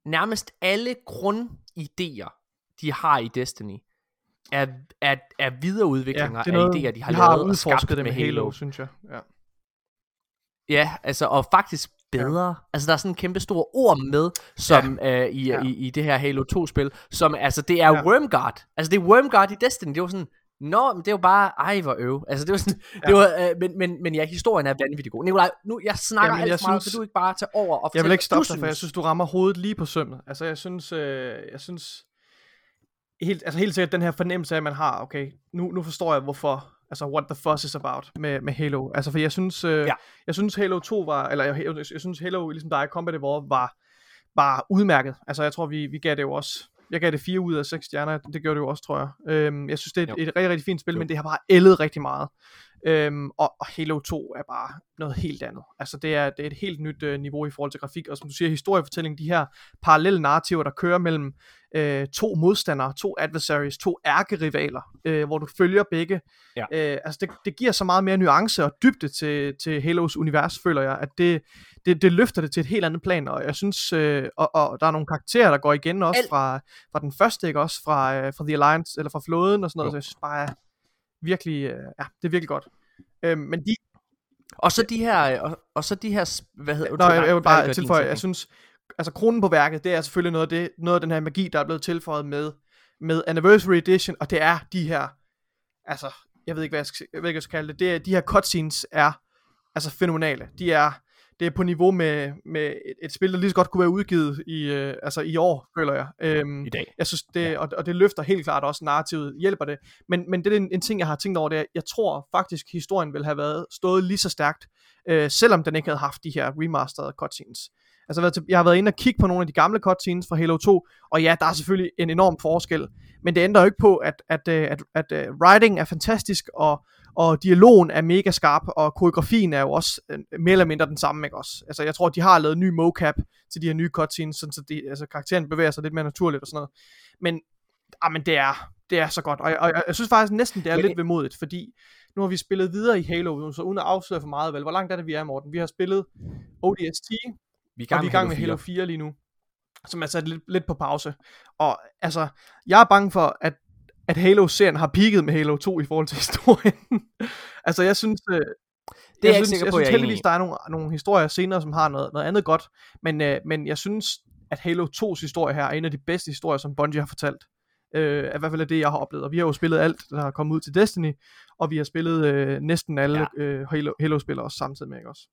Nærmest alle grundidéer, de har i Destiny, er, er, er videreudviklinger det er noget, af idéer, de har har lavet og skabt det med med Halo. Halo, synes jeg. Ja. Ja, altså, og faktisk bedre. Ja. Altså, der er sådan en kæmpe stor ord med, som ja. øh, i, ja. I, i det her Halo 2-spil, som, altså, det er ja. Wormguard. Altså, det er Wormguard i Destiny. Det var sådan, Nå, men det er jo bare, ej hvor øv. Altså, det var sådan, ja. det var, øh, men, men, men ja, historien er vanvittig god. Nikolaj, nu, jeg snakker Jamen, alt jeg for meget, synes- vil du ikke bare tage over og Jeg vil ikke stoppe dig, for jeg synes, du rammer hovedet lige på sømmet. Altså, jeg synes, øh, jeg synes helt, altså helt sikkert den her fornemmelse af, at man har, okay, nu, nu forstår jeg, hvorfor, altså, what the fuss is about med, med Halo. Altså, for jeg synes, øh, Ja. jeg synes Halo 2 var, eller jeg, jeg, jeg synes Halo, ligesom dig, Combat Evolved, var, var udmærket. Altså, jeg tror, vi, vi gav det jo også, jeg gav det 4 ud af 6 stjerner, det gjorde det jo også, tror jeg. Øhm, jeg synes, det er Jo. et, et rigtig, rigtig fint spil, Jo. men det har bare ældet rigtig meget. Øhm, og, og Halo 2 er bare noget helt andet. Altså det er, det er et helt nyt øh, niveau i forhold til grafik, og som du siger, historiefortælling, de her parallelle narrativer, der kører mellem øh, to modstandere, to adversaries, to ærkerivaler, øh, hvor du følger begge. Ja. Øh, altså det, det giver så meget mere nuance og dybde til, til Halos univers, føler jeg, at det, det, det løfter det til et helt andet plan, og jeg synes, øh, og, og der er nogle karakterer, der går igen også fra, fra den første, ikke også, fra, øh, fra The Alliance, eller fra flåden og sådan noget, Jo. så jeg synes bare, virkelig, øh, ja, det er virkelig godt. Øhm, men de, Og så de her, og, og så de her, hvad hedder Nå, jeg, jeg vil bare tilføje, jeg synes, altså kronen på værket, det er selvfølgelig noget af, det, noget af den her magi, der er blevet tilføjet med, med Anniversary Edition, og det er de her, altså, jeg ved ikke, hvad jeg skal, jeg ved ikke, hvad jeg skal kalde det, det er, de her cutscenes er, altså fænomenale. De er, det er på niveau med, med et, et spil, der lige så godt kunne være udgivet i, øh, altså i år, føler jeg. Øhm, I dag. jeg synes, det, og, og det løfter helt klart også narrativet, hjælper det. Men, men det er en, en ting, jeg har tænkt over, det er, jeg tror faktisk, historien ville have været stået lige så stærkt, øh, selvom den ikke havde haft de her remasterede cutscenes. Altså, jeg har været jeg har været inde og kigge på nogle af de gamle cutscenes fra Halo 2, og ja, der er selvfølgelig en enorm forskel, men det ændrer jo ikke på, at, at, øh, at, at, at writing er fantastisk, og, og dialogen er mega skarp, og koreografien er jo også øh, mere eller mindre den samme, ikke også? Altså, jeg tror, de har lavet ny mocap til de her nye cutscenes, sådan så de, altså, karakteren bevæger sig lidt mere naturligt og sådan noget. Men, ah, men det er, det er så godt, og jeg, og jeg, jeg synes faktisk næsten, det er Men- lidt vemodigt, fordi nu har vi spillet videre i Halo, så uden at afsløre for meget, vel, hvor langt er det, vi er, Morten? Vi har spillet ODST, Vi er og vi er i gang med Halo 4 lige nu, som er sat lidt, lidt på pause. Og altså, jeg er bange for, at, at Halo-serien har peaked med Halo 2 i forhold til historien. altså, jeg synes... Øh, Det er jeg jeg ikke synes, sikker jeg på, synes jeg er heldigvis, i. der er nogle, nogle historier senere, som har noget, noget andet godt. Men, øh, men jeg synes, at Halo 2's historie her er en af de bedste historier, som Bungie har fortalt. Øh, i hvert fald er det, jeg har oplevet. Og vi har jo spillet alt, der har kommet ud til Destiny, og vi har spillet øh, næsten alle ja. øh, Halo, Halo-spillere også samtidig med, ikke også?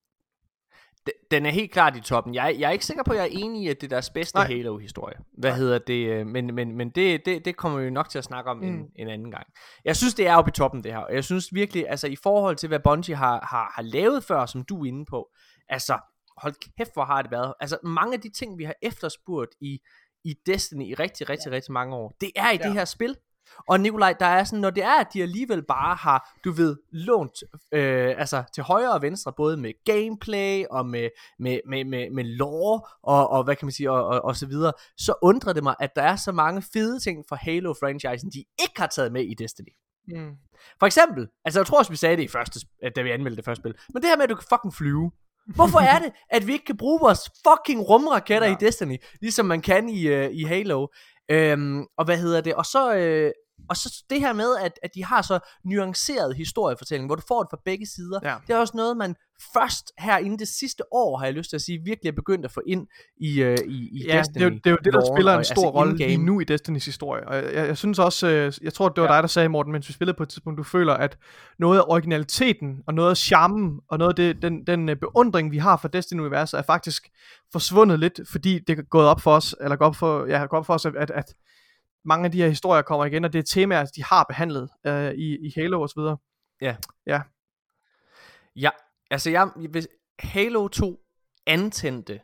Den er helt klart i toppen. Jeg, jeg er ikke sikker på, at jeg er enig i, at det er deres bedste Nej. Halo-historie. Hvad hedder det? øh, Men, men, men det, det, det kommer vi nok til at snakke om mm. en, en anden gang. Jeg synes, det er oppe i toppen, det her. Jeg synes virkelig, altså i forhold til, hvad Bungie har, har, har lavet før, som du er inde på, altså hold kæft, hvor har det været. Altså mange af de ting, vi har efterspurgt i, i Destiny i rigtig, rigtig, rigtig mange år, det er i ja. det her spil. Og Nikolaj, der er sådan, når det er, at de alligevel bare har, du ved, lånt øh, altså til højre og venstre, både med gameplay og med, med, med, med, med lore og, og hvad kan man sige, og, og, og så videre, så undrer det mig, at der er så mange fede ting fra Halo-franchisen, de ikke har taget med i Destiny. Mm. For eksempel, altså jeg tror også, vi sagde det i første, da vi anmeldte det første spil, men det her med, at du kan fucking flyve. Hvorfor er det, at vi ikke kan bruge vores fucking rumraketter ja. i Destiny, ligesom man kan i, uh, i Halo? Øhm, og hvad hedder det? Og så, øh, og så det her med, at, at de har så nuanceret historiefortælling, hvor du får det fra begge sider. Ja. Det er også noget, man først her inden det sidste år, har jeg lyst til at sige, virkelig er begyndt at få ind i, øh, i, i Ja, Destiny. det det er jo det, der spiller en altså stor rolle in-game. lige nu i Destinys historie. Og jeg, jeg, jeg synes også, øh, jeg tror, det var ja. dig, der sagde, Morten, mens vi spillede på et tidspunkt, du føler, at noget af originaliteten, og noget af charmen, og noget af det, den, den øh, beundring, vi har for Destiny-universet, er faktisk forsvundet lidt, fordi det er gået op for os, eller gået op for, ja, gået op for os, at, at mange af de her historier kommer igen, og det er temaer, de har behandlet øh, i, i Halo og så videre. Ja, altså jeg, hvis Halo 2 antændte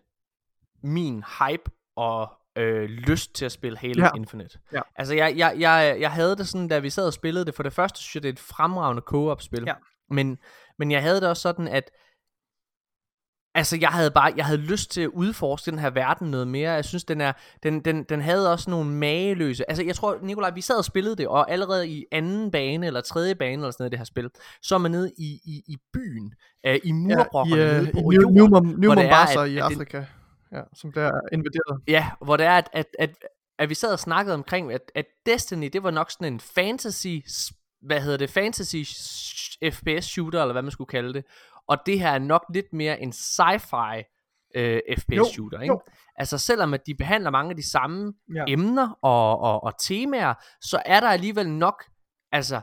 min hype og øh, lyst til at spille Halo Ja. Infinite. Ja. Altså jeg, jeg, jeg, jeg havde det sådan, da vi sad og spillede det, for det første synes jeg, det er et fremragende co-op-spil. Ja. Men, men jeg havde det også sådan, at Altså, jeg havde bare, jeg havde lyst til at udforske den her verden noget mere. Jeg synes, den er, den, den, den havde også nogle mageløse. Altså, jeg tror, Nikolaj, vi sad og spillede det, og allerede i anden bane, eller tredje bane, eller sådan noget, det her spil, så er man nede i, i, i byen, øh, i murbrokkerne, ja, i, nede øh, på i jorden, New, er, at- i at Afrika, ja, som bliver invaderet. Ja, hvor det er, at, at, at, at vi sad og snakkede omkring, at, at Destiny, det var nok sådan en fantasy, hvad hedder det, fantasy FPS shooter, eller hvad man skulle kalde det. Og det her er nok lidt mere en sci-fi øh, FPS Jo, shooter, ikke? jo. Altså selvom at de behandler mange af de samme ja. emner og, og, og temaer, så er der alligevel nok, altså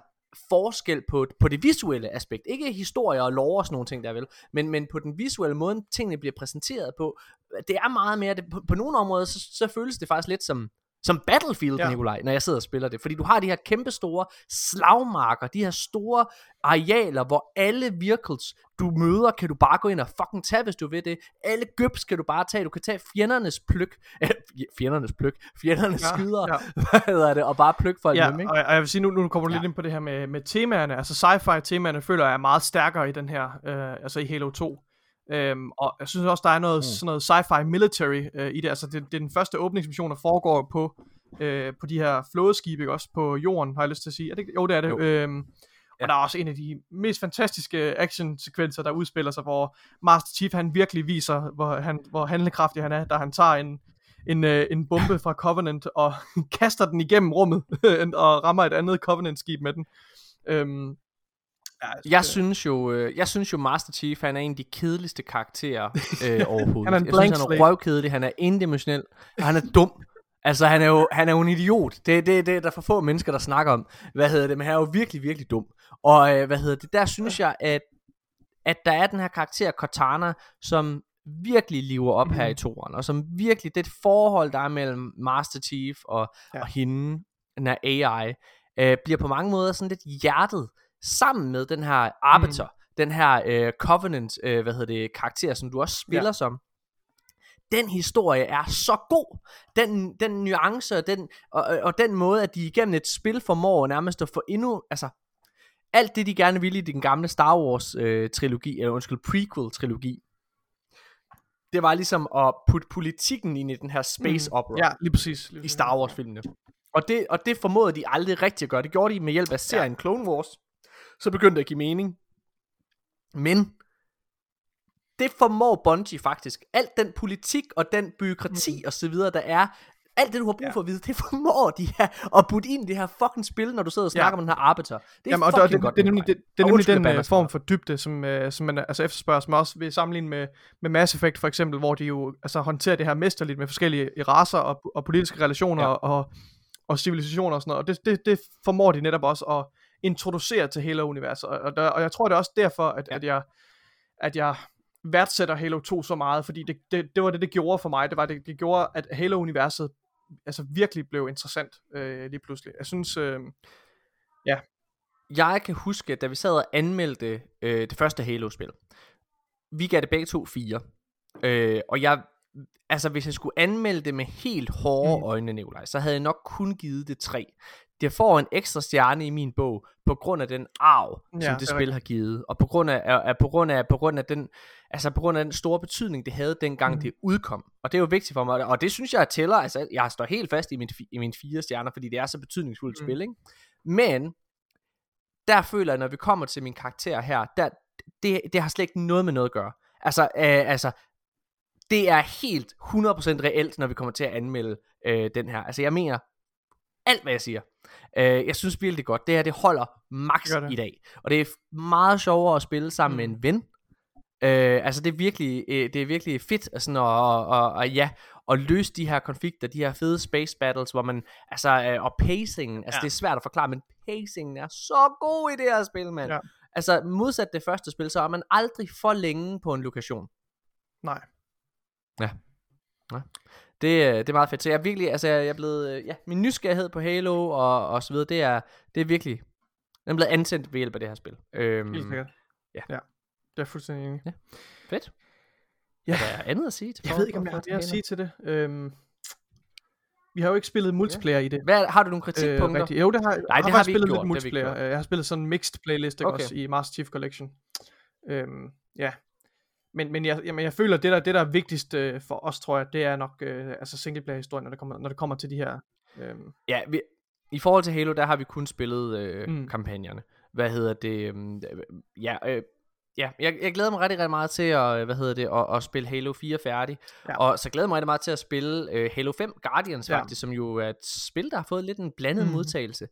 forskel på, på det visuelle aspekt. Ikke historie og lore og sådan nogle ting der vel, men, men på den visuelle måde, tingene bliver præsenteret på. Det er meget mere, det, på, på nogle områder, så, så føles det faktisk lidt som, som Battlefield, Ja. Nikolaj, når jeg sidder og spiller det. Fordi du har de her kæmpe store slagmarker, de her store arealer, hvor alle vehicles, du møder, kan du bare gå ind og fucking tage, hvis du vil det. Alle gøbs kan du bare tage. Du kan tage fjendernes pløk, fjendernes pløk, fjendernes Ja, skyder, ja. hvad hedder det, og bare pløk folk Ja, med dem, ikke? og, og jeg vil sige, nu, nu kommer du Ja. lidt ind på det her med, med temaerne. Altså sci-fi temaerne føler jeg er meget stærkere i den her, øh, altså i Halo 2. Øhm, og jeg synes også, der er noget, mm. sådan noget sci-fi military øh, i det. Altså det, det er den første åbningsmission, der foregår på, øh, på de her flådeskibe, ikke? også på jorden, har jeg lyst til at sige. Er det, jo, det er det. Jo. Øhm, og Ja. der er også en af de mest fantastiske action-sekvenser, der udspiller sig, hvor Master Chief han virkelig viser, hvor, han, hvor handlekraftig han er, da han tager en, en, øh, en bombe fra Covenant og kaster den igennem rummet og rammer et andet Covenant-skib med den. Øhm, Jeg synes jo, øh, jeg synes jo Master Chief, han er en af de kedeligste karakterer øh, overhovedet. Han er en jeg synes, han er røvkedelig, han er indimensionel, og han er dum. Altså, han er jo, han er jo en idiot. Det, det, det er der for få mennesker, der snakker om. Hvad hedder det? Men han er jo virkelig, virkelig dum. Og øh, hvad hedder det? Der synes jeg, at, at der er den her karakter Cortana, som virkelig lever op her i toren, og som virkelig, det forhold, der er mellem Master Chief og, ja. og hende, den her AI, øh, bliver på mange måder sådan lidt hjertet sammen med den her Arbiter, mm. den her øh, Covenant, øh, hvad hedder det, karakter, som du også spiller Ja. som. den historie er så god. Den, den nuance og den, og, og- den måde, at de igennem et spil formår nærmest at få endnu, altså alt det, de gerne ville i den gamle Star Wars øh, trilogi, eller undskyld, prequel trilogi, det var ligesom at putte politikken ind i den her space opera Ja, lige præcis. Lige i. Star Wars filmene. Og det, og det formåede de aldrig rigtig at gøre. Det gjorde de med hjælp af serien ja. Clone Wars. Så begyndte det at give mening. Men det formår Bungie faktisk. Alt den politik og den byråkrati mm. og så videre, der er, alt det du har brug for at vide, det formår de her at putte ind i det her fucking spil, når du sidder og snakker Ja. om den her arbiter. Det er Jamen, og fucking det, det, godt. det, Nikolaj. det, det er nemlig den uh, bander form for dybde, som, uh, som man altså efterspørger, som også vil sammenligne med, med Mass Effect for eksempel, hvor de jo altså, håndterer det her mesterligt med forskellige raser og, og politiske relationer ja. og, og civilisationer og sådan noget. Og det, det, det formår de netop også at introducere til Halo-universet. Og, og, der, og jeg tror, det er også derfor, at, Ja. ja. at, jeg, at jeg værdsætter Halo 2 så meget, fordi det, det, det var det, det gjorde for mig. Det var det, det gjorde, at Halo-universet altså virkelig blev interessant øh, lige pludselig. Jeg synes, øh, Jeg kan huske, da vi sad og anmeldte øh, det første Halo-spil. Vi gav det begge to fire. Øh, og jeg, altså hvis jeg skulle anmelde det med helt hårde mm. øjne, Nikolaj, så havde jeg nok kun givet det tre. Det får en ekstra stjerne i min bog, på grund af den arv, Ja, som det det spil rigtigt. har givet. Og på grund af, af, af, på grund af, på grund af den, altså på grund af den store betydning, det havde dengang Mm. det udkom. Og det er jo vigtigt for mig, og det synes jeg tæller, altså jeg står helt fast i min, i mine fire stjerner, fordi det er så betydningsfuldt Mm. spil, ikke? Men, der føler jeg, når vi kommer til min karakter her, der, det, det har slet ikke noget med noget at gøre. Altså, øh, altså det er helt 100% reelt, når vi kommer til at anmelde øh, den her. Altså, jeg mener alt, hvad jeg siger. Øh, jeg synes virkelig det er godt. Det her, det holder max Det det. i dag. Og det er meget sjovere at spille sammen mm. med en ven. Øh, altså, det er virkelig, øh, det er virkelig fedt at, sådan, at, at, at, at, ja, at løse de her konflikter, de her fede space battles, hvor man, altså, øh, og pacingen, altså Ja. det er svært at forklare, men pacingen er så god i det her spil, mand. Ja. Altså, modsat det første spil, så er man aldrig for længe på en lokation. nej. Det, øh, det er meget fedt. Så jeg er virkelig, altså jeg er blevet, øh, ja, min nysgerrighed på Halo og, og så videre, det er, det er virkelig, den er blevet antændt ved hjælp af det her spil. Øhm, Helt sikkert. ja. ja. Det er fuldstændig enig. Ja. fedt. Ja. Er der andet at sige til Jeg ved ikke, om jeg har mere at sige til det. Øhm, vi har jo ikke spillet multiplayer i det. Hvad, har du nogle kritikpunkter? rigtigt. Jo, det har, Nej, har det har vi ikke spillet gjort, lidt det har vi ikke multiplayer. gjort. Øh, Jeg har spillet sådan en mixed playlist ikke Okay. også i Master Chief Collection. Øhm, ja. Men, men jeg, jamen, jeg føler, at det der, det der er vigtigst øh, for os, tror jeg, det er nok øh, altså singleplayer-historien, når det kommer, når det kommer til de her... Øhm, Ja, vi, i forhold til Halo, der har vi kun spillet øh, Mm. kampagnerne. Hvad hedder det? øhm, ja, øh, ja jeg, jeg glæder mig rigtig, rigtig meget til at, øh, hvad hedder det, at, at spille Halo 4 færdig. Ja. Ja. Og så glæder jeg mig rigtig meget til at spille øh, Halo 5 Guardians Ja. faktisk, som jo er et spil, der har fået lidt en blandet mm. modtagelse.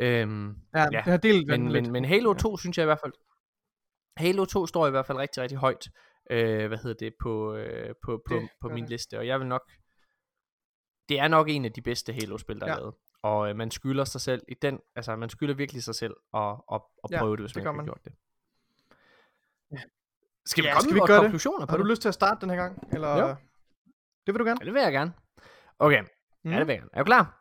Øhm, ja, Ja, det har delt men, men, men Halo 2 synes jeg i hvert fald, Halo 2 står i hvert fald rigtig, rigtig højt, øh, hvad hedder det, på, øh, på, på, Det på min det. liste, og jeg vil nok, det er nok en af de bedste Halo-spil, der ja. Ja. er lavet, og øh, man skylder sig selv i den, altså man skylder virkelig sig selv at, at, at Ja, prøve det, hvis det man ikke har gjort det. Skal vi Ja, komme skal med vi vores gøre det? konklusioner på Har du det? lyst til at starte den her gang? Eller? Jo. Det vil du gerne? Ja, det vil jeg gerne. Okay, Mm. Ja, det vil jeg gerne. Er du klar?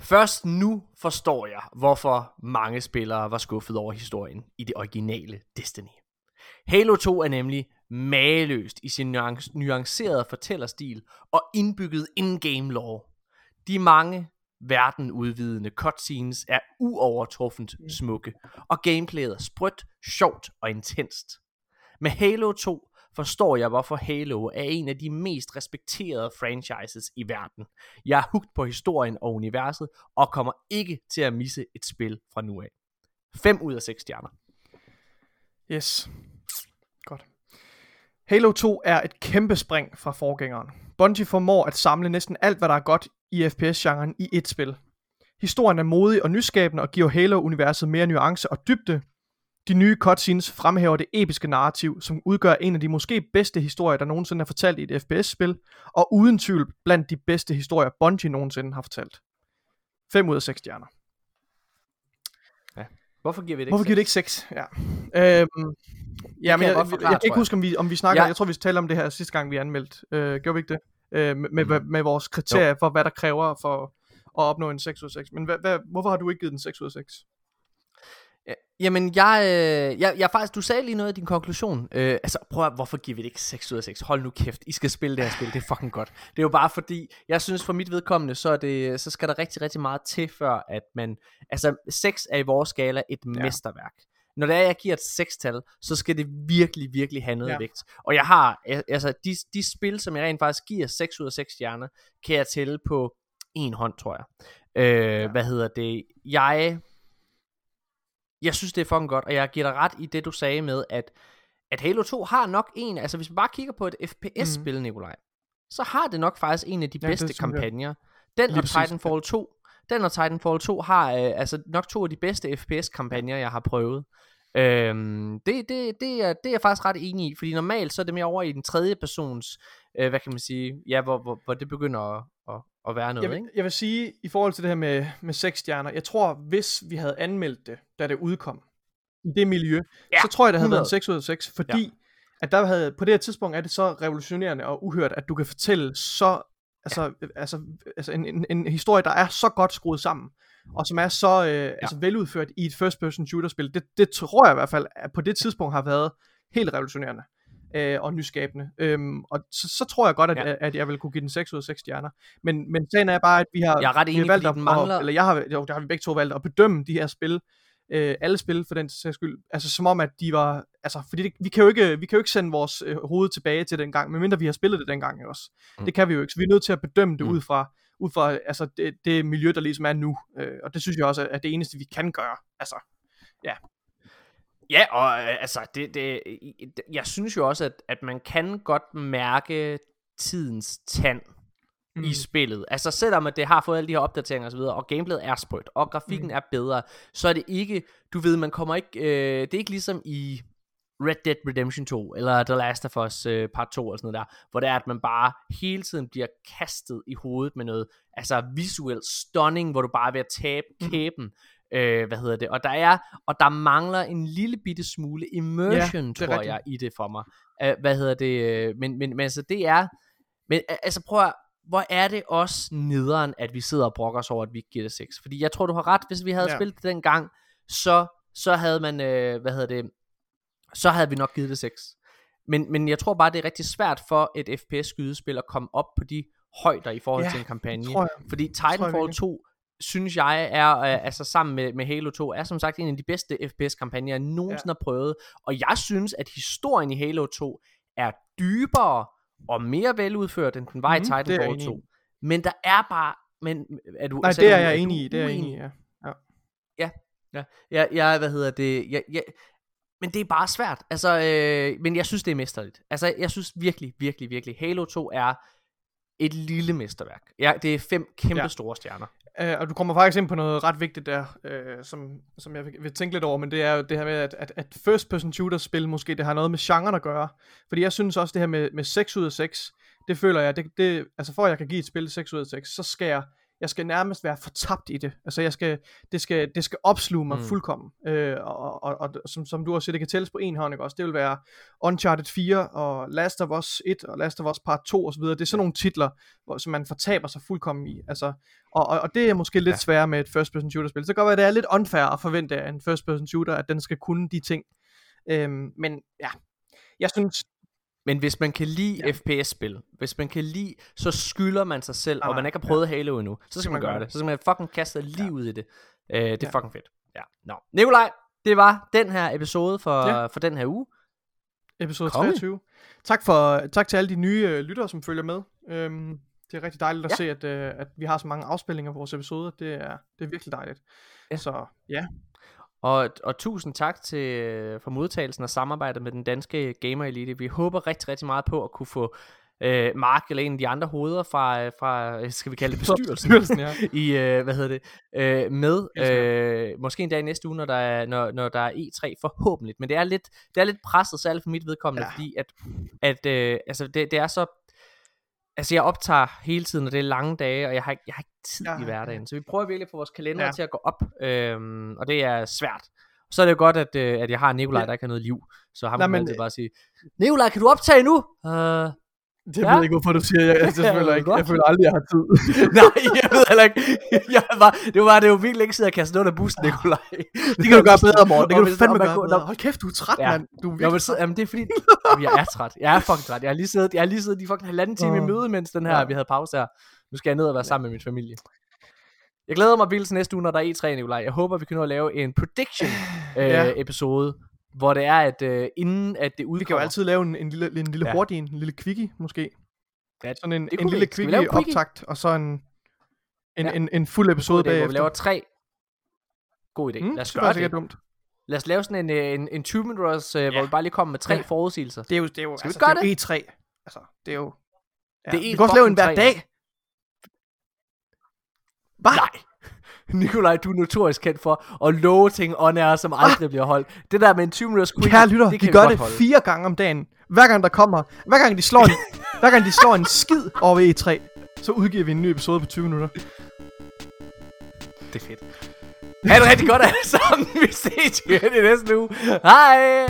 Først nu forstår jeg, hvorfor mange spillere var skuffet over historien i det originale Destiny. Halo 2 er nemlig mageløst i sin nuance- nuancerede fortællerstil og indbygget in-game lore. De mange verdenudvidende cutscenes er uovertruffent smukke, og gameplayet er sprødt, sjovt og intenst. Med Halo 2 forstår jeg, hvorfor Halo er en af de mest respekterede franchises i verden. Jeg er hugt på historien og universet, og kommer ikke til at misse et spil fra nu af. 5 ud af 6 stjerner. Yes. Halo 2 er et kæmpe spring fra forgængeren. Bungie formår at samle næsten alt, hvad der er godt i FPS-genren i ét spil. Historien er modig og nyskabende og giver Halo-universet mere nuance og dybde. De nye cutscenes fremhæver det episke narrativ, som udgør en af de måske bedste historier, der nogensinde er fortalt i et FPS-spil, og uden tvivl blandt de bedste historier, Bungie nogensinde har fortalt. 5 ud af 6 stjerner. Hvorfor giver vi det Hvorfor ikke giver det ikke 6? Ja. Øhm, ja, men jeg jeg, jeg, kan ikke huske, om vi, om vi snakker, Ja. jeg tror, vi talte om det her sidste gang, vi anmeldte. Øh, gjorde vi ikke det? Øh, med, med, Mm. med vores kriterier for, hvad der kræver for at opnå en 6 ud af 6. Men hvad, hvad, hvorfor har du ikke givet den 6 ud af 6? Ja, Jamen, jeg, øh, jeg, jeg faktisk, du sagde lige noget i din konklusion. Øh, altså, prøv at, hvorfor giver vi det ikke 6 ud af 6? Hold nu kæft, I skal spille det her spil, det er fucking godt. Det er jo bare fordi, jeg synes for mit vedkommende, så, er det, så skal der rigtig, rigtig meget til, før at man, altså 6 er i vores skala et ja. mesterværk. Når det er, jeg giver et 6-tal, så skal det virkelig, virkelig have noget ja. Vægt. Og jeg har, al- altså de, de spil, som jeg rent faktisk giver 6 ud af 6 stjerner, kan jeg tælle på en hånd, tror jeg. Øh, ja. Hvad hedder det? Jeg jeg synes, det er fucking godt, og jeg giver dig ret i det, du sagde med, at, at Halo 2 har nok en, altså hvis vi bare kigger på et FPS-spil, mm. Nikolaj, så har det nok faktisk en af de Ja, det bedste jeg. kampagner. Den Lige og Titanfall 2, den og Titanfall 2 har øh, altså nok to af de bedste FPS-kampagner, jeg har prøvet. Øhm, det, det, det, er, det er jeg faktisk ret enig i, fordi normalt så er det mere over i den tredje persons, øh, hvad kan man sige, ja, hvor, hvor, hvor det begynder at, at, at være noget, Jeg vil, ikke? jeg vil sige, i forhold til det her med, med seks stjerner, jeg tror, hvis vi havde anmeldt det, da det udkom, i det miljø, Ja, så tror jeg, det havde været 100. en 6 ud af 6, fordi ja. at der havde, på det her tidspunkt er det så revolutionerende og uhørt, at du kan fortælle så, altså, ja. altså, altså en, en, en historie, der er så godt skruet sammen, og som er så øh, ja. altså veludført i et first person shooter spil. Det, det tror jeg i hvert fald, at på det tidspunkt har været helt revolutionerende øh, og nyskabende. Øhm, og så, så tror jeg godt, at, Ja. ja. at jeg vil kunne give den 6 ud af 6 stjerner. Men, men sagen er bare, at vi har, Jeg er ret vi enig, har valgt at, den mangler- at, eller jeg har, jo, der har vi begge to valgt at bedømme de her spil, øh, alle spil for den sags skyld, altså som om, at de var, altså, fordi det, vi, kan jo ikke, vi kan jo ikke sende vores øh, hoved tilbage til den gang, medmindre vi har spillet det dengang også. Mm. Det kan vi jo ikke, så vi er nødt til at bedømme det Mm. ud fra, ud fra altså, det, det miljø, der ligesom er nu. Øh, og det synes jeg også er, det eneste, vi kan gøre. Altså, Ja, og øh, altså, det, det, jeg synes jo også, at, at man kan godt mærke tidens tand mm. i Mm. spillet. Altså, selvom at det har fået alle de her opdateringer osv., og gameplayet er sprødt, og grafikken mm. er bedre, så er det ikke, du ved, man kommer ikke, øh, det er ikke ligesom i Red Dead Redemption 2, eller The Last of Us øh, Part 2 og sådan noget der, hvor det er, at man bare hele tiden bliver kastet i hovedet med noget, altså visuelt stunning, hvor du bare er ved at tabe Mm. kæben, øh, hvad hedder det, og der er, og der mangler en lille bitte smule immersion, Ja, tror rigtigt. jeg, i det for mig. Uh, hvad hedder det, øh, men, men, men altså det er, men øh, altså prøv at, hvor er det også nederen, at vi sidder og brokker os over, at vi ikke giver det 6. Fordi jeg tror, du har ret, hvis vi havde ja. Ja. spillet det dengang, så, så havde man, øh, hvad hedder det, så havde vi nok givet det 6. Men, men jeg tror bare, det er rigtig svært for et FPS-skydespil at komme op på de højder i forhold Ja, til en kampagne. tror jeg. Fordi tror jeg Titanfall virkelig. 2, synes jeg er, øh, altså sammen med, med Halo 2, er som sagt en af de bedste FPS-kampagner, jeg nogensinde har prøvet. Og jeg synes, at historien i Halo 2 er dybere og mere veludført, end den var Mhm, i det jeg Titanfall i. 2. Men der er bare... Men, er du, Nej, sagde det er jeg enig i, det er jeg enig i, ja. Ja, jeg, jeg, hvad hedder det, jeg, jeg, men det er bare svært, altså, øh, men jeg synes, det er mesterligt. Altså, jeg synes virkelig, virkelig, virkelig, Halo 2 er et lille mesterværk. Ja, det er fem kæmpe Ja. store stjerner. Uh, og du kommer faktisk ind på noget ret vigtigt der, uh, som, som jeg vil, vil tænke lidt over, men det er jo det her med, at, at, at first person shooter spil måske, det har noget med genren at gøre. Fordi jeg synes også, det her med, med 6 ud af 6, det føler jeg, det, det, altså for at jeg kan give et spil 6 ud af 6, så skal jeg, jeg skal nærmest være fortabt i det. Altså jeg skal, det skal, det skal opsluge mig Mm. mm. fuldkommen. Uh, og, og, og, som, som du også siger, det kan tælles på en hånd, ikke også? Det vil være Uncharted 4 og Last of Us 1 og Last of Us Part 2 osv. Det er sådan nogle titler, hvor, som man fortaber sig fuldkommen i. Altså, og, og, og det er måske lidt Ja. sværere med et first person shooter spil. Så kan godt være, at det er lidt unfair at forvente af en first person shooter, at den skal kunne de ting. Øhm, men ja, jeg synes, Men hvis man kan lide ja. Ja. FPS-spil, hvis man kan lide, så skylder man sig selv, Nej, og man ikke har prøvet ja. Halo endnu, så skal man man gøre det. det. Så skal man fucking kaste livet i det. Øh, det er Ja. fucking fedt. Ja. Nå. Nikolaj, det var den her episode for, Ja. for den her uge. episode Konge. 23. Tak, for, tak til alle de nye øh, lyttere, som følger med. Øhm, det er rigtig dejligt at Ja. se, at, øh, at vi har så mange afspilninger på vores episoder. Det er, det er virkelig dejligt. Ja. Så ja, Og, og tusind tak til, øh, for modtagelsen og samarbejdet med den danske Gamer Elite. Vi håber rigtig, rigtig meget på at kunne få øh, Mark eller en af de andre hoveder fra, øh, fra øh, skal vi kalde det bestyrelsen, bestyrelsen, ja. i, øh, hvad hedder det, øh, med. Øh, måske en dag i næste uge, når der, er, når, når der er E3 forhåbentlig. Men det er lidt, det er lidt presset, særligt for mit vedkommende. Ja. fordi at, at øh, altså det, det er så... Altså jeg optager hele tiden, og det er lange dage, og jeg har, ikke- jeg har ikke tid Ja, i hverdagen. Så vi prøver virkelig at få vores kalender Ja. til at gå op, øhm, og det er svært. Så er det jo godt, at, øh, at jeg har Nikolaj, Ja. der ikke har noget liv. Så ham Nej, men- altid bare sige, Nikolaj, kan du optage nu? Uh, Det ved jeg ikke, hvorfor du siger. Jeg, jeg, jeg, Ja, føler jeg ikke, jeg føler aldrig, jeg har tid. Nej, jeg ved heller ikke. Jeg var, det var det var virkelig ikke sidde og kaste noget af bussen, Nikolaj. Det kan du gøre bedre, Morten. Det kan du fandme gøre bedre. Hold kæft, du er træt, Ja. mand. Du er Nå, virkelig men, så, jamen, det er fordi, jamen, jeg er træt. Jeg er fucking træt. Jeg har lige siddet, jeg har lige siddet i fucking halvanden time i møde, mens den her, Ja. vi havde pause her. Nu skal jeg ned og være sammen med min familie. Jeg glæder mig vildt til næste uge, når der er E3, Nikolaj. Jeg håber, vi kan nå at lave en prediction øh, Ja. episode, hvor det er, at øh, inden at det udkommer... Vi kan jo altid lave en, en lille, en lille Ja. hurtig, en lille quickie, måske. Ja, Sådan en, det en lille vi. Vi en quickie optagt, og så en, en, Ja. en, en fuld episode God idé, hvor vi bagefter. laver tre... God idé. Mm, Lad os det gøre er det. ikke dumt. Lad os lave sådan en, øh, en, en 20 minutters, øh, hvor vi bare lige kommer med tre Ja. forudsigelser. Det er jo, det er jo, Skal vi altså, gøre det er jo E3. Altså, det er jo... Ja. Det er vi kan også lave en hver E-fucking-3. dag. Nej. Nikolaj, du er notorisk kendt for at love ting on air, som aldrig bliver holdt. Det der med en 20 minutters quick, Kære lytter, det de kan gør vi godt det holde. fire gange om dagen. Hver gang der kommer, hver gang de slår en, hver gang de slår en skid over ved E3, så udgiver vi en ny episode på 20 minutter. Det er fedt. Ha' det rigtig godt alle sammen. Vi ses igen i næste uge. Hej!